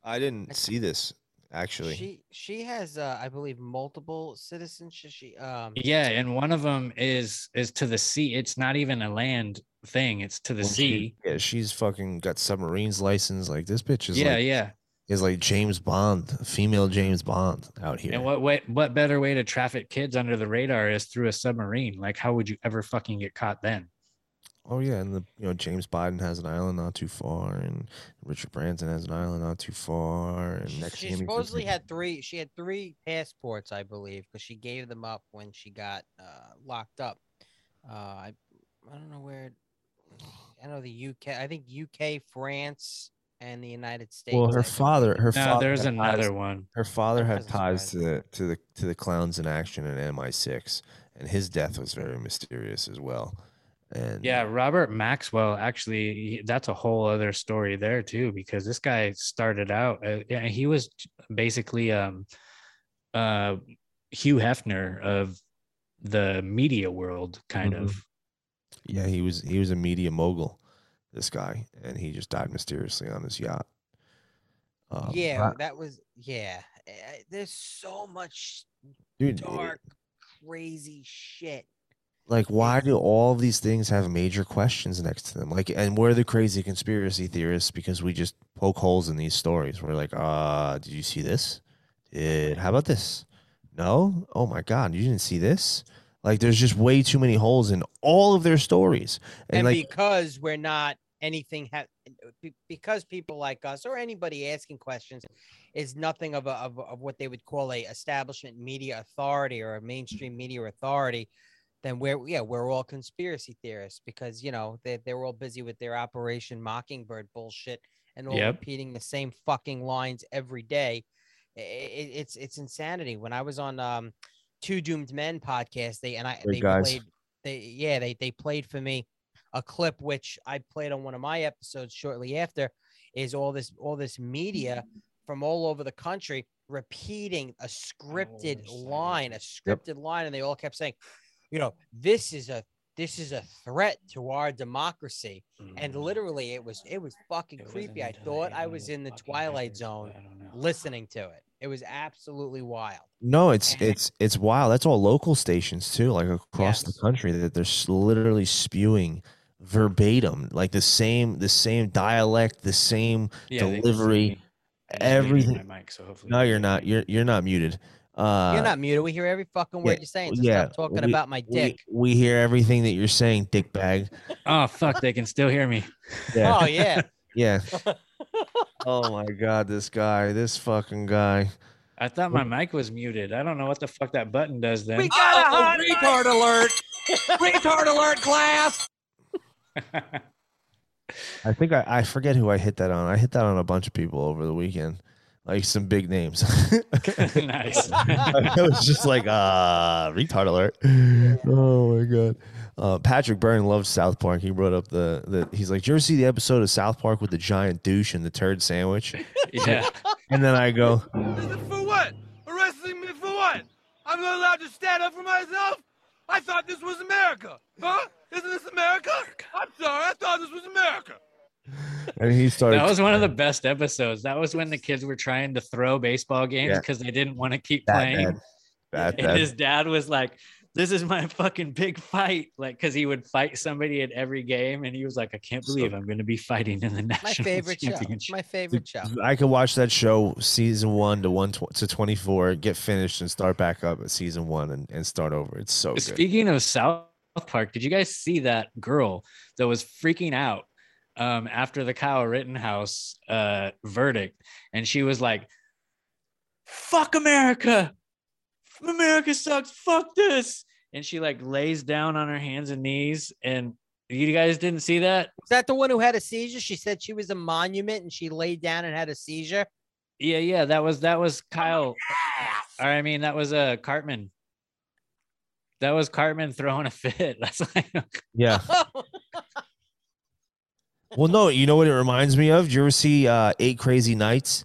Speaker 8: I didn't see this actually.
Speaker 9: she she has, uh, I believe, multiple citizenships. She um
Speaker 6: yeah, and one of them is is to the sea. It's not even a land thing; it's to the
Speaker 8: Well, she-
Speaker 6: sea.
Speaker 8: yeah, she's fucking got submarines license. Like this bitch is
Speaker 6: Yeah,
Speaker 8: like,
Speaker 6: yeah.
Speaker 8: is like James Bond, female James Bond out here.
Speaker 6: And what way? What better way to traffic kids under the radar is through a submarine? Like, how would you ever fucking get caught then?
Speaker 8: Oh yeah, and the you know James Biden has an island not too far, and Richard Branson has an island not too far, and
Speaker 9: She,
Speaker 8: next
Speaker 9: she
Speaker 8: to him he's
Speaker 9: supposedly had three. She had three passports, I believe, because she gave them up when she got uh, locked up. Uh, I I don't know where. I know the UK. I think UK, France, and the United States.
Speaker 8: Well, her
Speaker 9: I
Speaker 8: father, her
Speaker 6: No,
Speaker 8: father.
Speaker 6: there's another
Speaker 8: ties-
Speaker 6: one.
Speaker 8: Her father had ties to the to the to the clowns in action in MI6, and his death was very mysterious as well. And
Speaker 6: Yeah, Robert Maxwell. Actually, he- that's a whole other story there too, because this guy started out. Uh, yeah, he was basically um, uh, Hugh Hefner of the media world, kind
Speaker 8: Mhm.
Speaker 6: of.
Speaker 8: Yeah, he was he was a media mogul, this guy, and he just died mysteriously on his yacht. Um,
Speaker 9: yeah, that was yeah. eh, There's so much
Speaker 8: dude, it-
Speaker 9: dark, crazy shit.
Speaker 8: like why do all of these things have major questions next to them like and we're the crazy conspiracy theorists because we just poke holes in these stories we're like uh did you see this did how about this no oh my god you didn't see this like there's just way too many holes in all of their stories. And,
Speaker 9: and
Speaker 8: like
Speaker 9: because we're not anything ha- because people like us or anybody asking questions is nothing of a of, of what they would call a establishment media authority or a mainstream media authority then we're yeah we're all conspiracy theorists because you know they, they're all busy with their operation mockingbird bullshit and all
Speaker 6: Yep.
Speaker 9: repeating the same fucking lines every day. I- I- it's it's insanity. When i was on um two doomed men podcast they and i
Speaker 8: Great
Speaker 9: they
Speaker 8: guys.
Speaker 9: played they yeah they they played for me a clip which I played on one of my episodes shortly after is all this all this media from all over the country repeating a scripted line, a scripted line, and they all kept saying, you know, this is a this is a threat to our democracy. And literally it was it was fucking
Speaker 6: Mm. It
Speaker 9: creepy. I thought
Speaker 6: I
Speaker 9: I was in the twilight zone
Speaker 6: but I don't know.
Speaker 9: listening to it. It was absolutely wild.
Speaker 8: no it's
Speaker 9: and-
Speaker 8: it's it's wild that's all local stations too like across the country that they're literally spewing verbatim like the same the same dialect the same
Speaker 6: Yeah, they can see
Speaker 8: delivery
Speaker 6: me. I'm just muting
Speaker 8: everything
Speaker 6: My mic, so hopefully
Speaker 8: No, you're not. You're you're not muted. Uh,
Speaker 9: You're not muted. We hear every fucking word
Speaker 8: yeah,
Speaker 9: you're saying. So
Speaker 8: yeah,
Speaker 9: stop talking
Speaker 8: we-
Speaker 9: about my
Speaker 8: we-
Speaker 9: dick.
Speaker 8: We, hear everything that you're saying, dick bag.
Speaker 6: Oh fuck, they can still hear me.
Speaker 8: Yeah.
Speaker 9: Oh yeah. *laughs*
Speaker 8: Yeah. *laughs* oh my god, this guy, this fucking guy.
Speaker 6: I thought my mic was muted. I don't know what the fuck that button does then.
Speaker 10: We got a retard alert! retard alert, class! *laughs*
Speaker 8: I think I, I forget who I hit that on. I hit that on a bunch of people over the weekend, like some big names. *laughs*
Speaker 6: nice. *laughs*
Speaker 8: it was just like uh retard alert. Oh my god. Uh, Patrick Byrne loves South Park. He brought up the the he's like, Did you ever see the episode of South Park with the giant douche and the turd sandwich? *laughs*
Speaker 6: yeah.
Speaker 8: And then I go,
Speaker 7: For what? Arresting me for what? I'm not allowed to stand up for myself? I thought this was America. Huh? Isn't this America? I'm sorry, I thought this was America.
Speaker 8: and he started
Speaker 6: That was one of the best episodes. That was when the kids were trying to throw baseball games
Speaker 8: Yeah.
Speaker 6: because they didn't want to keep
Speaker 8: Bad,
Speaker 6: playing.
Speaker 8: bad. Bad,
Speaker 6: and
Speaker 8: bad.
Speaker 6: his dad was like, "This is my fucking big fight!" Like, because he would fight somebody at every game, and he was like, "I can't believe I'm going to be fighting in the *laughs* national
Speaker 9: My favorite show. My favorite show.
Speaker 8: I could watch that show season one to one tw- to twenty four, get finished, and start back up at season one and, and start over. It's so good.
Speaker 6: Speaking of South Park, did you guys see that girl that was freaking out um, after the Kyle Rittenhouse uh, verdict? And she was like, fuck America. America sucks. Fuck this. And she like lays down on her hands and knees. And you guys didn't see that?
Speaker 9: Was that the one who had a seizure? She said she was a monument and she laid down and had a seizure.
Speaker 6: Yeah, yeah. That was that was Kyle. Or I mean, that was uh Cartman. That was Cartman throwing a fit. *laughs* That's like
Speaker 8: Yeah. *laughs* Well, no, you know what it reminds me of? Did you ever see uh, Eight Crazy Nights?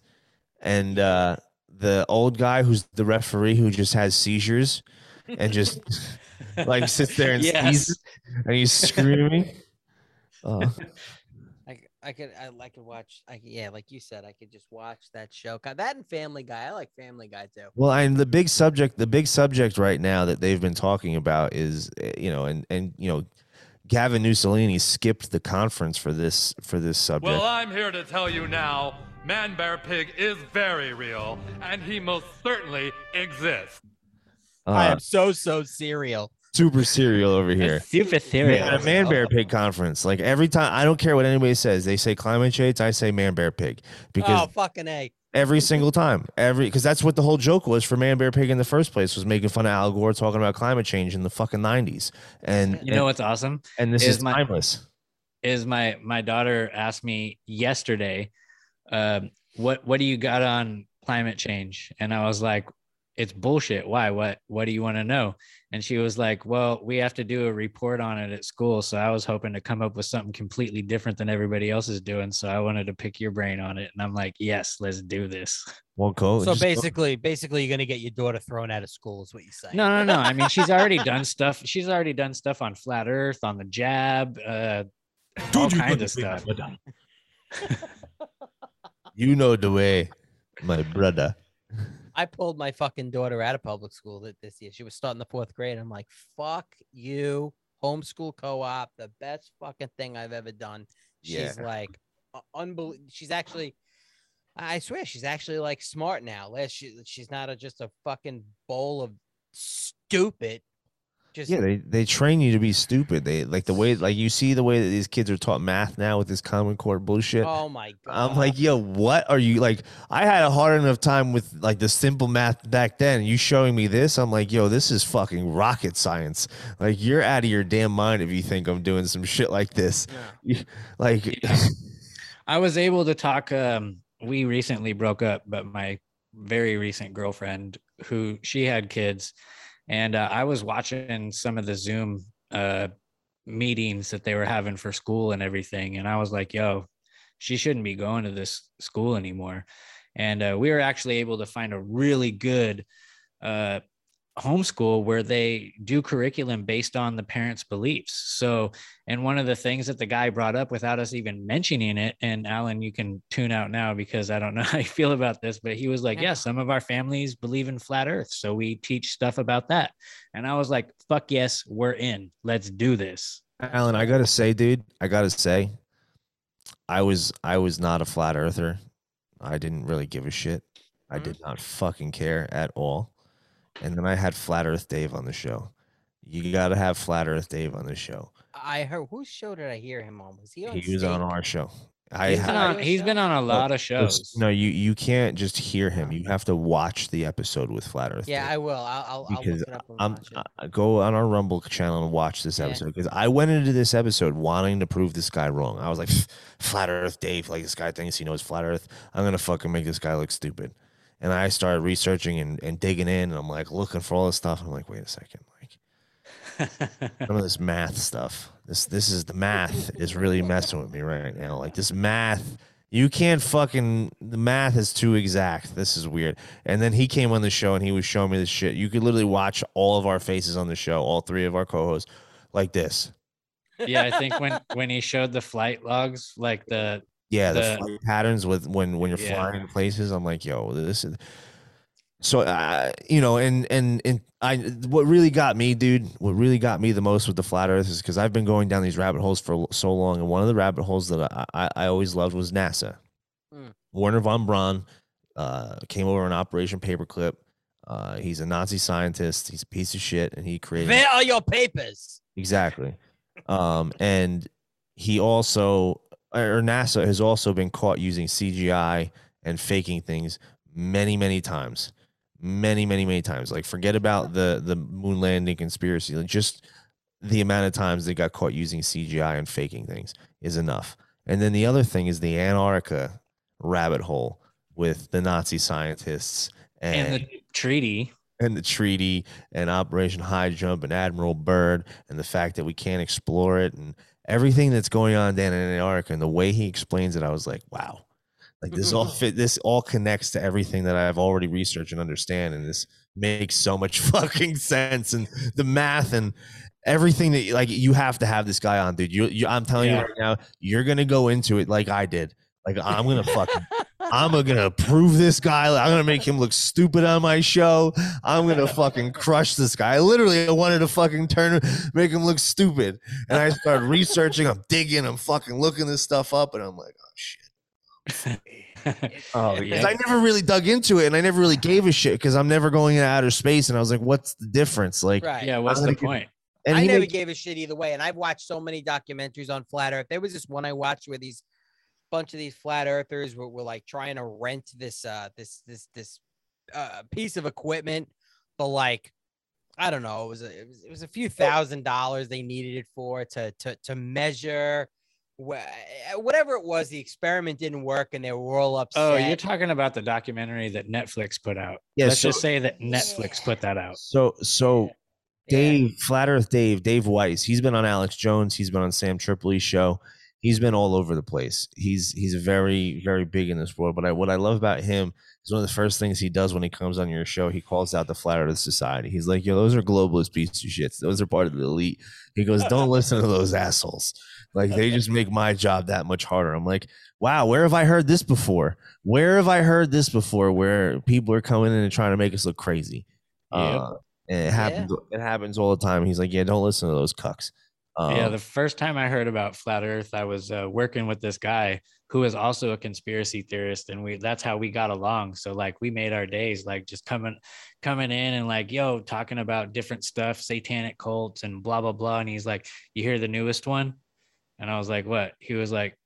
Speaker 8: And uh, the old guy who's the referee who just has seizures and just *laughs* like sits there and
Speaker 6: Yes.
Speaker 8: sneezes and he's screaming. Uh, *laughs*
Speaker 9: I, I could I, I could watch I yeah like you said I could just watch that show God, that and Family Guy I like Family Guy too
Speaker 8: well, and the big subject, the big subject right now that they've been talking about is, eh, you know, and and you know, Gavin Mussolini skipped the conference for this for this subject.
Speaker 11: Well, I'm here to tell you now Man Bear Pig is very real, and he most certainly exists.
Speaker 9: I
Speaker 8: Uh,
Speaker 9: am so so serial
Speaker 8: super serial over here.
Speaker 6: super serial.
Speaker 8: At a man bear pig conference, like every time, I don't care what anybody says. They say climate change, I say man bear pig because
Speaker 9: oh fucking a
Speaker 8: every single time, every because that's what the whole joke was for man bear pig in the first place was making fun of Al Gore talking about climate change in the fucking nineties. And
Speaker 6: You know what's awesome?
Speaker 8: and this
Speaker 6: is
Speaker 8: is
Speaker 6: my-
Speaker 8: timeless.
Speaker 6: Is my my daughter asked me yesterday, um, what what do you got on climate change? And I was like, it's bullshit. Why? What what do you want to know? And she was like, Well, we have to do a report on it at school. So I was hoping to come up with something completely different than everybody else is doing. So I wanted to pick your brain on it. And I'm like, Yes, let's do this.
Speaker 8: Well, go.
Speaker 9: so
Speaker 8: just go-
Speaker 9: basically basically you're gonna get your daughter thrown out of school is what you say.
Speaker 6: No, no, no. I mean, she's already *laughs* done stuff. She's already done stuff on flat Earth, on the jab, uh, all kinds of stuff. *laughs*
Speaker 8: you know the way, my brother.
Speaker 9: I pulled my fucking daughter out of public school this year. She was starting the fourth grade. I'm like, fuck you, homeschool co-op, the best fucking thing I've ever done. She's
Speaker 8: Yeah.
Speaker 9: like, uh, unbelievable. She's actually, I swear, she's actually like smart now. Last, she, she's not a, just a fucking bowl of stupid. Just
Speaker 8: Yeah, they, they train you to be stupid. They like the way like you see the way that these kids are taught math now with this common core bullshit.
Speaker 9: oh my god.
Speaker 8: I'm like, yo, what are you like? I had a hard enough time with like the simple math back then. You showing me this? I'm like, yo, this is fucking rocket science. Like, you're out of your damn mind if you think I'm doing some shit like this. You- *laughs* like, *laughs*
Speaker 6: I was able to talk. Um, we recently broke up, but my very recent girlfriend, who she had kids, and uh, I was watching some of the Zoom uh, meetings that they were having for school and everything, and I was like, "Yo, she shouldn't be going to this school anymore." And uh, we were actually able to find a really good uh, homeschool where they do curriculum based on the parents' beliefs. So, and one of the things that the guy brought up without us even mentioning it, and Alan, you can tune out now because I don't know *laughs* how you feel about this, but he was like, Yeah, some of our families believe in flat earth. So we teach stuff about that. And I was like, Fuck yes, we're in. Let's do this.
Speaker 8: Alan, I gotta say, dude, I gotta say, I was I was not a flat earther. I didn't really give a shit. I mm-hmm. did not fucking care at all. And then I had Flat Earth Dave on the show. You got to have Flat Earth Dave on the show.
Speaker 9: I heard whose show did I hear him on? Was he on?
Speaker 8: He was on our show. I
Speaker 6: He's been on, he's been on a oh, lot of shows.
Speaker 8: No, you you can't just hear him. You have to watch the episode with Flat Earth.
Speaker 9: Yeah,
Speaker 8: Dave.
Speaker 9: I will. I'll, I'll, I'll
Speaker 8: because
Speaker 9: look it up and
Speaker 8: I'm
Speaker 9: watch it.
Speaker 8: I- go on our Rumble channel and watch this episode because I went into this episode wanting to prove this guy wrong. I was like, flat Earth Dave, like this guy thinks he knows flat Earth. I'm gonna fucking make this guy look stupid. And I started researching and, and digging in, and I'm like looking for all this stuff. I'm like, wait a second, like *laughs* some of this math stuff. This this is the math is really messing with me right now. Like this math, you can't fucking the math is too exact. This is weird. And then he came on the show and he was showing me this shit. You could literally watch all of our faces on the show, all three of our co-hosts, like this.
Speaker 6: yeah, I think when when he showed the flight logs, like the
Speaker 8: Yeah, the,
Speaker 6: The-
Speaker 8: patterns with when when you're
Speaker 6: Yeah.
Speaker 8: flying places, I'm like, yo, this is. So, uh, you know, and and and I, what really got me, dude, what really got me the most with the flat Earth is because I've been going down these rabbit holes for so long, and one of the rabbit holes that I I, I always loved was NASA.
Speaker 9: Mm.
Speaker 8: Wernher von Braun uh, came over on Operation Paperclip. Uh, he's a Nazi scientist. He's a piece of shit, and he created
Speaker 9: Where are your papers?
Speaker 8: Exactly. Um, and he also, or NASA has also been caught using CGI and faking things many, many times. Many, many, many times. Like, forget about the the moon landing conspiracy. Like, just the amount of times they got caught using CGI and faking things is enough. And then the other thing is the Antarctica rabbit hole with the Nazi scientists
Speaker 6: and the treaty.
Speaker 8: and the treaty and Operation High Jump and Admiral Byrd and the fact that we can't explore it and everything that's going on down in Antarctica and the way he explains it, I was like, wow. Like this all mm-hmm. fit this all connects to everything that I've already researched and understand. And this makes so much *laughs* fucking sense. And the math and everything that like you have to have this guy on, dude. You, you I'm telling
Speaker 6: Yeah.
Speaker 8: you right now, you're gonna go into it like I did. Like I'm gonna fucking I'm gonna prove this guy. I'm gonna make him look stupid on my show. I'm gonna *laughs* fucking crush this guy. I literally wanted to fucking turn, make him look stupid. And I started *laughs* researching. I'm digging. I'm fucking looking this stuff up, and I'm like, oh shit. *laughs* Oh, because I never really dug into it, and I never really gave a shit because I'm never going into outer space. And I was like, what's the difference? Like,
Speaker 9: Right.
Speaker 6: yeah, what's
Speaker 8: I'm
Speaker 6: the
Speaker 8: gonna get-
Speaker 6: point?
Speaker 8: and
Speaker 9: I
Speaker 8: he
Speaker 9: never
Speaker 8: made-
Speaker 9: gave a shit either way. And I've watched so many documentaries on flat Earth. There was this one I watched where these bunch of these flat earthers were, were like trying to rent this uh this this this uh piece of equipment but like I don't know, it was a, it was, it was a few thousand dollars they needed it for to to to measure whatever it was. The experiment didn't work, and they were all upset.
Speaker 6: Oh, you're talking about the documentary that Netflix put out.
Speaker 8: Yeah,
Speaker 6: Let's
Speaker 8: so-
Speaker 6: just say that Netflix put that out.
Speaker 8: So so Dave, Flat Earth Dave, Dave Weiss, he's been on Alex Jones, he's been on Sam Tripoli's show. He's been all over the place. He's he's very, very big in this world. But I, what I love about him is one of the first things he does when he comes on your show, he calls out the Flat Earth Society. He's like, yo, those are globalist pieces of shits. Those are part of the elite. He goes, don't listen to those assholes. Like they just make my job that much harder. I'm like, wow, where have I heard this before? Where have I heard this before? Where people are coming in and trying to make us look crazy. Uh, and it happens. It happens all the time. He's like, yeah, don't listen to those cucks. Um,
Speaker 6: yeah, the first time I heard about flat Earth, I was uh, working with this guy who is also a conspiracy theorist, and we that's how we got along. So like we made our days like just coming coming in and like yo talking about different stuff, satanic cults and blah blah blah. And he's like, "You hear the newest one?" And I was like, "What?" He was like,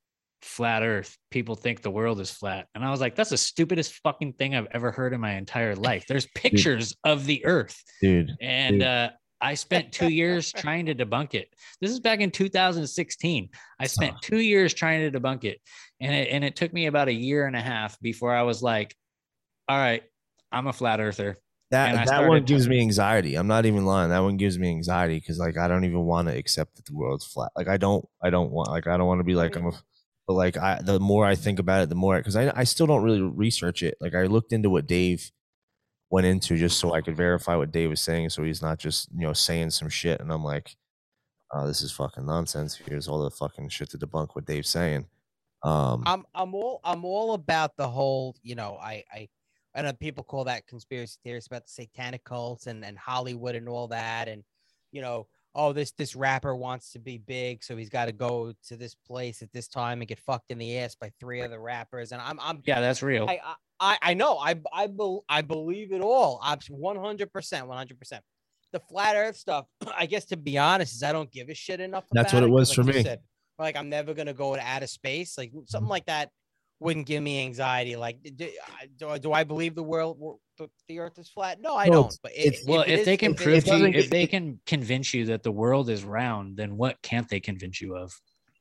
Speaker 6: "Flat Earth. People think the world is flat." And I was like, "That's the stupidest fucking thing I've ever heard in my entire life." There's pictures of the Earth
Speaker 8: dude.
Speaker 6: and
Speaker 8: dude.
Speaker 6: uh, I spent two years *laughs* trying to debunk it. This is back in 2016. I spent two years trying to debunk it, and it and it took me about a year and a half before I was like, "All right, I'm a flat earther."
Speaker 8: That that one gives me anxiety. I'm not even lying. That one gives me anxiety because like I don't even want to accept that the world's flat. Like I don't I don't want like I don't want to be like I'm a but like I the more I think about it, the more because I I still don't really research it. Like I looked into what Dave went into just so I could verify what Dave was saying, so he's not just you know saying some shit and I'm like, oh, this is fucking nonsense. Here's all the fucking shit to debunk what Dave's saying. Um,
Speaker 9: I'm I'm all I'm all about the whole, you know, I I I know people call that conspiracy theories about the satanic cults and, and Hollywood and all that. And, you know, oh, this this rapper wants to be big, so he's got to go to this place at this time and get fucked in the ass by three other rappers. And I'm I'm
Speaker 6: Yeah, that's real.
Speaker 9: I, I I know. I I bel I believe it all. I'm 100 percent, 100 percent. The flat Earth stuff. *clears throat* I guess to be honest, is I don't give a shit enough.
Speaker 8: That's
Speaker 9: about
Speaker 8: what it was for
Speaker 9: like you
Speaker 8: me.
Speaker 9: said, like I'm never gonna go to outer space. Like something mm-hmm. like that wouldn't give me anxiety. Like do, I- do, I- do I believe the world the, the Earth is flat? No, I
Speaker 8: No,
Speaker 9: don't. But it,
Speaker 6: well,
Speaker 9: it
Speaker 6: if
Speaker 9: is-
Speaker 6: they can
Speaker 9: it
Speaker 6: prove to you, if they can convince you that the world is round, then what can't they convince you of?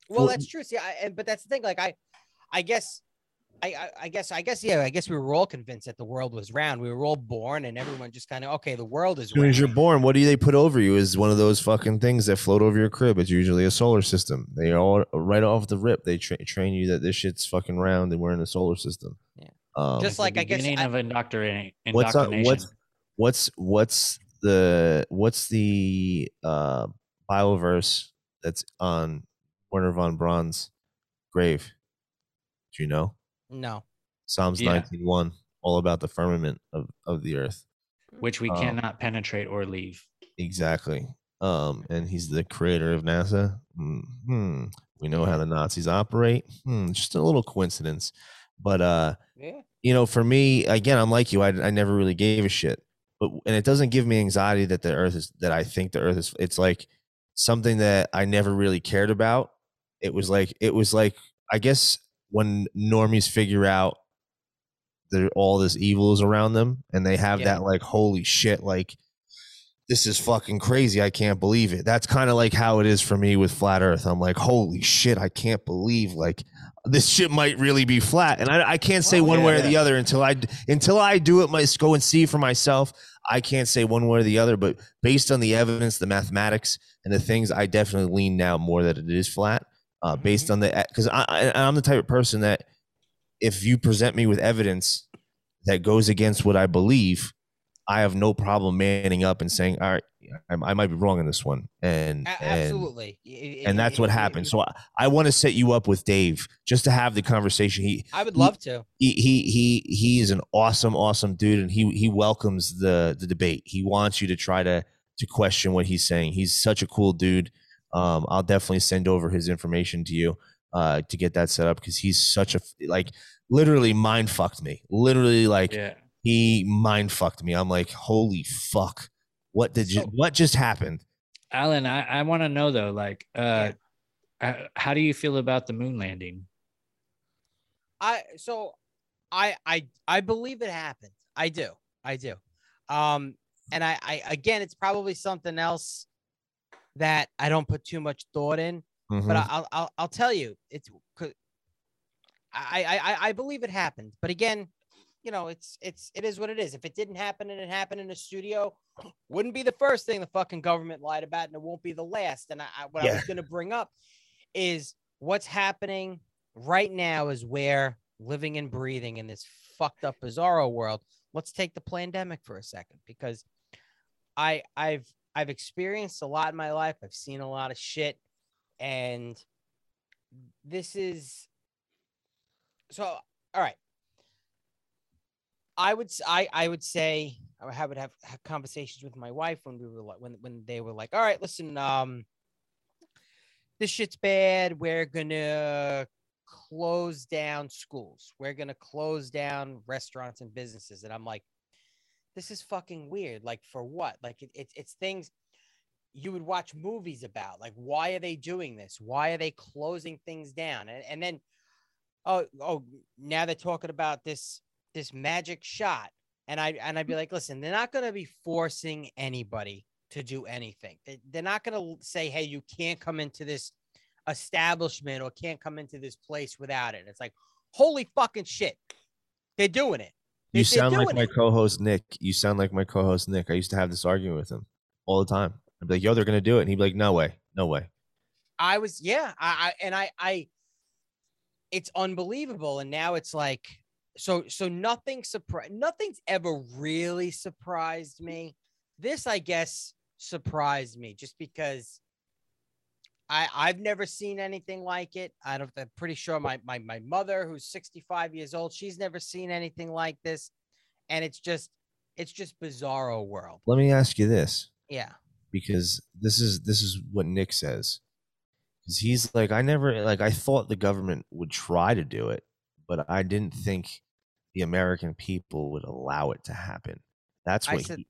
Speaker 9: Well, that's true. See, I, and but that's the thing. Like, I, I guess, I, I, I guess, I guess, yeah. I guess we were all convinced that the world was round. We were all born, and everyone just kind of, okay, the world is
Speaker 8: As soon
Speaker 9: round.
Speaker 8: as you're born, what do they put over you? Is one of those fucking things that float over your crib. It's usually a solar system. They all right off the rip. They tra- train you that this shit's fucking round and we're in a solar system.
Speaker 9: Yeah.
Speaker 8: Um,
Speaker 9: Just like I guess
Speaker 6: beginning
Speaker 9: I-
Speaker 6: of indoctrination.
Speaker 8: what's up, what's what's what's the what's the uh bioverse that's on Wernher von Braun's grave? Do you know?
Speaker 9: No.
Speaker 8: Psalms
Speaker 6: Yeah.
Speaker 8: 19.1, all about the firmament of, of the earth.
Speaker 6: which we
Speaker 8: Um,
Speaker 6: cannot penetrate or leave.
Speaker 8: Exactly. Um, and he's the creator of NASA. Hmm. We know how the Nazis operate. Hmm. Just a little coincidence, but uh,
Speaker 9: Yeah.
Speaker 8: you know, for me, again, I'm like you. I, I never really gave a shit, but and it doesn't give me anxiety that the Earth is that I think the Earth is. It's like something that I never really cared about. It was like it was like I guess when normies figure out that all this evil is around them, and they have
Speaker 9: Yeah.
Speaker 8: that like holy shit, like this is fucking crazy. I can't believe it. That's kind of like how it is for me with flat Earth. I'm like, holy shit, I can't believe like this shit might really be flat, and I, I can't say oh, one way or the other until I until I do it. Myself, go and see for myself. I can't say one way or the other, but based on the evidence, the mathematics, and the things, I definitely lean now more that it is flat. Uh, based on the because I, I I'm the type of person that if you present me with evidence that goes against what I believe, I have no problem manning up and saying, "All right, I, might be wrong in this one," and
Speaker 9: A-
Speaker 8: and
Speaker 9: absolutely.
Speaker 8: And that's what happened. So I, I want to set you up with Dave just to have the conversation. He
Speaker 9: I would
Speaker 8: he-
Speaker 9: love to.
Speaker 8: He he he he is an awesome awesome dude, and he he welcomes the the debate. He wants you to try to to question what he's saying. He's such a cool dude. Um, I'll definitely send over his information to you uh to get that set up because he's such a like literally mind fucked me. Literally like
Speaker 6: Yeah.
Speaker 8: he mind fucked me. I'm like, holy fuck. What did you what just happened?
Speaker 6: Alan, I, I want to know though, like, uh, uh, how do you feel about the moon landing?
Speaker 9: I so I I I believe it happened. I do. I do. Um and I I again it's probably something else that I don't put too much thought in, but
Speaker 8: Mhm.
Speaker 9: I'll I'll I'll tell you it's I I I- believe it happened. But again, you know, it's it's it is what it is. If it didn't happen and it happened in a studio, *clears throat* wouldn't be the first thing the fucking government lied about, and it won't be the last. And I, I what I was gonna bring up is what's happening right now is where living and breathing in this fucked up bizarro world. Let's take the pandemic for a second because I I've I've experienced a lot in my life. I've seen a lot of shit and this is so all right. I would I I would say I would have, have conversations with my wife when we were like when when they were like, all right, listen, um, this shit's bad. We're gonna close down schools. We're gonna close down restaurants and businesses. And I'm like, this is fucking weird. Like for what? Like it, it's it's things you would watch movies about. Like why are they doing this? Why are they closing things down? And and then oh oh now they're talking about this this magic shot. And I and I'd be mm-hmm. like, listen, they're not gonna be forcing anybody to do anything. They, they're not gonna say, hey, you can't come into this establishment or can't come into this place without it. It's like, holy fucking shit. They're doing it.
Speaker 8: You sound like my
Speaker 9: it.
Speaker 8: co-host Nick. You sound like my co-host Nick. I used to have this argument with him all the time. I'd be like, "Yo, they're gonna do it," and he'd be like, "No way, no way."
Speaker 9: I was, yeah, I, I and I, I, it's unbelievable. And now it's like, so, so nothing surprised, nothing's ever really surprised me. This, I guess, surprised me just because I, I've never seen anything like it. I don't, I'm pretty sure my, my, my mother, who's 65 years old, she's never seen anything like this. And it's just, it's just bizarro world.
Speaker 8: Let me ask you this,
Speaker 9: Yeah.
Speaker 8: because this is this is what Nick says. Because he's like, I never like I thought the government would try to do it, but I didn't think the American people would allow it to happen. That's what
Speaker 9: said-
Speaker 8: he,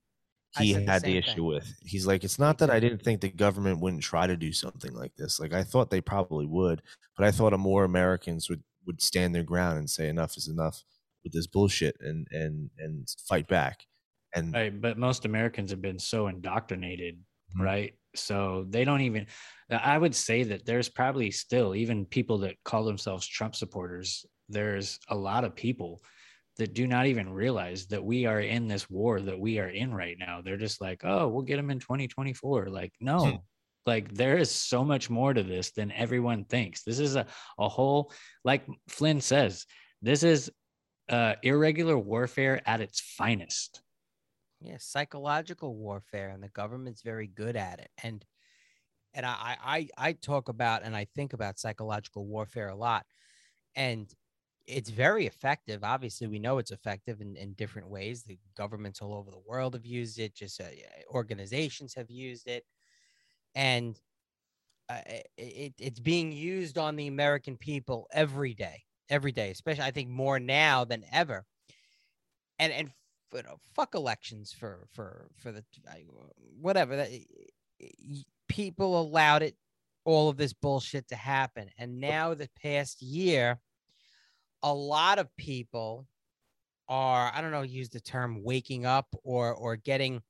Speaker 8: he
Speaker 9: said the
Speaker 8: had the issue
Speaker 9: thing.
Speaker 8: with. He's like, it's not that I didn't think the government wouldn't try to do something like this. Like I thought they probably would, but I thought more Americans would would stand their ground and say enough is enough with this bullshit and and and fight back. And
Speaker 6: Right, but most Americans have been so indoctrinated,
Speaker 8: Mhm.
Speaker 6: right? So they don't even. I would say that there's probably still even people that call themselves Trump supporters. There's a lot of people that do not even realize that we are in this war that we are in right now. They're just like, oh, we'll get them in 2024. Like, no, like there is so much more to this than everyone thinks. This is a, a whole, like Flynn says, this is uh, irregular warfare at its finest.
Speaker 9: Yeah, psychological warfare, and the government's very good at it. And and I I I talk about and I think about psychological warfare a lot, and it's very effective. Obviously, we know it's effective in, in different ways. The governments all over the world have used it. Just uh, organizations have used it, and uh, it, it, it's being used on the American people every day, every day. Especially, I think more now than ever. And and you know, fuck elections for for for the whatever that people allowed it all of this bullshit to happen and now the past year a lot of people are i don't know use the term waking up or or getting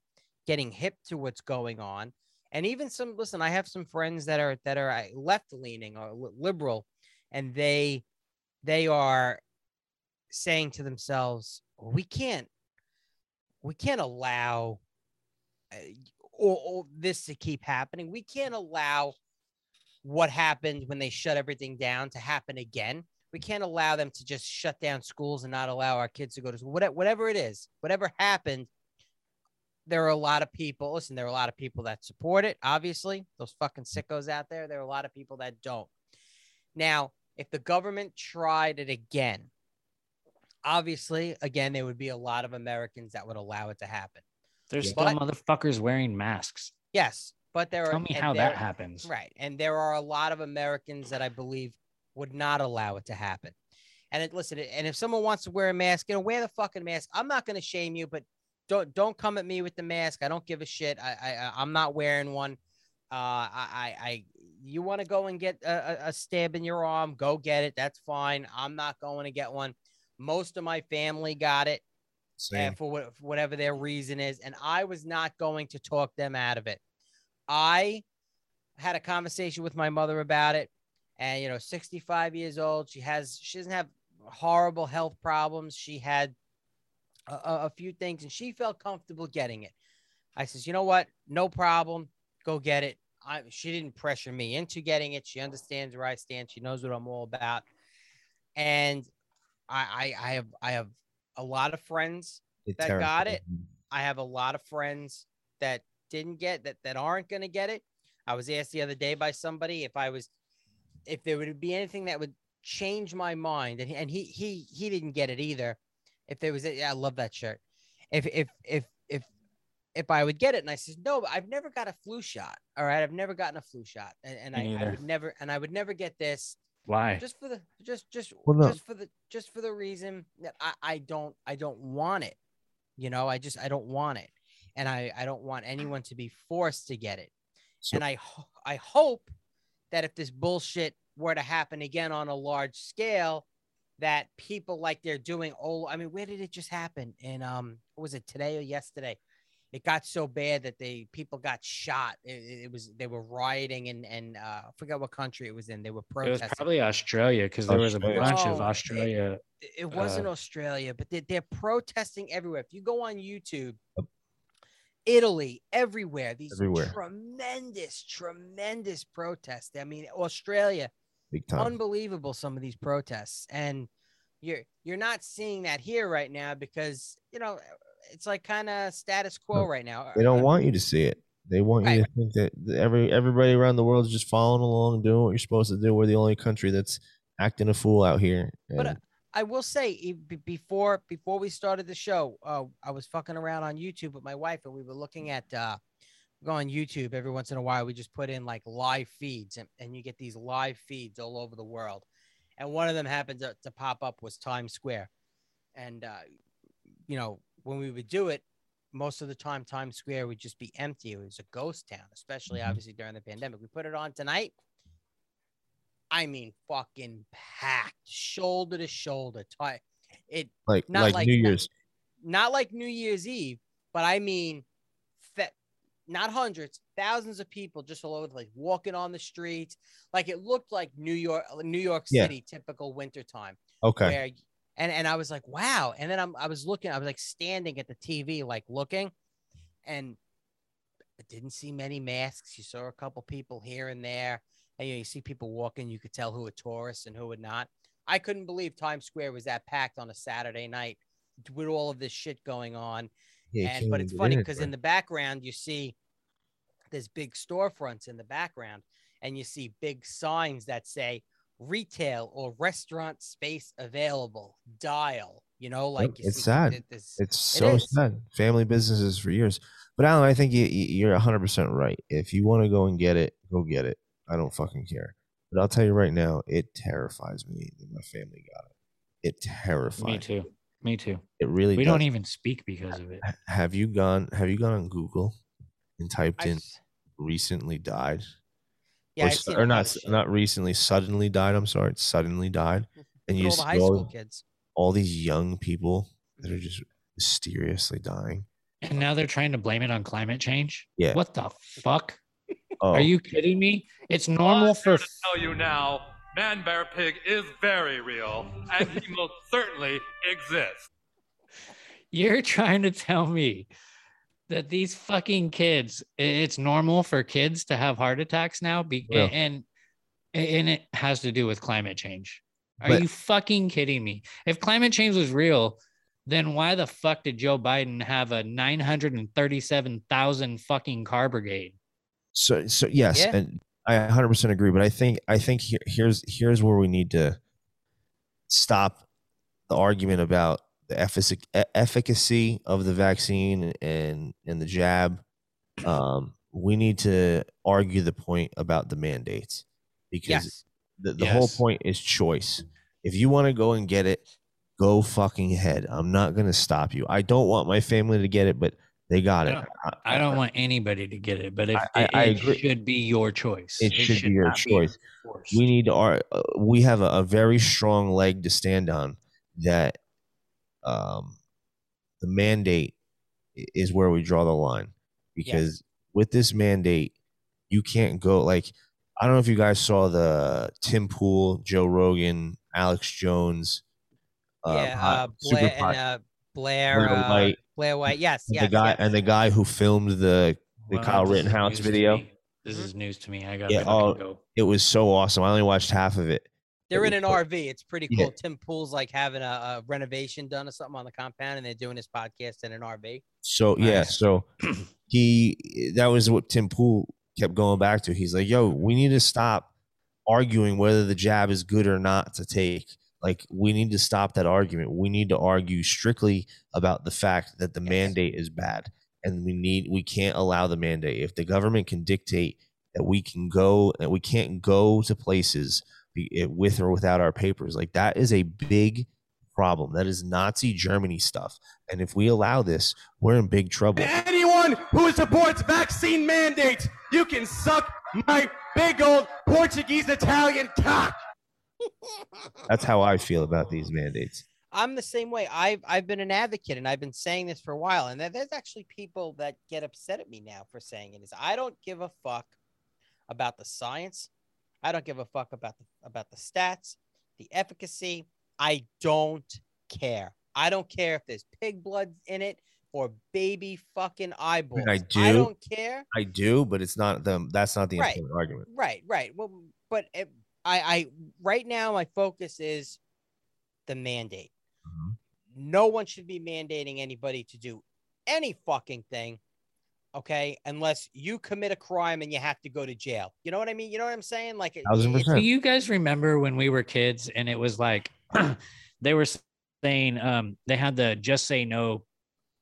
Speaker 9: getting hip to what's going on and even some listen i have some friends that are that are left leaning or liberal and they they are saying to themselves we can't we can't allow uh, all, all this to keep happening. We can't allow what happened when they shut everything down to happen again. We can't allow them to just shut down schools and not allow our kids to go to school. Whatever, whatever it is, whatever happened, there are a lot of people. Listen, there are a lot of people that support it. Obviously, those fucking sickos out there. There are a lot of people that don't. Now, if the government tried it again, obviously, again, there would be a lot of Americans that would allow it to happen.
Speaker 6: There's
Speaker 9: Yeah.
Speaker 6: still motherfuckers wearing masks.
Speaker 9: Yes, but there are.
Speaker 6: Tell me how
Speaker 9: there-
Speaker 6: that happens.
Speaker 9: Right, and there are a lot of Americans that I believe would not allow it to happen. And it, listen, and if someone wants to wear a mask, you know, wear the fucking mask. I'm not going to shame you, but don't don't come at me with the mask. I don't give a shit. I, I I'm not wearing one. Uh, I I, I you want to go and get a, a- stab in your arm, go get it. That's fine. I'm not going to get one. Most of my family got it
Speaker 8: Same.
Speaker 9: and for, what, for whatever their reason is. And I was not going to talk them out of it. I had a conversation with my mother about it. And, you know, 65 years old, she has, she doesn't have horrible health problems. She had a, a- few things and she felt comfortable getting it. I says, you know what? No problem. Go get it. I, she didn't pressure me into getting it. She understands where I stand. She knows what I'm all about. And I, I, I have, I have a lot of friends
Speaker 8: It
Speaker 9: that got it. I have a lot of friends that didn't get that that aren't going to get it. I was asked the other day by somebody if I was if there would be anything that would change my mind and he, and he he he didn't get it either. If there was a, yeah, I love that shirt. If if if if if I would get it and I said no, I've never got a flu shot. All right, I've never gotten a flu shot and, and I, I would never and I would never get this
Speaker 6: Why?
Speaker 9: just for the just just
Speaker 8: Well,
Speaker 9: just for the just for the reason that I, I don't I don't want it. You know, I just I don't want it. And I I don't want anyone to be forced to get it.
Speaker 8: So-
Speaker 9: and I I hope that if this bullshit were to happen again on a large scale that people like they're doing oh I mean where did it just happen? And um what was it today or yesterday? It got so bad that they people got shot. It, it was they were rioting and and uh, I forgot what country it was in. They were protesting.
Speaker 6: It was probably Australia because there was a bunch
Speaker 9: No,
Speaker 6: of Australia.
Speaker 9: it it wasn't
Speaker 6: uh,
Speaker 9: Australia, but they, they're protesting everywhere. If you go on YouTube, Italy, everywhere, these
Speaker 8: Everywhere.
Speaker 9: tremendous, tremendous protests. I mean, Australia,
Speaker 8: Big time.
Speaker 9: unbelievable. Some of these protests, and you're you're not seeing that here right now because you know it's like kind of status quo
Speaker 8: No,
Speaker 9: right now.
Speaker 8: They don't want you to see it. They want you
Speaker 9: Right.
Speaker 8: to think that every everybody around the world is just following along, doing what you're supposed to do. We're the only country that's acting a fool out here.
Speaker 9: But uh,
Speaker 8: And
Speaker 9: I will say before before we started the show, uh, I was fucking around on YouTube with my wife, and we were looking at uh, go on YouTube every once in a while. We just put in like live feeds, and, and you get these live feeds all over the world. And one of them happened to, to pop up was Times Square. and uh, you know when we would do it, most of the time Times Square would just be empty. It was a ghost town, especially
Speaker 8: Mhm.
Speaker 9: obviously during the pandemic. We put it on tonight. I mean, fucking packed, shoulder to shoulder. Ti- It
Speaker 8: Like
Speaker 9: Not
Speaker 8: like,
Speaker 9: like
Speaker 8: New. Year's.
Speaker 9: not like New Year's Eve, but I mean, fa- not hundreds, thousands of people just all over the place, walking on the streets. Like it looked like New York, New York
Speaker 8: Yeah.
Speaker 9: City, typical wintertime.
Speaker 8: Okay.
Speaker 9: Where, and and I was like, wow. And then I'm, I was looking, I was like standing at the TV, like looking, and I didn't see many masks. You saw a couple people here and there. And you, know, you see people walking, you could tell who were tourists and who were not. I couldn't believe Times Square was that packed on a Saturday night with all of this shit going on.
Speaker 8: Yeah,
Speaker 9: and but it's funny because in the background you see there's big storefronts in the background, and you see big signs that say retail or restaurant space available. Dial. You know, like you
Speaker 8: it's sad.
Speaker 9: th- this-
Speaker 8: It's so
Speaker 9: is.
Speaker 8: sad. Family businesses for years. But Alan, I think you, you- you're 100 percent right. If you want to go and get it, go get it. I don't fucking care. But I'll tell you right now, it terrifies me that my family got it. It terrifies.
Speaker 6: Me too. Me too.
Speaker 8: It really.
Speaker 6: We
Speaker 8: does.
Speaker 6: don't even speak because of it.
Speaker 8: Have you gone? Have you gone on Google and typed
Speaker 9: I
Speaker 8: in "recently died"?
Speaker 9: Yeah,
Speaker 8: or,
Speaker 9: I've
Speaker 8: s-
Speaker 9: seen a
Speaker 8: or not?
Speaker 9: of
Speaker 8: s-
Speaker 9: shit.
Speaker 8: Not recently. Suddenly died. I'm sorry. It's suddenly died. Mm-hmm.
Speaker 9: And
Speaker 8: you
Speaker 9: at all
Speaker 8: see all,
Speaker 9: kids.
Speaker 8: all these young people that are just mysteriously dying.
Speaker 6: And now they're trying to blame it on climate change.
Speaker 8: Yeah.
Speaker 6: What the fuck?
Speaker 8: Oh,
Speaker 6: Are you kidding me? It's normal for
Speaker 11: to tell you now, Man Bear Pig is very real, and he *laughs* most certainly exists.
Speaker 6: You're trying to tell me that these fucking kids, it's normal for kids to have heart attacks now, be,
Speaker 8: Yeah.
Speaker 6: and and it has to do with climate change. Are
Speaker 8: But-
Speaker 6: you fucking kidding me? If climate change was real, then why the fuck did Joe Biden have a 937,000 fucking car brigade?
Speaker 8: So so yes,
Speaker 9: Yeah.
Speaker 8: and I 100% agree. But I think I think here, here's here's where we need to stop the argument about the effic- efficacy of the vaccine and and the jab. Um, we need to argue the point about the mandates because
Speaker 9: Yes.
Speaker 8: the, the whole point is choice. If you want to go and get it, go fucking ahead. I'm not gonna stop you. I don't want my family to get it, but they got
Speaker 6: I
Speaker 8: it.
Speaker 6: don't- I don't want anybody to get it, but if
Speaker 8: I- I-
Speaker 6: it,
Speaker 8: I
Speaker 6: it
Speaker 8: agree.
Speaker 6: should be your choice.
Speaker 8: It should be your choice.
Speaker 6: forced.
Speaker 8: we need our. uh, we have a, a very strong leg to stand on that um the mandate is where we draw the line because with this mandate you can't go like i don't know if you guys saw the tim pool joe rogan alex jones
Speaker 9: yeah,
Speaker 8: pod-
Speaker 9: uh,
Speaker 8: super
Speaker 9: Blair, and, uh, Blair,
Speaker 8: Blair
Speaker 9: uh,
Speaker 8: White.
Speaker 9: Blair White. Yes,
Speaker 8: and
Speaker 9: yes,
Speaker 8: the guy
Speaker 9: yes.
Speaker 8: and the guy who filmed the the
Speaker 6: Well,
Speaker 8: kyle rittenhouse video.
Speaker 6: This
Speaker 9: Mm-hmm.
Speaker 6: is news to me. I gotta
Speaker 8: Yeah, oh,
Speaker 6: go.
Speaker 8: it was so awesome i only watched half of it
Speaker 9: They're in an
Speaker 8: was-
Speaker 9: RV. It's pretty
Speaker 8: Yeah.
Speaker 9: cool. Tim Pool's like having a, a renovation done or something on the compound, and they're doing his podcast in an RV.
Speaker 8: So yeah, so *clears throat* he that was what Tim Pool kept going back to. He's like, "Yo, we need to stop arguing whether the jab is good or not to take. Like, we need to stop that argument. We need to argue strictly about the fact that the
Speaker 9: Yes.
Speaker 8: mandate is bad, and we need we can't allow the mandate. If the government can dictate that we can go and we can't go to places eh, with or without our papers, like that is a big." problem that is nazi germany stuff and if we allow this we're in big trouble
Speaker 12: Anyone who supports vaccine mandates, you can suck my big old Portuguese Italian cock.
Speaker 8: That's how I feel about these mandates.
Speaker 9: I'm the same way. I've I've been an advocate, and I've been saying this for a while. And there's actually people that get upset at me now for saying it. Is I don't give a fuck about the science. I don't give a fuck about the about the stats, the efficacy. I don't care. I don't care if there's pig blood in it or baby fucking eyeballs.
Speaker 8: I
Speaker 9: I
Speaker 8: do.
Speaker 9: don't care.
Speaker 8: I do, but it's not the that's not the
Speaker 9: Right.
Speaker 8: important argument.
Speaker 9: Right, right. Well, but it, I, I right now my focus is the mandate.
Speaker 8: Mhm.
Speaker 9: No one should be mandating anybody to do any fucking thing, okay? Unless you commit a crime and you have to go to jail. You know what I mean? You know what I'm saying? Like, it-
Speaker 8: Thousand
Speaker 9: it's-
Speaker 8: percent.
Speaker 6: Do you guys remember when we were kids and it was like *clears throat* they were saying um, they had the just say no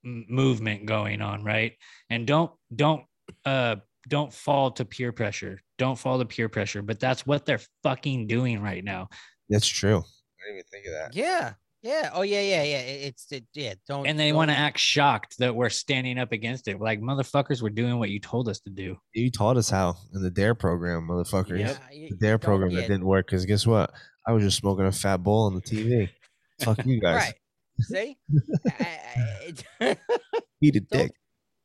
Speaker 6: m- movement going on, right? And don't don't uh don't fall to peer pressure. Don't fall to peer pressure. But that's what they're fucking doing right now.
Speaker 8: That's true. I didn't even think of that.
Speaker 9: Yeah, Yeah. Oh yeah, yeah, yeah. It's it, yeah. Don't.
Speaker 6: And they want to act shocked that we're standing up against it. Like motherfuckers, we're doing what you told us to do.
Speaker 8: You taught us how in the Dare program, motherfuckers.
Speaker 6: Yep.
Speaker 9: Yeah,
Speaker 8: The Dare program
Speaker 9: yeah,
Speaker 8: that didn't work because guess what? I was just smoking a fat bowl on the TV. *laughs* Fuck you guys.
Speaker 9: Right. See. *laughs* I- I-
Speaker 8: Eat a *laughs*
Speaker 9: Don't-
Speaker 8: dick.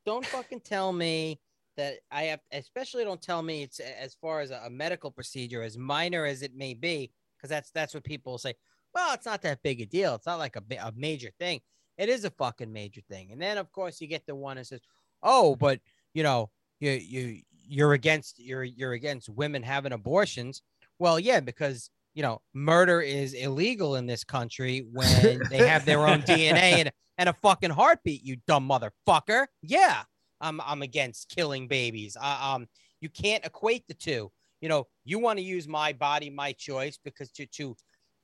Speaker 9: don't fucking tell me that I have, especially don't tell me it's as far as a, a medical procedure, as minor as it may be, because that's that's what people say. Well, it's not that big a deal. It's not like a, a major thing. It is a fucking major thing. And then of course you get the one that says, "Oh, but you know, you you you're against you're you're against women having abortions." Well, yeah, because you know, murder is illegal in this country when they have their own *laughs* DNA and, and a fucking heartbeat, you dumb motherfucker. Yeah, I'm I'm against killing babies. Uh, um, you can't equate the two. You know, you want to use my body, my choice, because to to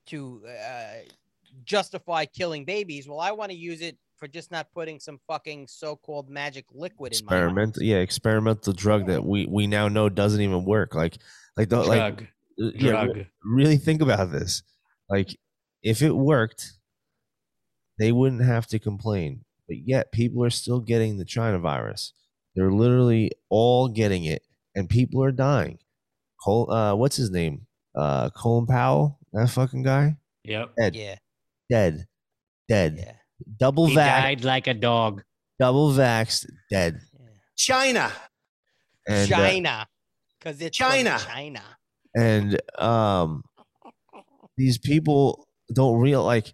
Speaker 9: to uh, justify killing babies. Well, I want to use it for just not putting some fucking so-called magic liquid in my mouth.
Speaker 8: Experimental, yeah, experimental drug that we we now know doesn't even work. Like, like the like,
Speaker 6: Drug.
Speaker 8: uh, yeah,
Speaker 6: Drug.
Speaker 8: really think about this. Like, if it worked, they wouldn't have to complain. But yet, people are still getting the China virus. They're literally all getting it, and people are dying. Cole, uh, what's his name? Uh, Colin Powell, that fucking guy,
Speaker 6: Yep.
Speaker 8: dead,
Speaker 9: Yeah,
Speaker 8: dead, dead,
Speaker 9: yeah.
Speaker 8: double
Speaker 6: He
Speaker 8: vax,
Speaker 6: died like a dog.
Speaker 8: double vaxxed, dead.
Speaker 2: China.
Speaker 8: And, uh,
Speaker 9: China, because it's
Speaker 2: China.
Speaker 9: China.
Speaker 8: and um these people don't real like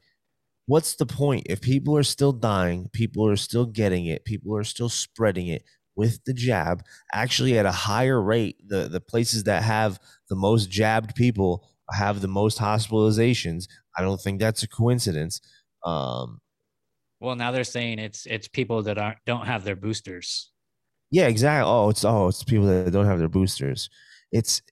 Speaker 8: what's the point? If people are still dying people are still getting it people are still spreading it with the jab actually at a higher rate the the places that have the most jabbed people have the most hospitalizations. I don't think that's a coincidence. Um
Speaker 6: Well, now they're saying it's it's people that aren't don't have their boosters.
Speaker 8: yeah exactly oh it's oh it's people that don't have their boosters. It's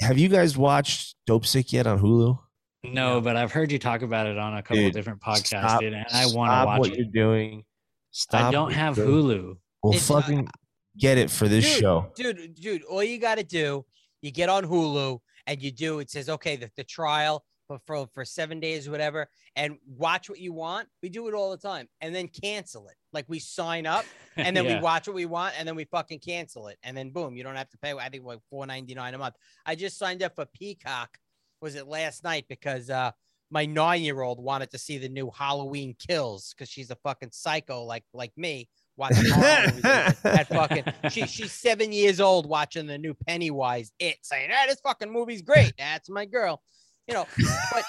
Speaker 8: have you guys watched Dopesick yet on hulu
Speaker 6: No, but I've heard you talk about it on a couple
Speaker 8: Dude,
Speaker 6: different podcasts,
Speaker 8: Stop-
Speaker 6: dude, and I want to watch
Speaker 8: what
Speaker 6: it.
Speaker 8: you're doing. Stop.
Speaker 6: I don't have
Speaker 8: doing.
Speaker 6: Hulu.
Speaker 8: Well,
Speaker 9: It's,
Speaker 8: fucking get it for this
Speaker 9: dude,
Speaker 8: show.
Speaker 9: dude, dude. All you got to do, you get on Hulu and you do. It says, okay, the, the trial for, for for seven days or whatever, and watch what you want. We do it all the time, and then cancel it. Like we sign up, *laughs* and then
Speaker 6: Yeah.
Speaker 9: we watch what we want, and then we fucking cancel it, and then boom, you don't have to pay. I think like four ninety nine a month. I just signed up for Peacock. Was it last night? Because uh my nine year old wanted to see the new Halloween Kills because she's a fucking psycho like like me. Watching horror movies and that *laughs* fucking she she's seven years old watching the new Pennywise it saying ah this fucking movie's great. That's my girl. You know but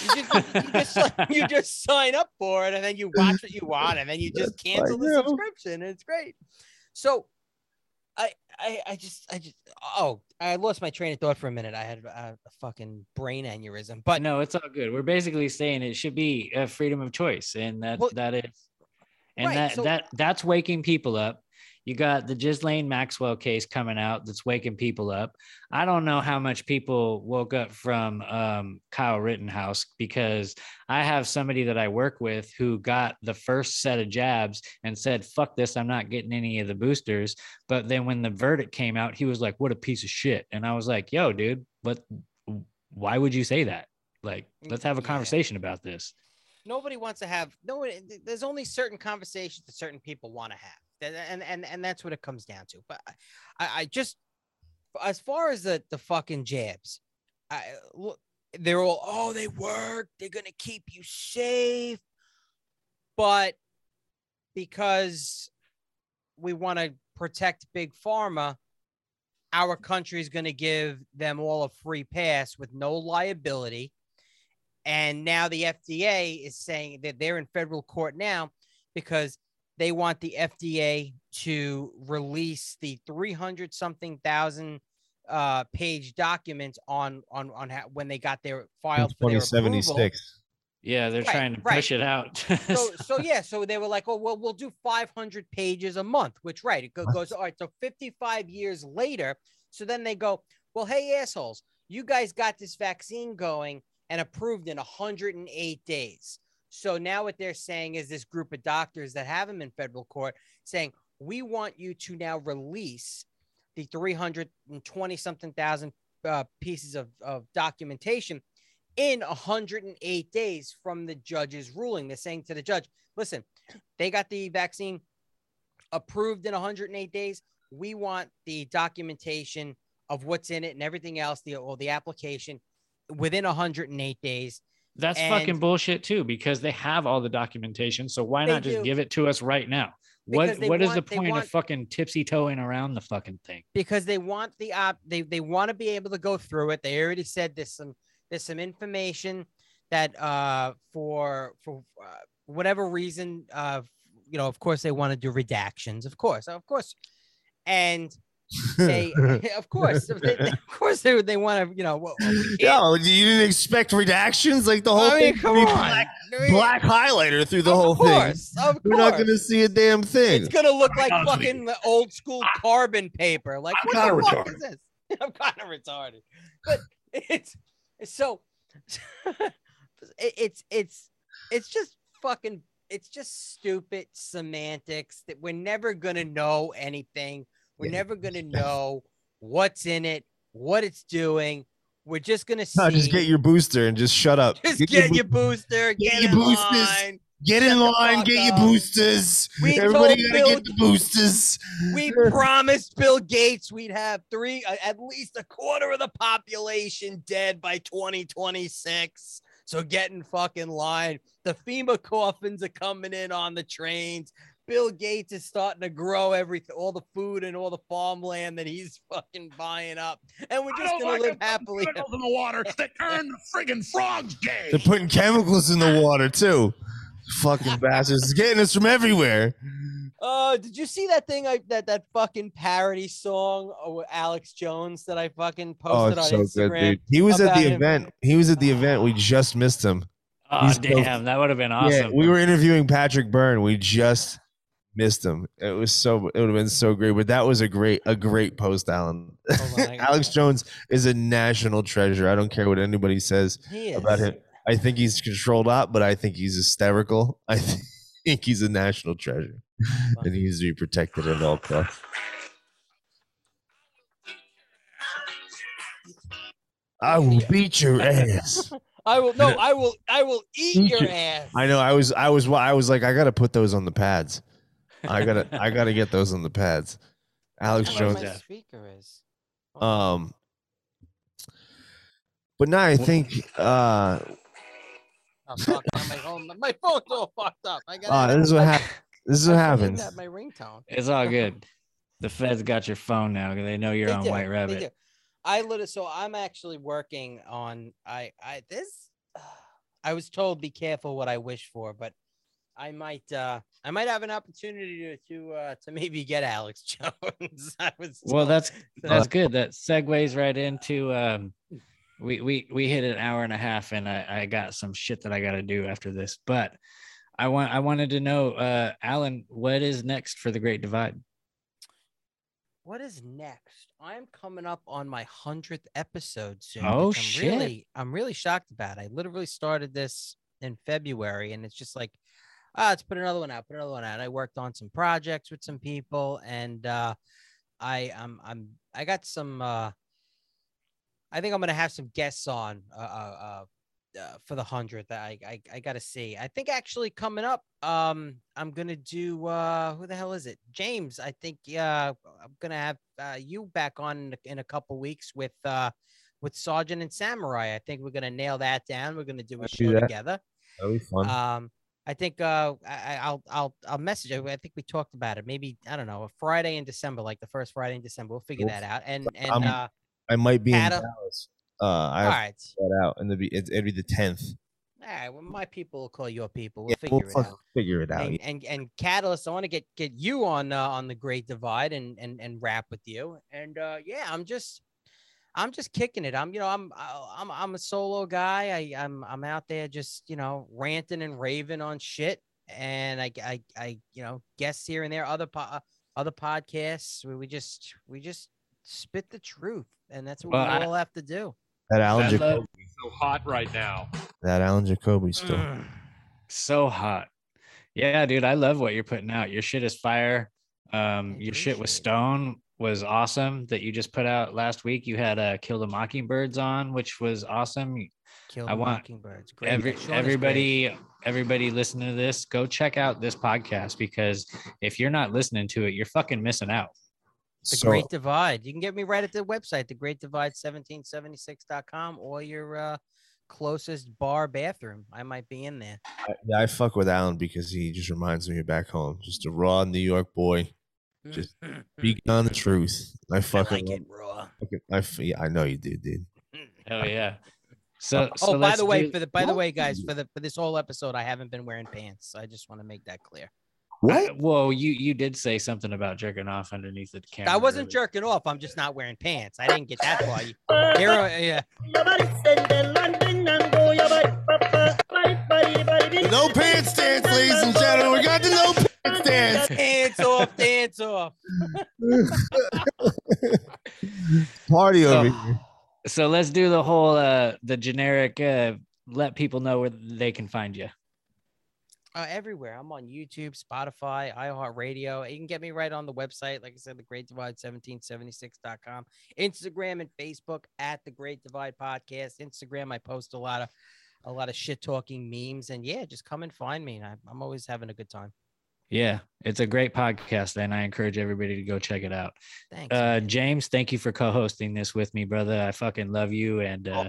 Speaker 9: you just, you, just, you just sign up for it and then you watch what you want and then you *laughs* just cancel the subscription. And it's great. So I, I just I just oh I lost my train of thought for a minute I had a, a fucking brain aneurysm but
Speaker 6: no, it's all good. We're basically saying it should be a freedom of choice, and that
Speaker 9: Well,
Speaker 6: that is, and
Speaker 9: right,
Speaker 6: that
Speaker 9: so-
Speaker 6: that that's waking people up. You got the Ghislaine Maxwell case coming out that's waking people up. I don't know how much people woke up from um, Kyle Rittenhouse because I have somebody that I work with who got the first set of jabs and said, "Fuck this, I'm not getting any of the boosters." But then when the verdict came out, he was like, "What a piece of shit," and I was like, "Yo, dude, but why would you say that? Like, let's have a
Speaker 9: Yeah.
Speaker 6: conversation about this."
Speaker 9: nobody wants to have no there's only certain conversations that certain people want to have and and and, that's what it comes down to but I, I just as far as the the fucking jabs i look they're all oh they work. They're gonna keep you safe. But because we want to protect big pharma our country is going to give them all a free pass with no liability. And now the FDA is saying that they're in federal court now because they want the FDA to release the 300 something thousand uh, page documents on on on how, when they got their file for their
Speaker 8: 2076.
Speaker 6: Yeah, they're
Speaker 9: Right,
Speaker 6: trying to
Speaker 9: right.
Speaker 6: push it out. *laughs*
Speaker 9: So so yeah, so they were like, oh well, we'll do 500 pages a month, which right, it go, goes all right. So 55 years later, so then they go, well, hey assholes, you guys got this vaccine going and approved in 108 days. So now what they're saying is this group of doctors that have them in federal court saying, we want you to now release the 320 something thousand uh, pieces of, of documentation in 108 days from the judge's ruling. They're saying to the judge, listen, they got the vaccine approved in 108 days. We want the documentation of what's in it and everything else, the or the application within 108 days.
Speaker 6: That's
Speaker 9: And-
Speaker 6: fucking bullshit too, because they have all the documentation. So why not just
Speaker 9: do.
Speaker 6: give it to us right now?
Speaker 9: Because
Speaker 6: What what is the point
Speaker 9: want-
Speaker 6: of fucking tipsy toeing around the fucking thing?
Speaker 9: because they want the op they they want to be able to go through it. They already said there's some there's some information that uh for for uh, whatever reason uh you know of course they want to do redactions of course of course and they *laughs* *laughs* of course they, they- of course they they want to you know well, we *laughs* can't-
Speaker 8: you didn't expect redactions? Like the whole
Speaker 9: I mean,
Speaker 8: thing
Speaker 9: come on.
Speaker 8: black,
Speaker 9: I mean,
Speaker 8: black highlighter through the
Speaker 9: of
Speaker 8: whole
Speaker 9: course,
Speaker 8: thing.
Speaker 9: of
Speaker 8: We're not gonna see a damn thing.
Speaker 9: It's gonna look like
Speaker 8: honest
Speaker 9: fucking the old school carbon paper. Like what
Speaker 8: kinda
Speaker 9: the fuck is this? I'm kind of retarded, but it's it's so it's it's it's just fucking it's just stupid semantics that we're never gonna know anything. We're never gonna *laughs* know what's in it, what it's doing. We're just gonna see.
Speaker 8: No, just get your booster and just shut up.
Speaker 9: Just get your booster. Get,
Speaker 8: Get your
Speaker 9: in
Speaker 8: boosters.
Speaker 9: line.
Speaker 8: Get in line, get your boosters.
Speaker 9: We
Speaker 8: Everybody gotta
Speaker 9: Bill-
Speaker 8: get the boosters.
Speaker 9: We *laughs* promised Bill Gates we'd have three, uh, at least a quarter of the population dead by 2026. So get in fucking line. The FEMA coffins are coming in on the trains. Bill Gates is starting to grow everything, all the food and all the farmland that he's *laughs* fucking buying up, and we're just gonna live happily. *laughs*
Speaker 13: in the water that turn the friggin' frogs gay.
Speaker 8: They're putting chemicals in the water too. Fucking *laughs* bastards. It's getting us from everywhere.
Speaker 9: Uh, did you see that thing? I that that fucking parody song uh, with Alex Jones that I fucking
Speaker 8: Oh,
Speaker 9: posted
Speaker 8: it's
Speaker 9: on
Speaker 8: so
Speaker 9: Instagram.
Speaker 8: good, dude. He was at the
Speaker 9: him?
Speaker 8: event. He was at the event. We just missed him.
Speaker 6: Oh
Speaker 8: He's so-
Speaker 6: damn, that would have been awesome.
Speaker 8: Yeah, we were interviewing Patrick Byrne. We just missed him. It was so it would have been so great. But that was a great a great post, Alan. Oh *laughs* Alex Jones is a national treasure. I don't care what anybody says about him. I think he's controlled up, but I think he's hysterical. *laughs* I think he's a national treasure, and he needs to be protected at all costs. I will beat your *laughs* ass.
Speaker 9: I will no, I will I will eat
Speaker 8: Eat
Speaker 9: your
Speaker 8: your-
Speaker 9: ass.
Speaker 8: I know. I was. I was. I was like, I gotta put those on the pads. *laughs* I gotta. I gotta get those on the pads. Alex
Speaker 9: I
Speaker 8: Jones.
Speaker 9: where my speaker is.
Speaker 8: Um. But now I think. uh
Speaker 9: Oh, fuck, now my, phone, my phone's all fucked up. I got.
Speaker 8: uh, This is what happens. This is what happens.
Speaker 9: My ringtone.
Speaker 6: It's all good. The feds got your phone now because they know you're
Speaker 9: They
Speaker 6: on
Speaker 9: do,
Speaker 6: White Rabbit.
Speaker 9: I literally so I'm actually working on I I this *sighs* I was told be careful what I wish for, but I might uh I might have an opportunity to to uh to maybe get Alex *laughs* Jones. *laughs* I was
Speaker 6: Well,
Speaker 9: told.
Speaker 6: that's
Speaker 9: So-
Speaker 6: that's good. That segues right into um, we we we hit an hour and a half, and I I got some shit that I got to do after this. But I want I wanted to know, uh, Alan, what is next for the Great Divide?
Speaker 9: What is next? I'm coming up on my hundredth episode soon.
Speaker 6: Oh,
Speaker 9: I'm
Speaker 6: shit.
Speaker 9: Really, I'm really shocked about. It. I literally started this in February, and it's just like, ah, let's put another one out. Put another one out. I worked on some projects with some people, and uh, I I'm I'm I got some. uh I think I'm gonna have some guests on uh, uh, uh, uh, for the hundredth. I, I I gotta see. I think actually coming up, um, I'm gonna do uh, who the hell is it? James. I think uh, I'm gonna have uh, you back on in a, couple weeks with uh, with Sergeant and Samurai. I think we're gonna nail that down. We're gonna do a
Speaker 8: Let's do
Speaker 9: show
Speaker 8: that.
Speaker 9: together.
Speaker 8: That'll be fun.
Speaker 9: Um, I think uh, I, I- I'll I'll I'll message. I think we talked about it. Maybe I don't know a Friday in December, like the first Friday in December. We'll figure that out. And and
Speaker 8: Um,
Speaker 9: uh,
Speaker 8: I might be in
Speaker 9: Adam-
Speaker 8: Dallas. Uh, I
Speaker 9: all right,
Speaker 8: that out, and it'll be it, it'll be the tenth.
Speaker 9: all right. Well, my people will call your people. We'll
Speaker 8: Yeah,
Speaker 9: figure
Speaker 8: we'll
Speaker 9: it out.
Speaker 8: figure it out.
Speaker 9: and, and and catalyst i want to get get you on uh, on the great divide and and and rap with you and uh yeah i'm just i'm just kicking it i'm you know i'm I- i'm i'm a solo guy i i'm i'm out there just you know ranting and raving on shit and i i, I you know guests here and there other po- uh, other podcasts where we just we just spit the truth and that's what
Speaker 6: Well,
Speaker 9: we
Speaker 6: I-
Speaker 9: all have to do
Speaker 8: That Alan Jacoby.
Speaker 11: so hot right now.
Speaker 8: That Alan Jacoby still.
Speaker 9: Mm.
Speaker 6: So hot. Yeah, dude, I love what you're putting out. Your shit is fire. Um, your shit with Stone was awesome that you just put out last week. You had uh, Kill the Mockingbirds on, which was awesome.
Speaker 9: Kill
Speaker 6: I
Speaker 9: the
Speaker 6: want
Speaker 9: Mockingbirds. Great.
Speaker 6: every
Speaker 9: Sean is great.
Speaker 6: everybody everybody listening to this, go check out this podcast because if you're not listening to it, you're fucking missing out.
Speaker 9: The
Speaker 8: So-
Speaker 9: Great Divide. You can get me right at the website, thegreatdivide1776.com, or your uh, closest bar bathroom. I might be in there.
Speaker 8: I, yeah, I fuck with Alan because he just reminds me of back home. Just a raw New York boy, just speaking on the truth. I fucking
Speaker 9: like it raw.
Speaker 8: fucking- I, f- yeah, I know you did, dude.
Speaker 6: Hell yeah. So,
Speaker 9: Oh,
Speaker 6: so
Speaker 9: by the way,
Speaker 6: do-
Speaker 9: for the by the way, guys, for the for this whole episode, I haven't been wearing pants. I just want to make that clear.
Speaker 6: I- whoa, you you did say something about jerking off underneath the camera.
Speaker 9: I wasn't
Speaker 6: earlier.
Speaker 9: jerking off. I'm just not wearing pants. I didn't get that far. You- Here, uh, yeah.
Speaker 8: No pants dance, ladies and gentlemen. We got the no pants dance. *laughs*
Speaker 9: Dance off, dance off. *laughs*
Speaker 8: Party
Speaker 6: So-
Speaker 8: over here.
Speaker 6: So let's do the whole uh the generic uh let people know where they can find you.
Speaker 9: Uh, everywhere. I'm on YouTube, Spotify, iHeartRadio. You can get me right on the website. Like I said, the Great Divide 1776.com. Instagram and Facebook at the Great Divide Podcast. Instagram, I post a lot of a lot of shit talking memes. And yeah, just come and find me. I, I'm always having a good time.
Speaker 6: Yeah, it's a great podcast, and I encourage everybody to go check it out.
Speaker 9: Thanks.
Speaker 6: Uh, James, thank you for co-hosting this with me, brother. I fucking love you, and uh,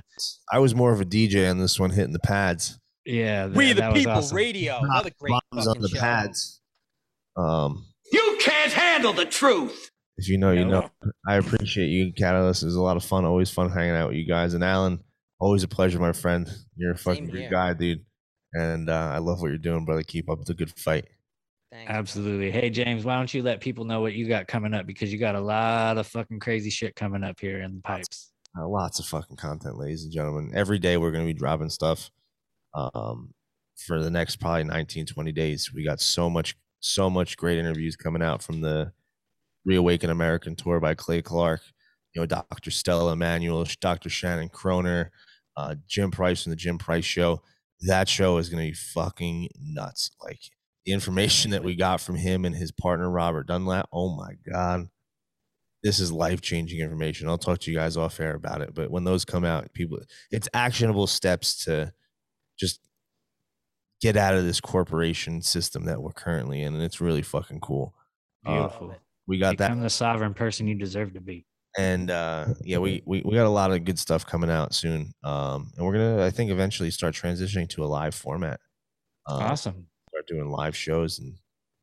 Speaker 8: I was more of a DJ on this one, hitting the pads.
Speaker 6: yeah,
Speaker 9: we the people
Speaker 6: awesome.
Speaker 9: radio. Another great
Speaker 8: Bombs on the
Speaker 9: show.
Speaker 8: pads. Um,
Speaker 13: You can't handle the truth.
Speaker 8: if you know, you know. I appreciate you, Catalyst. It was a lot of fun. Always fun hanging out with you guys. And Alan, always a pleasure, my friend. You're a fucking
Speaker 9: Same
Speaker 8: good guy, dude. And uh, I love what you're doing, brother. Keep up the good fight.
Speaker 9: Thanks.
Speaker 6: Absolutely. Hey, James, why don't you let people know what you got coming up because you got a lot of fucking crazy shit coming up here in the pipes.
Speaker 8: Uh, lots of fucking content, ladies and gentlemen. Every day we're going to be dropping stuff. Um, for the next probably 19, 20 days. We got so much, so much great interviews coming out from the Reawaken American tour by Clay Clark. You know, Dr. Stella Immanuel, Dr. Shannon Kroner, uh, Jim Price from the Jim Price Show. That show is going to be fucking nuts. Like the information that we got from him and his partner Robert Dunlap. Oh my god, this is life changing information. I'll talk to you guys off air about it. But when those come out, people, it's actionable steps to just get out of this corporation system that we're currently in, and it's really fucking cool. Uh,
Speaker 6: Beautiful.
Speaker 8: we got that
Speaker 6: Become the sovereign person you deserve to be.
Speaker 8: and uh yeah we, we we got a lot of good stuff coming out soon um and we're gonna i think eventually start transitioning to a live format um,
Speaker 6: Awesome.
Speaker 8: Doing live shows and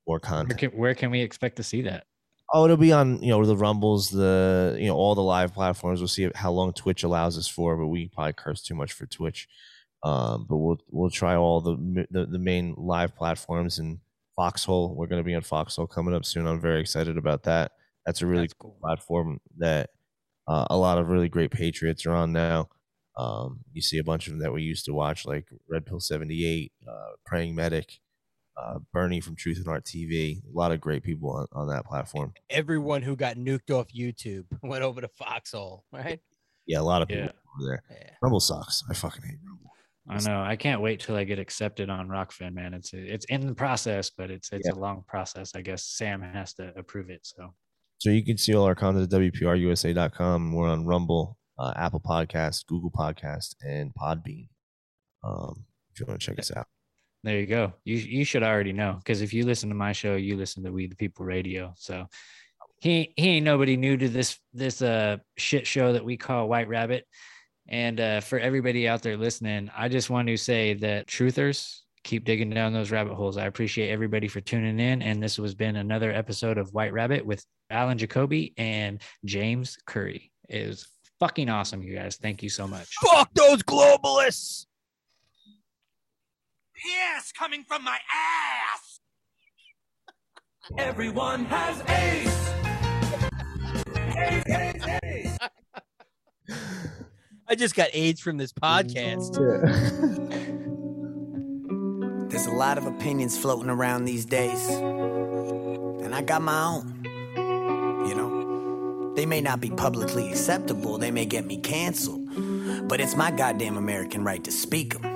Speaker 8: more
Speaker 6: Where
Speaker 8: content.
Speaker 6: can, where can we expect to see that?
Speaker 8: oh it'll be on you know the rumbles the you know all the live platforms. We'll see how long twitch allows us for but we probably curse too much for twitch. Um but we'll we'll try all the the, the main live platforms and foxhole. We're going to be on foxhole coming up soon. I'm very excited about that. That's a really
Speaker 9: That's
Speaker 8: cool
Speaker 9: cool.
Speaker 8: platform that uh, a lot of really great patriots are on now. Um you see a bunch of them that we used to watch like red pill 78 uh praying medic uh, Bernie from Truth and Art TV. A lot of great people on, on that platform.
Speaker 9: Everyone who got nuked off YouTube *laughs* went over to Foxhole, right?
Speaker 8: Yeah, a lot of people
Speaker 6: Yeah.
Speaker 8: over there.
Speaker 9: Yeah.
Speaker 8: Rumble sucks. I fucking hate Rumble.
Speaker 6: I know. I can't wait till I get accepted on Rokfin, man. It's it's in the process, but it's it's
Speaker 8: Yeah.
Speaker 6: a long process. I guess Sam has to approve it. So
Speaker 8: So you can see all our content at WPRUSA.com. We're on Rumble, uh, Apple Podcast, Google Podcast, and Podbean. Um, if you want to check us out.
Speaker 6: There you go. You you should already know because if you listen to my show, you listen to We the People Radio. So he he ain't nobody new to this this uh shit show that we call White Rabbit. And uh, for everybody out there listening, I just want to say that truthers keep digging down those rabbit holes. I appreciate everybody for tuning in, and this has been another episode of White Rabbit with Alan Jacoby and James Currey. It was fucking awesome, you guys. Thank you so much.
Speaker 9: Fuck those globalists.
Speaker 13: Piss coming from my ass. *laughs*
Speaker 10: Everyone has ace. Ace, ace, ace.
Speaker 9: I just got AIDS from this podcast. *laughs*
Speaker 14: There's a lot of opinions floating around these days. And I got my own. You know? They may not be publicly acceptable, they may get me canceled. But it's my goddamn American right to speak 'em.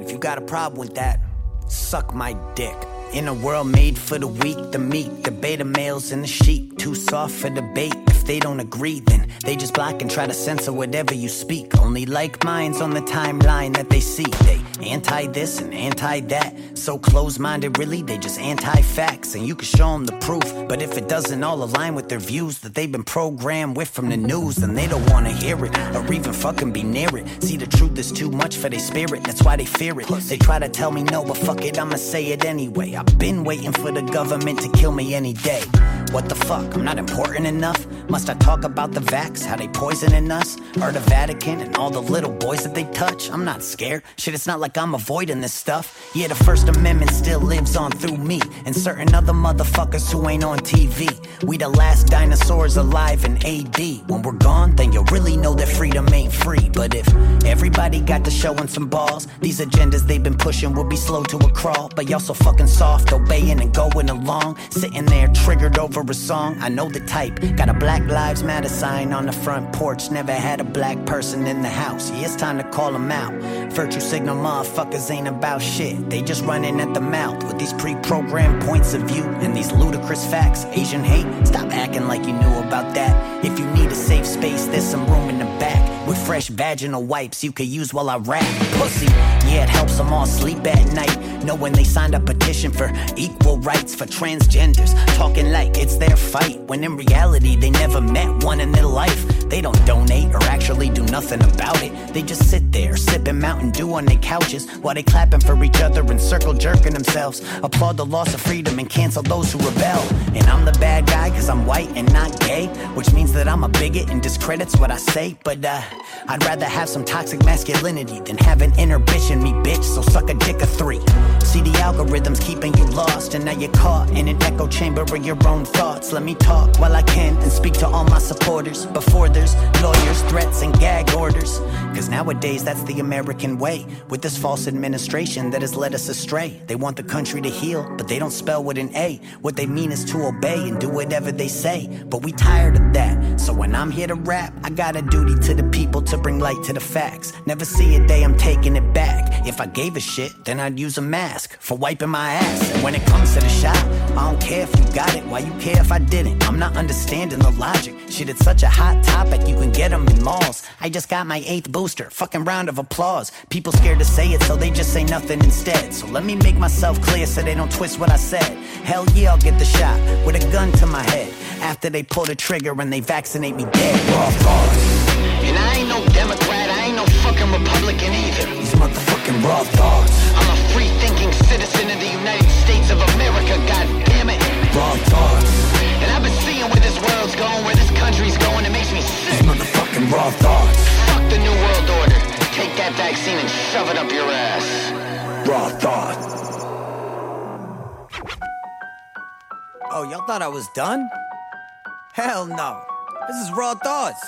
Speaker 14: If you got a problem with that, suck my dick. In a world made for the weak, the meek, the beta males and the sheep, too soft for debate. They don't agree, then they just block and try to censor whatever you speak. Only like minds on the timeline that they see. They anti this and anti that. So close minded, really, they just anti facts. And you can show them the proof. But if it doesn't all align with their views that they've been programmed with from the news, then they don't wanna hear it or even fucking be near it. See, the truth is too much for their spirit, that's why they fear it. They try to tell me no, but fuck it, I'ma say it anyway. I've been waiting for the government to kill me any day. What the fuck? I'm not important enough? Must I talk about the vax, how they poisoning us? Or the Vatican and all the little boys that they touch? I'm not scared. Shit, it's not like I'm avoiding this stuff. Yeah, the First Amendment still lives on through me and certain other motherfuckers who ain't on TV. We the last dinosaurs alive in AD. When we're gone, then you'll really know that freedom ain't free. But if everybody got to showing some balls, these agendas they've been pushing will be slow to a crawl. But y'all so fucking soft, obeying and going along. Sitting there triggered over a song. I know the type. Got a Black Lives Matter sign on the front porch. Never had a black person in the house. Yeah, it's time to call them out. Virtue signal motherfuckers ain't about shit. They just running at the mouth with these pre programmed points of view and these ludicrous facts. Asian hate, stop acting like you knew about that. If you need a safe space, there's some room in the back. With fresh vaginal wipes you could use while I rap. Pussy, yeah, it helps them all sleep at night. Knowing they signed a petition for equal rights for transgenders. Talking like it's their fight, when in reality they never met one in their life. They don't donate or actually do nothing about it. They just sit there, sipping Mountain Dew on their couches while they clapping for each other and circle jerking themselves. Applaud the loss of freedom and cancel those who rebel. And I'm the bad guy cause I'm white and not gay, which means that I'm a bigot and discredits what I say. But uh, I'd rather have some toxic masculinity than have an inner in me, bitch. So suck a dick of three. See the algorithms keeping you lost, and now you're caught in an echo chamber of your own thoughts. Let me talk while I can and speak to all my supporters before there's lawyers, threats, and gag orders. Cause nowadays that's the American way. With this false administration that has led us astray. They want the country to heal, but they don't spell with an A. What they mean is to obey and do whatever they say. But we tired of that. So when I'm here to rap, I got a duty to the people to bring light to the facts. Never see a day I'm taking it back. If I gave a shit, then I'd use a mask for wiping my ass. And when it comes to the shot, I don't care if you got it. Why you care if I didn't? I'm not understanding the logic. Shit, it's such a hot topic, you can get them in malls. I just got my eighth booster. Fucking round of applause. People scared to say it, so they just say nothing instead. So let me make myself clear so they don't twist what I said. Hell yeah, I'll get the shot with a gun to my head. After they pull the trigger and they vaccinate me dead. Thoughts.
Speaker 15: And I ain't no Democrat, I ain't no fucking Republican either.
Speaker 14: These motherfucking raw thoughts.
Speaker 15: I'm a free thinking citizen of the United States of America, god damn it.
Speaker 14: Raw thoughts.
Speaker 15: And I've been seeing where this world's going, where this country's going, it makes me sick.
Speaker 14: These motherfucking raw thoughts.
Speaker 15: Fuck the New World Order. Take that vaccine and shove it up your ass.
Speaker 14: Raw thought. Oh, y'all thought I was done? Hell no. This is raw thoughts.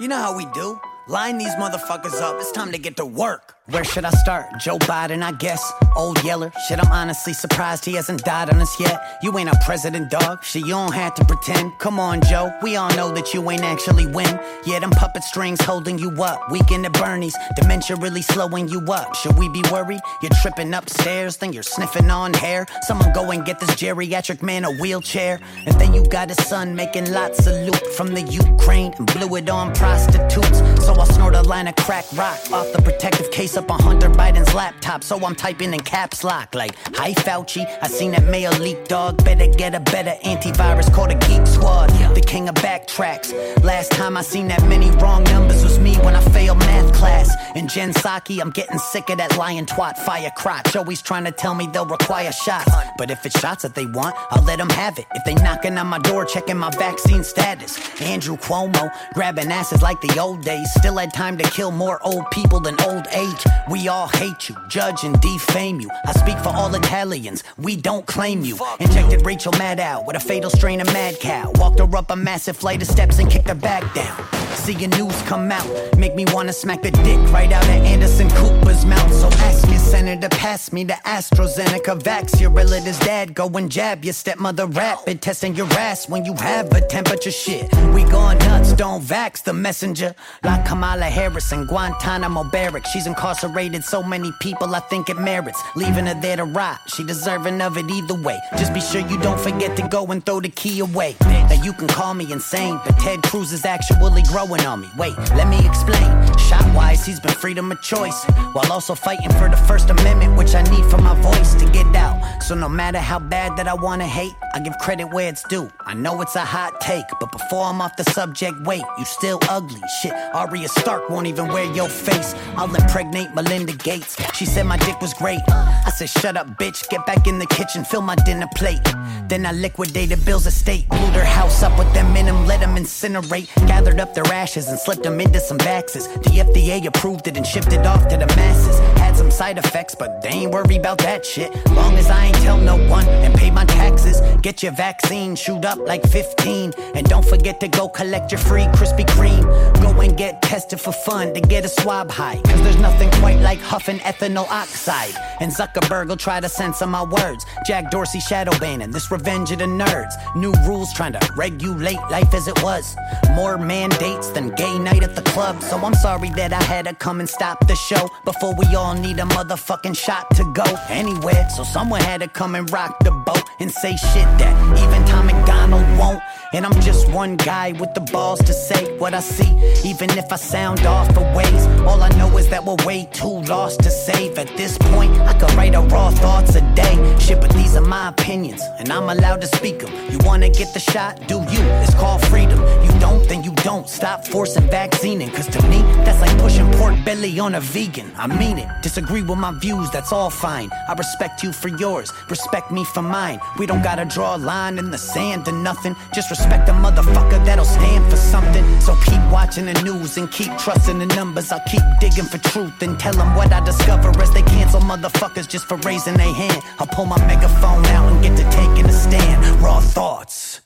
Speaker 14: You know how we do. Line these motherfuckers up. It's time to get to work. Where should I start? Joe Biden, I guess. Old Yeller. Shit, I'm honestly surprised he hasn't died on us yet. You ain't a president, dog. Shit, you don't have to pretend. Come on, Joe. We all know that you ain't actually win. Yeah, them puppet strings holding you up. Weekend at Bernie's. Dementia really slowing you up. Should we be worried? You're tripping upstairs, then you're sniffing on hair. Someone go and get this geriatric man a wheelchair. And then you got his son making lots of loot from the Ukraine and blew it on prostitutes. So I'll snort a line of crack rock off the protective case up on Hunter Biden's laptop. So I'm typing in caps lock like, Hi Fauci. I seen that mail leak, dog. Better get a better antivirus called a Geek Squad. The king of backtracks. Last time I seen that many wrong numbers was me when I failed math class. And Jen Psaki, I'm getting sick of that lion twat fire crotch. Always trying to tell me they'll require shots. But if it's shots that they want, I'll let them have it. If they knocking on my door, checking my vaccine status. Andrew Cuomo, grabbing asses like the old days. Still had time to kill more old people than old age. We all hate you, judge and defame you. I speak for all Italians, we don't claim you. Injected Rachel Maddow with a fatal strain of mad cow. Walked her up a massive flight of steps and kicked her back down. Seeing news come out, make me wanna smack the dick right out of Anderson Cooper's mouth. So ask your senator, pass me the AstraZeneca vax. Your relative's dad, go and jab your stepmother rapid, testing your ass when you have a temperature shit. We going nuts, don't vax the messenger. Like Kamala Harris and Guantanamo barrack. She's incarcerated so many people, I think it merits leaving her there to rot. She deserving of it either way. Just be sure you don't forget to go and throw the key away. Now you can call me insane, but Ted Cruz is actually growing on me. Wait, let me explain. Shot wise, he's been freedom of choice, while also fighting for the First Amendment, which I need for my voice to get out. So no matter how bad that I wanna hate, I give credit where it's due. I know it's a hot take, but before I'm off the subject, wait, you still ugly. Shit, Arya Stark won't even wear your face. I'll impregnate Melinda Gates. She said my dick was great. I said, shut up, bitch. Get back in the kitchen, fill my dinner plate. Then I liquidated Bill's estate. Blew their house up with them in them, let them incinerate. Gathered up their ashes and slipped them into some baxes. The FDA approved it and shipped it off to the masses. Had some side effects, but they ain't worried about that shit. Long as I ain't tell no one and pay my taxes. Get your vaccine, shoot up like 15. And don't forget to go collect your free Krispy Kreme. Go and get tested for fun to get a swab high. Cause there's nothing quite like huffing ethanol oxide. And Zuckerberg will try to censor my words. Jack Dorsey shadow banning, this revenge of the nerds. New rules trying to regulate life as it was. More mandates than gay night at the club. So I'm sorry that I had to come and stop the show before we all need a motherfucking shot to go anywhere. So someone had to come and rock the boat and say shit that even Tom McDonald won't. And I'm just one guy with the balls to say what I see, even if I sound off for ways. All I know is that we're way too lost to save. At this point, I could write a raw thoughts a day. Shit, but these are my opinions, and I'm allowed to speak them. You wanna get the shot? Do you? It's called freedom. You don't, then you don't. Stop forcing vaccinating, cause to me, that's like pushing pork belly on a vegan. I mean it. Disagree with my views, that's all fine. I respect you for yours, respect me for mine. We don't gotta draw a line in the sand or nothing. Just respect a motherfucker that'll stand for something. So keep watching the news and keep trusting the numbers. I'll keep digging for truth and tell them what I discover as they cancel motherfuckers just for raising their hand. I'll pull my megaphone out and get to taking a stand. Raw thoughts.